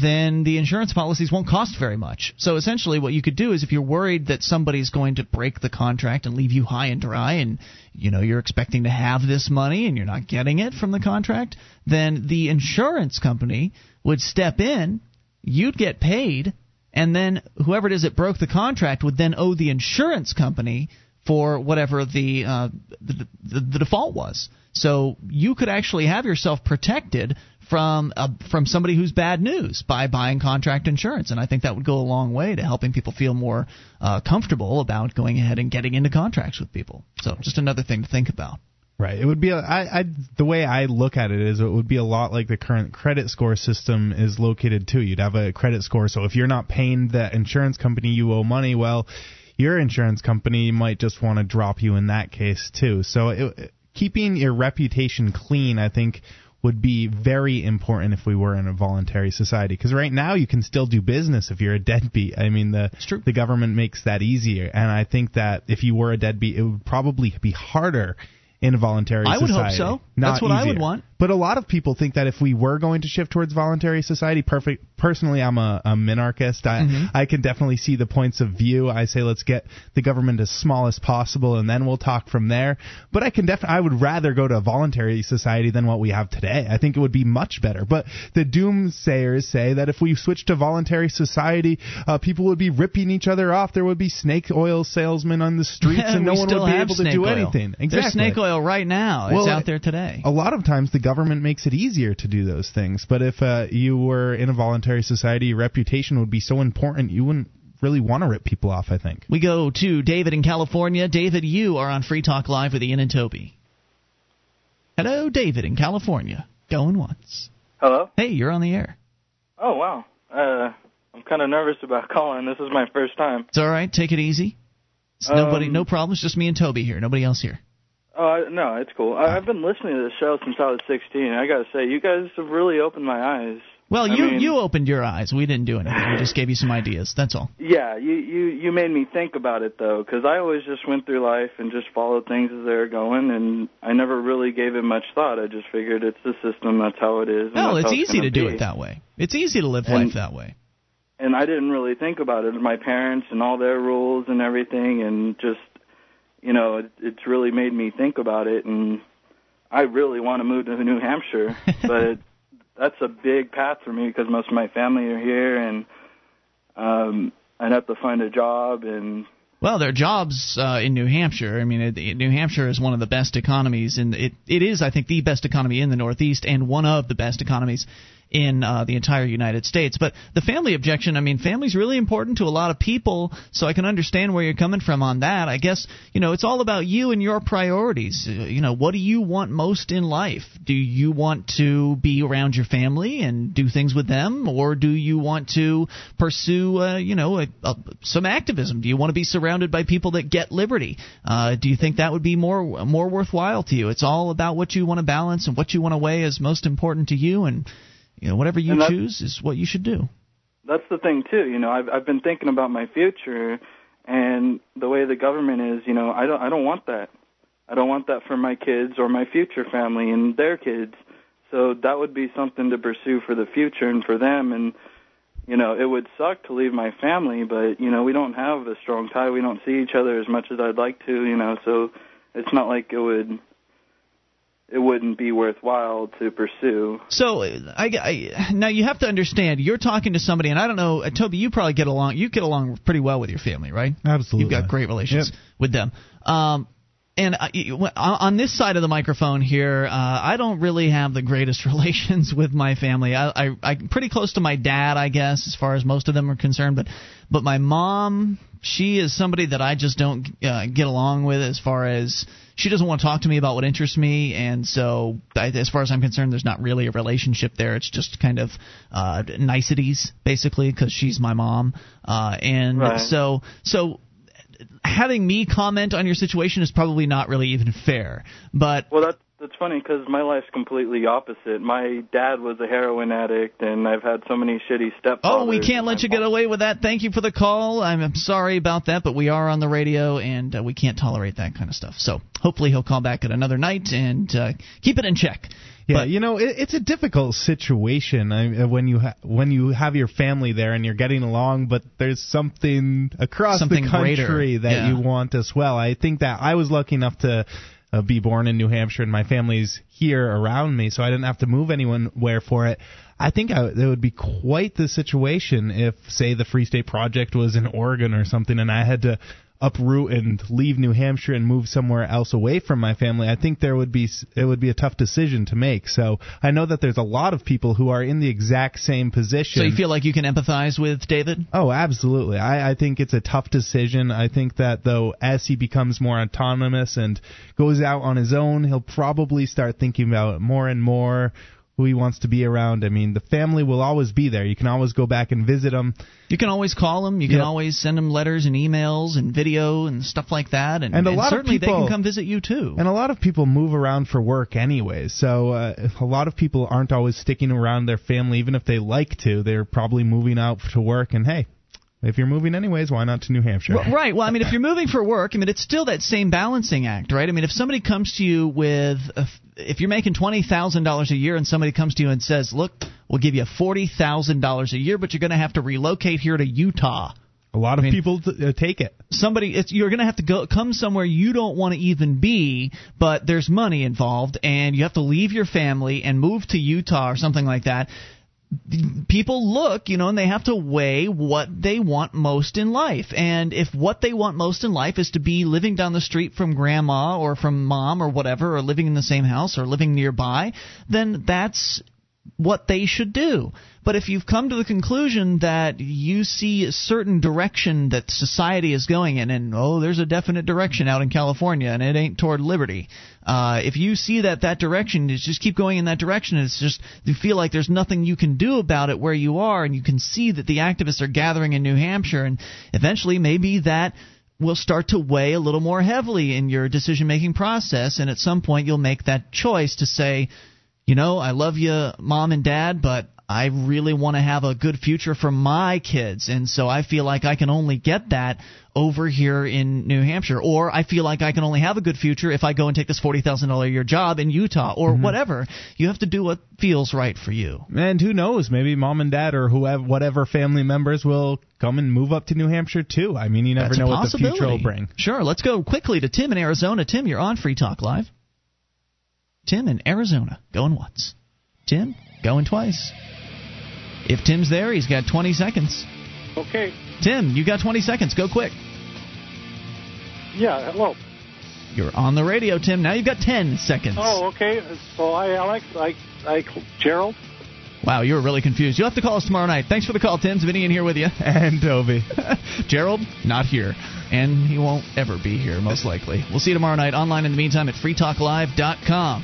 then the insurance policies won't cost very much. So essentially, what you could do is if you're worried that somebody's going to break the contract and leave you high and dry, and you know you're expecting to have this money and you're not getting it from the contract, then the insurance company would step in, you'd get paid, and then whoever it is that broke the contract would then owe the insurance company for whatever the, uh, the, the the default was. So you could actually have yourself protected from uh, from somebody who's bad news by buying contract insurance, and I think that would go a long way to helping people feel more uh, comfortable about going ahead and getting into contracts with people. So just another thing to think about. Right. It would be a, I, I the way I look at it is it would be a lot like the current credit score system is located too. You'd have a credit score, so if you're not paying the insurance company you owe money, well, your insurance company might just want to drop you in that case too. So it, keeping your reputation clean, I think would be very important if we were in a voluntary society. Because right now you can still do business if you're a deadbeat. I mean, the the government makes that easier, and I think that if you were a deadbeat, it would probably be harder in a voluntary society. I would hope so. That's what I would want. But a lot of people think that if we were going to shift towards voluntary society, perfect personally, I'm a, a minarchist. I Mm-hmm. I can definitely see the points of view. I say let's get the government as small as possible, and then we'll talk from there. But I can definitely, I would rather go to a voluntary society than what we have today. I think it would be much better. But the doomsayers say that if we switch to voluntary society, uh, people would be ripping each other off. There would be snake oil salesmen on the streets, and no one would be able to do oil. anything. There's snake oil right now. Well, it's out there today. A lot of times the government makes it easier to do those things. But if uh, you were in a voluntary society, your reputation would be so important you wouldn't really want to rip people off, I think. We go to David in California. David, you are on Free Talk Live with Ian and Toby. Hello, David in California. Going once. Hello. Hey, you're on the air. Oh wow. Uh, I'm kind of nervous about calling. This is my first time. It's all right. Take it easy. It's Um, nobody, no problems. Just me and Toby here. Nobody else here. Oh I, no, it's cool. I, I've been listening to the show since I was 16. I gotta say, you guys have really opened my eyes. Well, I you mean- you opened your eyes. We didn't do anything. We just gave you some ideas. That's all. Yeah, you you you made me think about it though, because I always just went through life and just followed things as they were going, and I never really gave it much thought. I just figured it's the system. That's how it is. No, it's easy to do be. it that way. It's easy to live And- life that way. and I didn't really think about it. My parents and all their rules and everything, and just you know, it, it's really made me think about it. And I really want to move to New Hampshire, but that's a big path for me because most of my family are here, and um, I'd have to find a job and Well, there are jobs uh, in New Hampshire. I mean, it, it- New Hampshire is one of the best economies, and it it is, I think, the best economy in the Northeast, and one of the best economies in uh, the entire United States. But the family objection, I mean, family's really important to a lot of people, so I can understand where you're coming from on that. I guess you know it's all about you and your priorities. Uh, You know, what do you want most in life? Do you want to be around your family and do things with them, or do you want to pursue, uh, you know, a, a, some activism? Do you want to be surrounded by people that get liberty? Uh, do you think that would be more more worthwhile to you? It's all about what you want to balance and what you want to weigh as most important to you, and you know, whatever you choose is what you should do. that's the thing too. You know, I've I've been thinking about my future and the way the government is. You know, I don't I don't want that. I don't want that for my kids or my future family and their kids. So that would be something to pursue for the future and for them. And you know, it would suck to leave my family, but you know, we don't have a strong tie. We don't see each other as much as I'd like to. You know, so it's not like it would. It wouldn't be worthwhile to pursue. So I, I now you have to understand you're talking to somebody, and I don't know, uh, Toby, you probably get along. You get along pretty well with your family, right? Absolutely. You've got great relations with them. Um, and I, on on this side of the microphone here, uh, I don't really have the greatest relations with my family. I, I, I'm pretty close to my dad, I guess, as far as most of them are concerned. But, but my mom, she is somebody that I just don't uh, get along with as far as she doesn't want to talk to me about what interests me, and so I, as far as I'm concerned, there's not really a relationship there. It's just kind of uh, niceties, basically, because she's my mom, uh, and Right. so so having me comment on your situation is probably not really even fair. But Well, that's that's funny because my life's completely opposite. My dad was a heroin addict, and I've had so many shitty stepfathers. Oh, we can't let you get away with that. Thank you for the call. I'm, I'm sorry about that, but we are on the radio and uh, we can't tolerate that kind of stuff. So hopefully he'll call back at another night and uh, keep it in check. Yeah, you know, it, it's a difficult situation I, uh, when you ha- when you have your family there and you're getting along, but there's something across Something the country greater, that yeah. you want as well. I think that I was lucky enough to uh, be born in New Hampshire and my family's here around me, so I didn't have to move anywhere for it. I think I, it would be quite the situation if, say, the Free State Project was in Oregon or something, and I had to uproot and leave New Hampshire and move somewhere else away from my family, I think there would be it would be a tough decision to make. So I know that there's a lot of people who are in the exact same position. So you feel like you can empathize with David? Oh, absolutely. I, I think it's a tough decision. I think that though, as he becomes more autonomous and goes out on his own, he'll probably start thinking about it more and more. Who he wants to be around. I mean, the family will always be there. You can always go back and visit them. You can always call him. You can Yep. always send him letters and emails and video and stuff like that. And, And a lot of certainly they people- can come visit you too. And a lot of people move around for work anyway. So uh, a lot of people aren't always sticking around their family, even if they like to. They're probably moving out to work. And hey, If you're moving anyways, why not to New Hampshire? Well, right. Well, I mean, if you're moving for work, I mean, it's still that same balancing act, right? I mean, if somebody comes to you with, a, if you're making twenty thousand dollars a year, and somebody comes to you and says, "Look, we'll give you forty thousand dollars a year, but you're going to have to relocate here to Utah." A lot of I mean, people t- uh, take it. Somebody, it's, you're going to have to go come somewhere you don't want to even be, but there's money involved, and you have to leave your family and move to Utah or something like that people look, you know, and they have to weigh what they want most in life. And if what they want most in life is to be living down the street from grandma or from mom or whatever, or living in the same house or living nearby, then that's what they should do. But if you've come to the conclusion that you see a certain direction that society is going in, and oh, there's a definite direction out in California, and it ain't toward liberty. Uh, if you see that that direction is just keep going in that direction, and it's just you feel like there's nothing you can do about it where you are, and you can see that the activists are gathering in New Hampshire, and eventually maybe that will start to weigh a little more heavily in your decision making process, and at some point you'll make that choice to say you know, I love you, mom and dad, but I really want to have a good future for my kids, and so I feel like I can only get that over here in New Hampshire, or I feel like I can only have a good future if I go and take this forty thousand dollar a year job in Utah, or mm-hmm. whatever. You have to do what feels right for you. And who knows? Maybe mom and dad or whoever, whatever family members will come and move up to New Hampshire too. I mean, you never That's know what the future will bring. Sure. Let's go quickly to Tim in Arizona. Tim, you're on Free Talk Live. Tim in Arizona, going once. Tim, going twice. If Tim's there, he's got 20 seconds. Okay. Tim, you got 20 seconds. Go quick. Yeah, hello. You're on the radio, Tim. Now you've got 10 seconds. Oh, okay. So I, Alex, I, I, Gerald. Wow, you were really confused. You'll have to call us tomorrow night. Thanks for the call, Tim. Vinny in here with you. And Toby. Gerald, not here. And he won't ever be here, most likely. We'll see you tomorrow night online in the meantime at freetalklive.com.